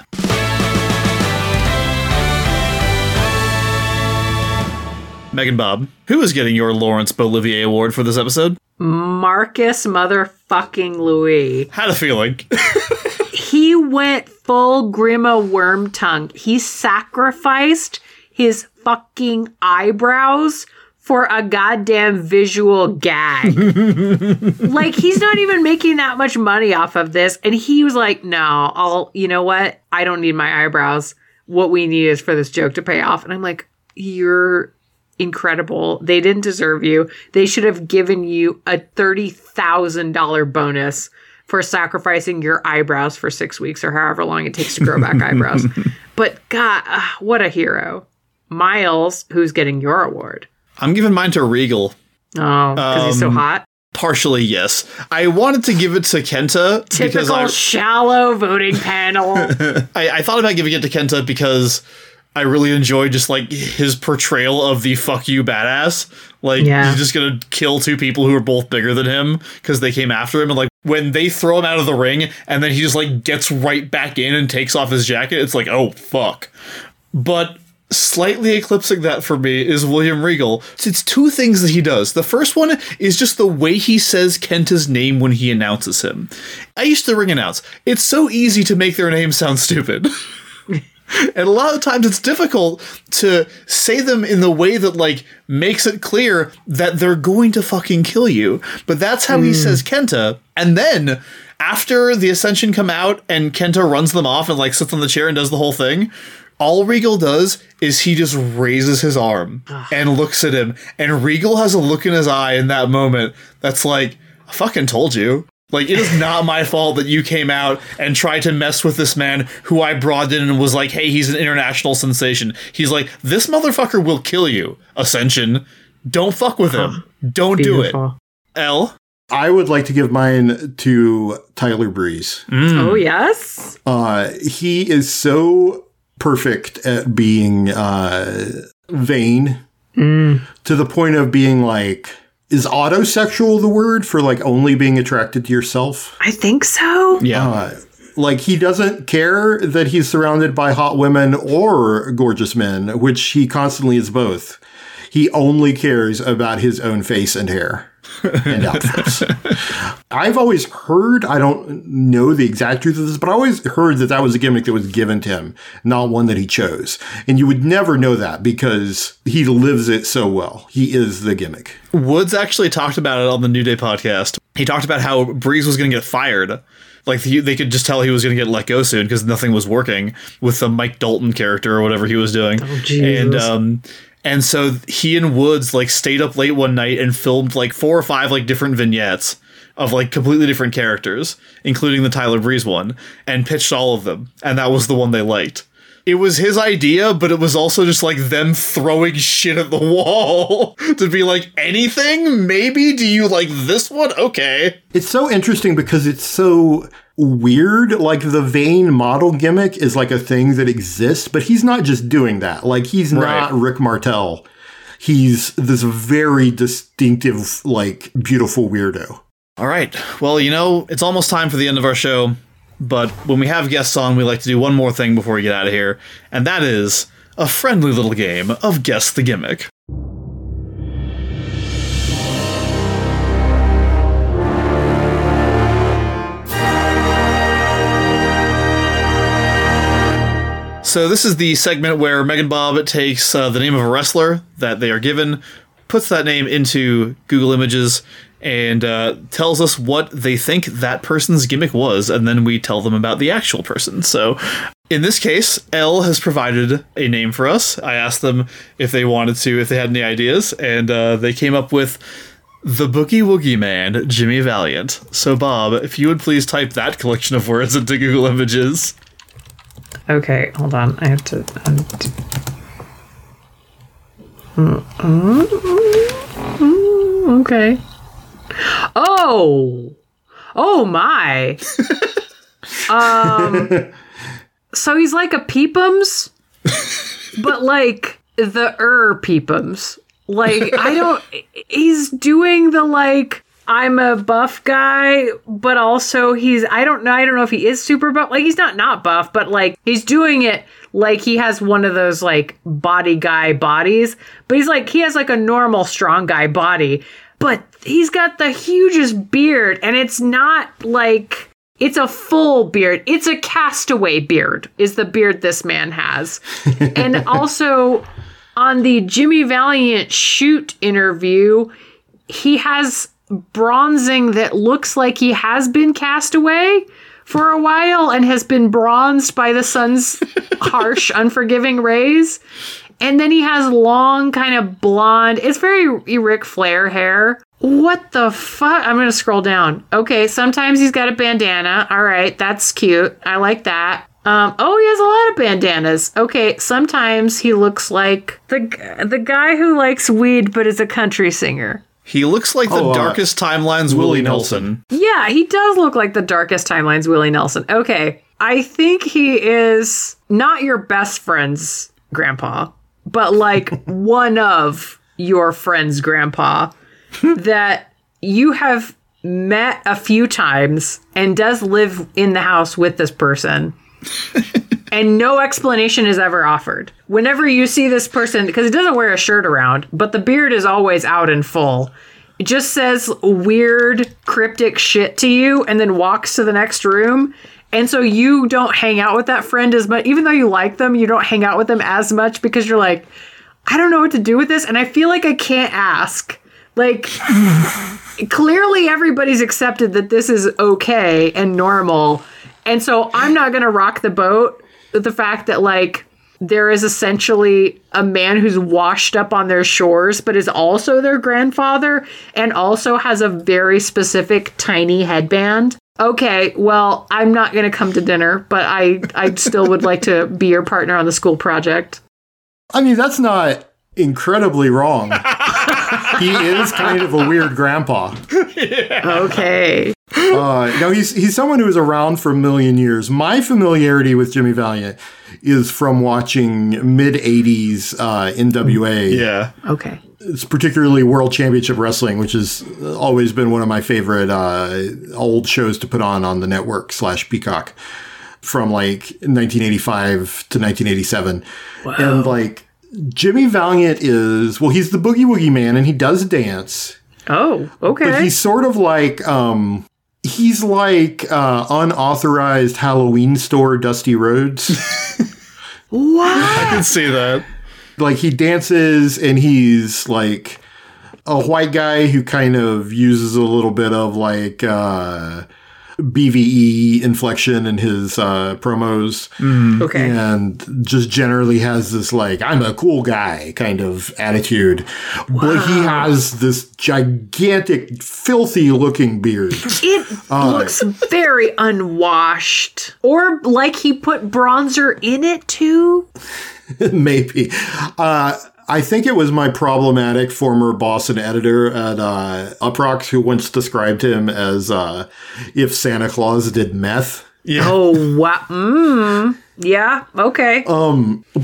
S2: Megan Bob, who is getting your Lawrence Bolivier Award for this episode?
S1: Marcus motherfucking Louis.
S2: Had a feeling.
S1: He went full Grima Wormtongue. He sacrificed his fucking eyebrows for a goddamn visual gag. like he's not even making that much money off of this and he was like, "No, I'll you know what? I don't need my eyebrows. What we need is for this joke to pay off." And I'm like, "You're incredible. They didn't deserve you. They should have given you a $30,000 bonus for sacrificing your eyebrows for six weeks or however long it takes to grow back eyebrows. But God, ah, what a hero. Miles, who's getting your award?
S2: I'm giving mine to Regal.
S1: Oh, because he's so
S2: Um,
S1: hot.
S2: Partially, yes. I wanted to give it to Kenta because
S1: Typical
S2: I,
S1: shallow voting panel.
S2: I, I thought about giving it to Kenta because I really enjoyed just like his portrayal of the fuck you badass. Like
S1: Yeah.
S2: he's just gonna kill two people who are both bigger than him because they came after him. And like when they throw him out of the ring and then he just like gets right back in and takes off his jacket, it's like, oh fuck. But slightly eclipsing that for me is William Regal. It's two things that he does. The first one is just the way he says Kenta's name when he announces him. I used to ring announce. It's so easy to make their name sound stupid. And a lot of times it's difficult to say them in the way that like makes it clear that they're going to fucking kill you. But that's how he mm. says Kenta. And then after the Ascension come out and Kenta runs them off and like sits on the chair and does the whole thing, all Regal does is he just raises his arm and looks at him. And Regal has a look in his eye in that moment that's like, I fucking told you. Like, it is not my fault that you came out and tried to mess with this man who I brought in and was like, hey, he's an international sensation. He's like, this motherfucker will kill you, Ascension. Don't fuck with him. Don't do it.
S1: Beautiful.
S2: L.
S3: I would like to give mine to Tyler Breeze.
S1: Oh, yes.
S3: Uh, he is so perfect at being uh, vain to the point of being like, is autosexual the word for like only being attracted to yourself?
S1: I think so.
S2: Yeah.
S3: Uh, like he doesn't care that he's surrounded by hot women or gorgeous men, which he constantly is both. He only cares about his own face and hair and outfits. I've always heard, I don't know the exact truth of this, but I always heard that that was a gimmick that was given to him, not one that he chose. And you would never know that because he lives it so well. He is the gimmick.
S2: Woods actually talked about it on the New Day podcast. He talked about how Breeze was going to get fired. Like he, they could just tell he was going to get let go soon because nothing was working with the Mike Dalton character or whatever he was doing.
S1: Jesus.
S2: and um, and so he and Woods like stayed up late one night and filmed like four or five like different vignettes of like completely different characters, including the Tyler Breeze one, and pitched all of them, and that was the one they liked. It was his idea, but it was also just like them throwing shit at the wall to be like, anything? Maybe? Do you like this one? Okay.
S3: It's so interesting because it's so weird. Like the Vain model gimmick is like a thing that exists, but he's not just doing that. Like he's not Rick Martel. He's this very distinctive, like beautiful weirdo.
S2: All right. Well, you know, it's almost time for the end of our show, but when we have guests on, we like to do one more thing before we get out of here, and that is a friendly little game of Guess the Gimmick. So this is the segment where Megan Bob takes uh, the name of a wrestler that they are given, puts that name into Google Images, and uh, tells us what they think that person's gimmick was, and then we tell them about the actual person. So in this case, L has provided a name for us. I asked them if they wanted to, if they had any ideas, and uh, they came up with the Boogie Woogie Man, Jimmy Valiant. So Bob, if you would please type that collection of words into Google Images.
S1: Okay, hold on. I have to. undo- Mm, Okay. Oh. Oh my. um. So he's like a peepums, but like the er peepums. Like I don't. He's doing the like. I'm a buff guy, but also he's I don't know I don't know if he is super buff. Like he's not not buff, but like he's doing it like he has one of those like body guy bodies, but he's like he has like a normal strong guy body, but he's got the hugest beard and it's not like it's a full beard. It's a castaway beard is the beard this man has. and also on the Jimmy Valiant shoot interview, he has bronzing that looks like he has been cast away for a while and has been bronzed by the sun's harsh, unforgiving rays. And then he has long, kind of blonde, it's very Ric Flair hair. What the fuck? I'm going to scroll down. Okay, sometimes he's got a bandana. All right, that's cute. I like that. Um, oh, he has a lot of bandanas. Okay, sometimes he looks like the the guy who likes weed but is a country singer.
S2: He looks like the
S3: Oh, uh,
S2: darkest timelines Willie
S3: Willie
S2: Nelson.
S1: Yeah, he does look like the darkest timelines Willie Nelson. Okay. I think he is not your best friend's grandpa, but like one of your friend's grandpa that you have met a few times and does live in the house with this person. and no explanation is ever offered. Whenever you see this person, because he doesn't wear a shirt around, but the beard is always out in full, it just says weird, cryptic shit to you and then walks to the next room. And so you don't hang out with that friend as much, even though you like them, you don't hang out with them as much because you're like, I don't know what to do with this. And I feel like I can't ask. Like, clearly everybody's accepted that this is okay and normal. And so I'm not going to rock the boat with the fact that, like, there is essentially a man who's washed up on their shores, but is also their grandfather and also has a very specific tiny headband. Okay, well, I'm not going to come to dinner, but I, I still would like to be your partner on the school project.
S3: I mean, that's not incredibly wrong. he is kind of a weird grandpa.
S1: Okay.
S3: Uh, now he's he's someone who is around for a million years. My familiarity with Jimmy Valiant is from watching mid '80s uh, NWA.
S2: Yeah.
S1: Okay.
S3: It's particularly World Championship Wrestling, which has always been one of my favorite uh, old shows to put on on the network slash Peacock from like 1985 to 1987. And like Jimmy Valiant is well, he's the boogie woogie man, and he does dance.
S1: Oh, okay.
S3: But he's sort of like um he's like uh unauthorized Halloween store Dusty Rhodes.
S1: what?
S2: I can see that.
S3: Like he dances and he's like a white guy who kind of uses a little bit of like uh BVE inflection in his uh promos
S1: Okay.
S3: and just generally has this like I'm a cool guy kind of attitude. But he has this gigantic filthy looking beard.
S1: It looks very unwashed. Or like he put bronzer in it too.
S3: Maybe. Uh, I think it was my problematic former boss and editor at uh, Uproxx who once described him as uh, if Santa Claus did meth.
S2: Yeah.
S1: Oh, wow. Mm. Yeah, okay.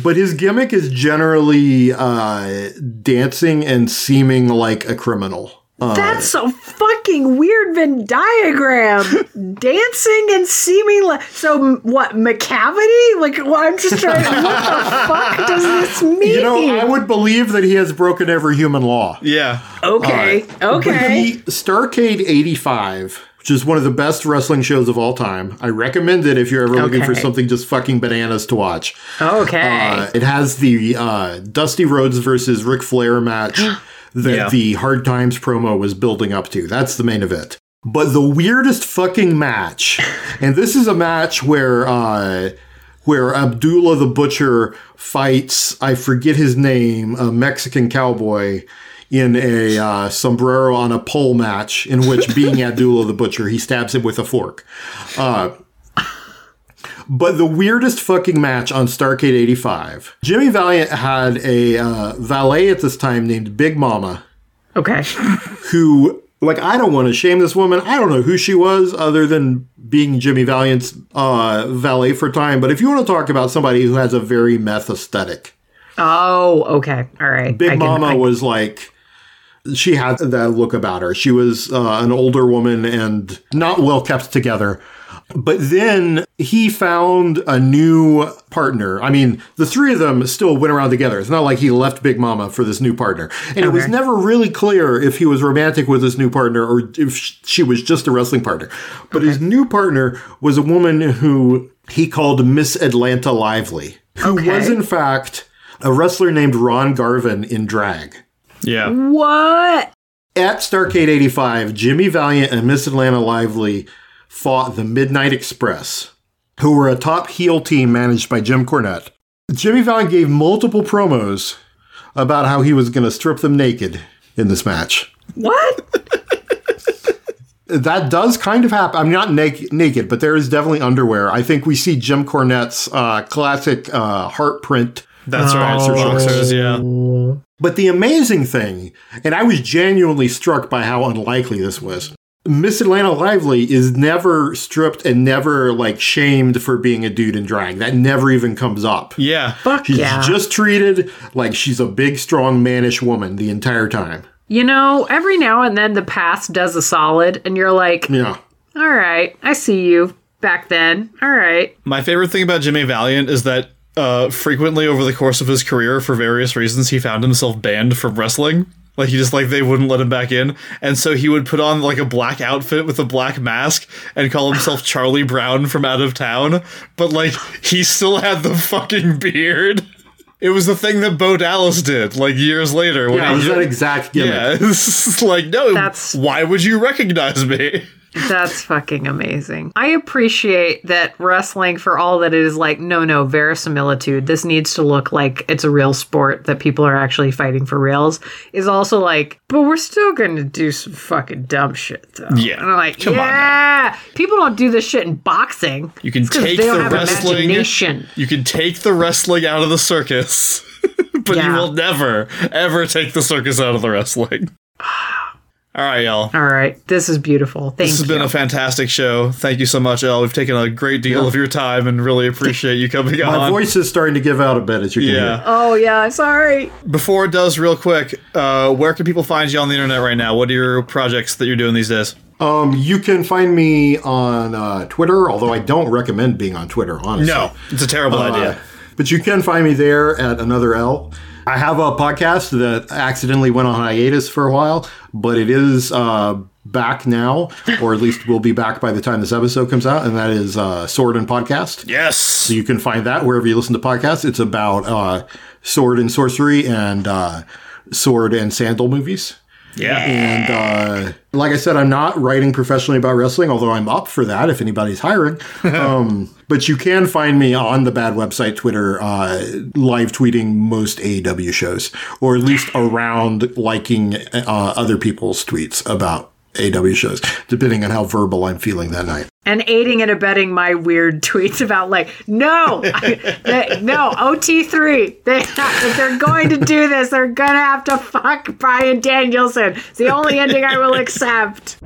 S3: But his gimmick is generally uh, dancing and seeming like a criminal.
S1: That's a fucking weird Venn diagram. Dancing and seeming like so. What McCavity? Like, well, I'm just trying. To what the fuck does this mean?
S3: You know, I would believe that he has broken every human law.
S2: Yeah.
S1: okay,
S3: But
S1: okay.
S3: he, Starcade 85, which is one of the best wrestling shows of all time. I recommend it if you're ever looking for
S1: Okay.
S3: something just fucking bananas to watch.
S1: okay.
S3: Uh, it has the uh, Dusty Rhodes versus Ric Flair match that
S2: Yeah.
S3: the Hard Times promo was building up to. That's the main event. But the weirdest fucking match, and this is a match where uh, where Abdullah the Butcher fights I forget his name, a Mexican cowboy. In a uh, sombrero on a pole match, in which being Abdullah the Butcher, he stabs him with a Uh, fork. But the weirdest fucking match on Starcade 85. Jimmy Valiant had a uh, valet at this time named Big Mama,
S1: okay.
S3: who, like, I don't want to shame this woman. I don't know who she was other than being Jimmy Valiant's uh, valet for time. But if you want to talk about somebody who has a very meth aesthetic,
S1: Oh, okay. All right.
S3: Big
S1: I can-
S3: Mama
S1: I-
S3: was like, she had that look about her. She was uh, an older woman and not well kept together. But then he found a new partner. I mean, the three of them still went around together. It's not like he left Big Mama for this new partner. And it was never really clear if he was romantic with his new partner or if she was just a wrestling partner. But his new partner was a woman who he called Miss Atlanta Lively, who
S1: Okay.
S3: was in fact a wrestler named Ron Garvin in drag.
S2: Yeah.
S1: What?
S3: At Starcade 85, Jimmy Valiant and Miss Atlanta Lively fought the Midnight Express, who were a top heel team managed by Jim Cornette. Jimmy Valiant gave multiple promos about how he was going to strip them naked in this match.
S1: What?
S3: That does kind of happen. I'm not naked, naked, but there is definitely underwear. I think we see Jim Cornette's uh, classic uh, heart print
S2: That's right.
S3: Boxer shorts.
S2: Boxers, yeah.
S3: But the amazing thing, and I was genuinely struck by how unlikely this was. Miss Atlanta Lively is never stripped and never like shamed for being a dude in drag. That never even comes up.
S2: Yeah.
S1: Fuck
S3: She's
S1: yeah.
S3: just treated like she's a big, strong, mannish woman the entire time.
S1: you know, every now and then the past does a solid, and you're like,
S3: Yeah.
S1: all right, I see you back then. All right.
S2: My favorite thing about Jimmy Valiant is that uh, frequently over the course of his career, for various reasons, he found himself banned from wrestling. Like he just like they wouldn't let him back in, and so he would put on like a black outfit with a black mask and call himself Charlie Brown from out of town. But like he still had the fucking beard. It was the thing that Bo Dallas did like years later. When
S3: Yeah, it
S2: he
S3: was that exact gimmick.
S2: yeah, it's like no.
S1: That's-
S2: why would you recognize me?
S1: That's fucking amazing. I appreciate that wrestling for all that it is like, no, no, verisimilitude. This needs to look like it's a real sport that people are actually fighting for reals. Is also like, but we're still going to do some fucking dumb shit though.
S2: Yeah.
S1: And I'm like,
S2: Come
S1: yeah. People don't do this shit in boxing.
S2: You can take the wrestling. You can take the wrestling out of the circus, but you will never, ever take the circus out of the wrestling. All right, y'all.
S1: All right. This is beautiful. Thank
S2: This has
S1: you.
S2: been a fantastic show. Thank you so much, Elle. We've taken a great deal of your time and really appreciate you coming
S3: My
S2: on.
S3: My voice is starting to give out a bit, as you can hear.
S2: yeah.
S1: oh, yeah. Sorry.
S2: Before it does, real quick, uh, where can people find you on the internet right now? What are your projects that you're doing these days?
S3: Um, you can find me on uh, Twitter, although I don't recommend being on Twitter, honestly.
S2: No, it's a terrible
S3: Uh,
S2: idea.
S3: But you can find me there at another L. I have a podcast that accidentally went on hiatus for a while, but it is uh, back now, or at least will be back by the time this episode comes out, and that is uh, Sword and Podcast.
S2: Yes.
S3: So you can find that wherever you listen to podcasts. It's about uh, sword and sorcery and uh, sword and sandal movies.
S2: Yeah.
S3: And uh, like I said, I'm not writing professionally about wrestling, although I'm up for that if anybody's hiring. um, but you can find me on the Bad website, Twitter, uh, live tweeting most AEW shows, or at least around liking uh, other people's tweets about AEW shows, depending on how verbal I'm feeling that night.
S1: And aiding and abetting my weird tweets about, like, no, I, they, no, OT3. They, if they're going to do this, they're going to have to fuck Bryan Danielson. It's the only ending I will accept.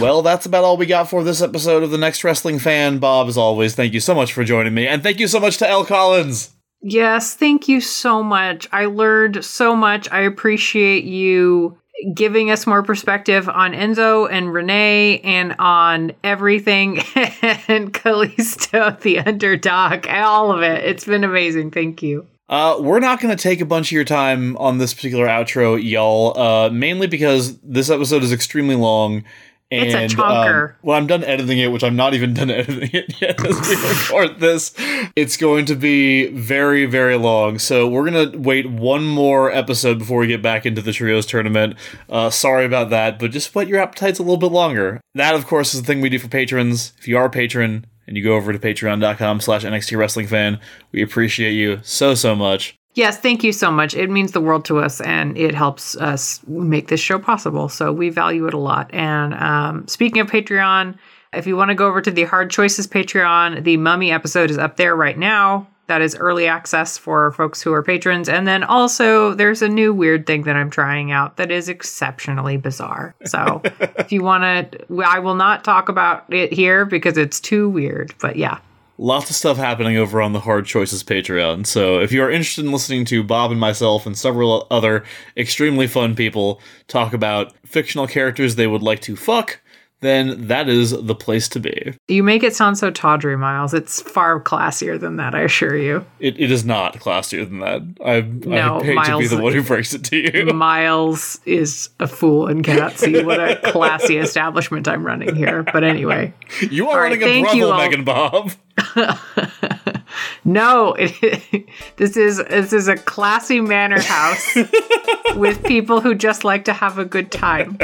S2: Well, that's about all we got for this episode of The Next Wrestling Fan. Bob, as always, thank you so much for joining me. And thank you so much to Elle Collins.
S1: Yes, thank you so much. I learned so much. I appreciate you giving us more perspective on Enzo and Renee and on everything and Kalisto, the underdog, all of it. It's been amazing. Thank you.
S2: Uh, we're not going to take a bunch of your time on this particular outro, y'all, uh, mainly because this episode is extremely long. And,
S1: It's a chonker.
S2: um, when I'm done editing it, which I'm not even done editing it yet as we record this, it's going to be very, very long. So we're going to wait one more episode before we get back into the Trios tournament. Uh, sorry about that, but just whet your appetites a little bit longer. That, of course, is the thing we do for patrons. If you are a patron and you go over to patreon.com slash NXT Wrestling Fan, we appreciate you so, so much.
S1: Yes, thank you so much. It means the world to us and it helps us make this show possible. So we value it a lot. And um, speaking of Patreon, if you want to go over to the Hard Choices Patreon, the Mummy episode is up there right now. That is early access for folks who are patrons. And then also, there's a new weird thing that I'm trying out that is exceptionally bizarre. So if you want to, I will not talk about it here because it's too weird. But yeah,
S2: lots of stuff happening over on the Hard Choices Patreon. So if you are interested in listening to Bob and myself and several other extremely fun people talk about fictional characters they would like to fuck, then that is the place to be.
S1: you make it sound so tawdry, Miles. It's far classier than that, I assure you.
S2: It, it is not classier than that. I,
S1: No,
S2: I hate to be the one who breaks it to you.
S1: Miles is a fool and cannot see what a classy establishment I'm running here. But anyway,
S2: You are
S1: All right,
S2: running a
S1: thank
S2: brothel. Megan Bob.
S1: no, it, this is this is a classy manor house with people who just like to have a good time.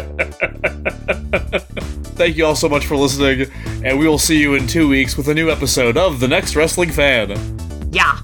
S2: Thank you all so much for listening, and we will see you in two weeks with a new episode of The Next Wrestling Fan.
S1: Yeah.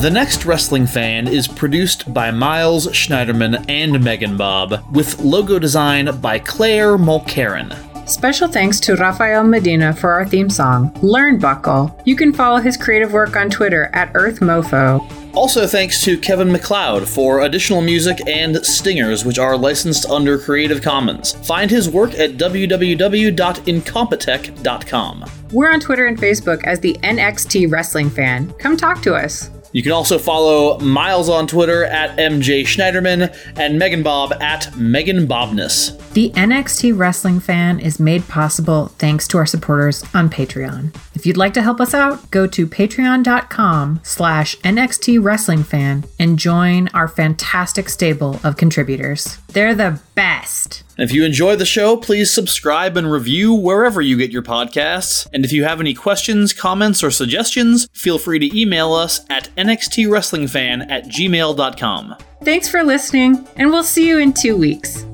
S2: The Next Wrestling Fan is produced by Miles Schneiderman and Megan Bob, with logo design by Claire Mulcairn.
S1: Special thanks to Rafael Medina for our theme song, Learnbuckle. You can follow his creative work on Twitter at EarthMeauxFaux.
S2: Also, thanks to Kevin MacLeod for additional music and stingers, which are licensed under Creative Commons. Find his work at www.incompetech.com.
S1: We're on Twitter and Facebook as the NXT Wrestling Fan. Come talk to us.
S2: You can also follow Miles on Twitter at MJ Schneiderman and Megan Bob at Megan Bobness.
S1: The NXT Wrestling Fan is made possible thanks to our supporters on Patreon. If you'd like to help us out, go to patreon.com slash NXT Wrestling Fan and join our fantastic stable of contributors. They're the best.
S2: If you enjoy the show, please subscribe and review wherever you get your podcasts. And if you have any questions, comments, or suggestions, feel free to email us at nxtwrestlingfan at gmail.com.
S1: Thanks for listening, and we'll see you in two weeks.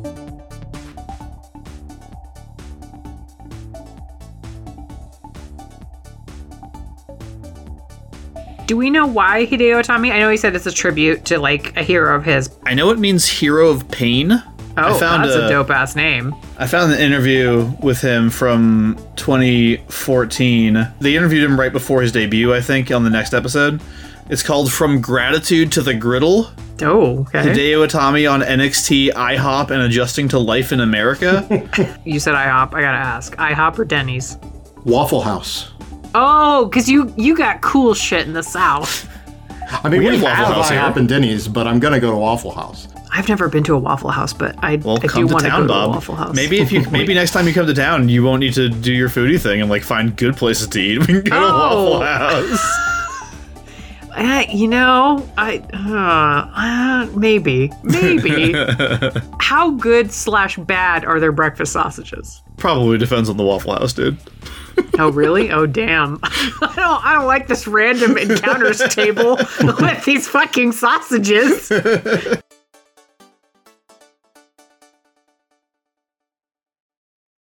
S1: Do we know why Hideo Itami? I know he said it's a tribute to like a hero of his.
S2: I know it means hero of pain,
S1: Oh, I
S2: found
S1: that's a,
S2: a-
S1: dope ass name.
S2: I found an interview with him from 2014. They interviewed him right before his debut, I think, on the next episode. It's called From Gratitude to the Griddle.
S1: Oh, okay.
S2: Hideo Itami on NXT, IHOP, and adjusting to life in America.
S1: You said IHOP. I gotta ask. IHOP or Denny's?
S3: Waffle House.
S1: Oh, because you you got cool shit in the South.
S3: I mean,
S2: We
S3: we,
S2: have Waffle
S3: have
S2: House here.
S3: IHOP and Denny's, but I'm gonna go to Waffle House.
S1: I've never been to a Waffle House, but I,
S2: Well,
S1: I do
S2: come to
S1: want to
S2: town,
S1: go to a Waffle House.
S2: Maybe if you maybe next time you come to town, you won't need to do your foodie thing and like find good places to eat. We can go
S1: Oh.
S2: to Waffle House.
S1: Uh, you know, I uh, uh, maybe, maybe. How good slash bad are their breakfast sausages?
S2: Probably depends on the Waffle House, dude.
S1: Oh, really? Oh, damn! I don't, I don't like this random encounters table with these fucking sausages.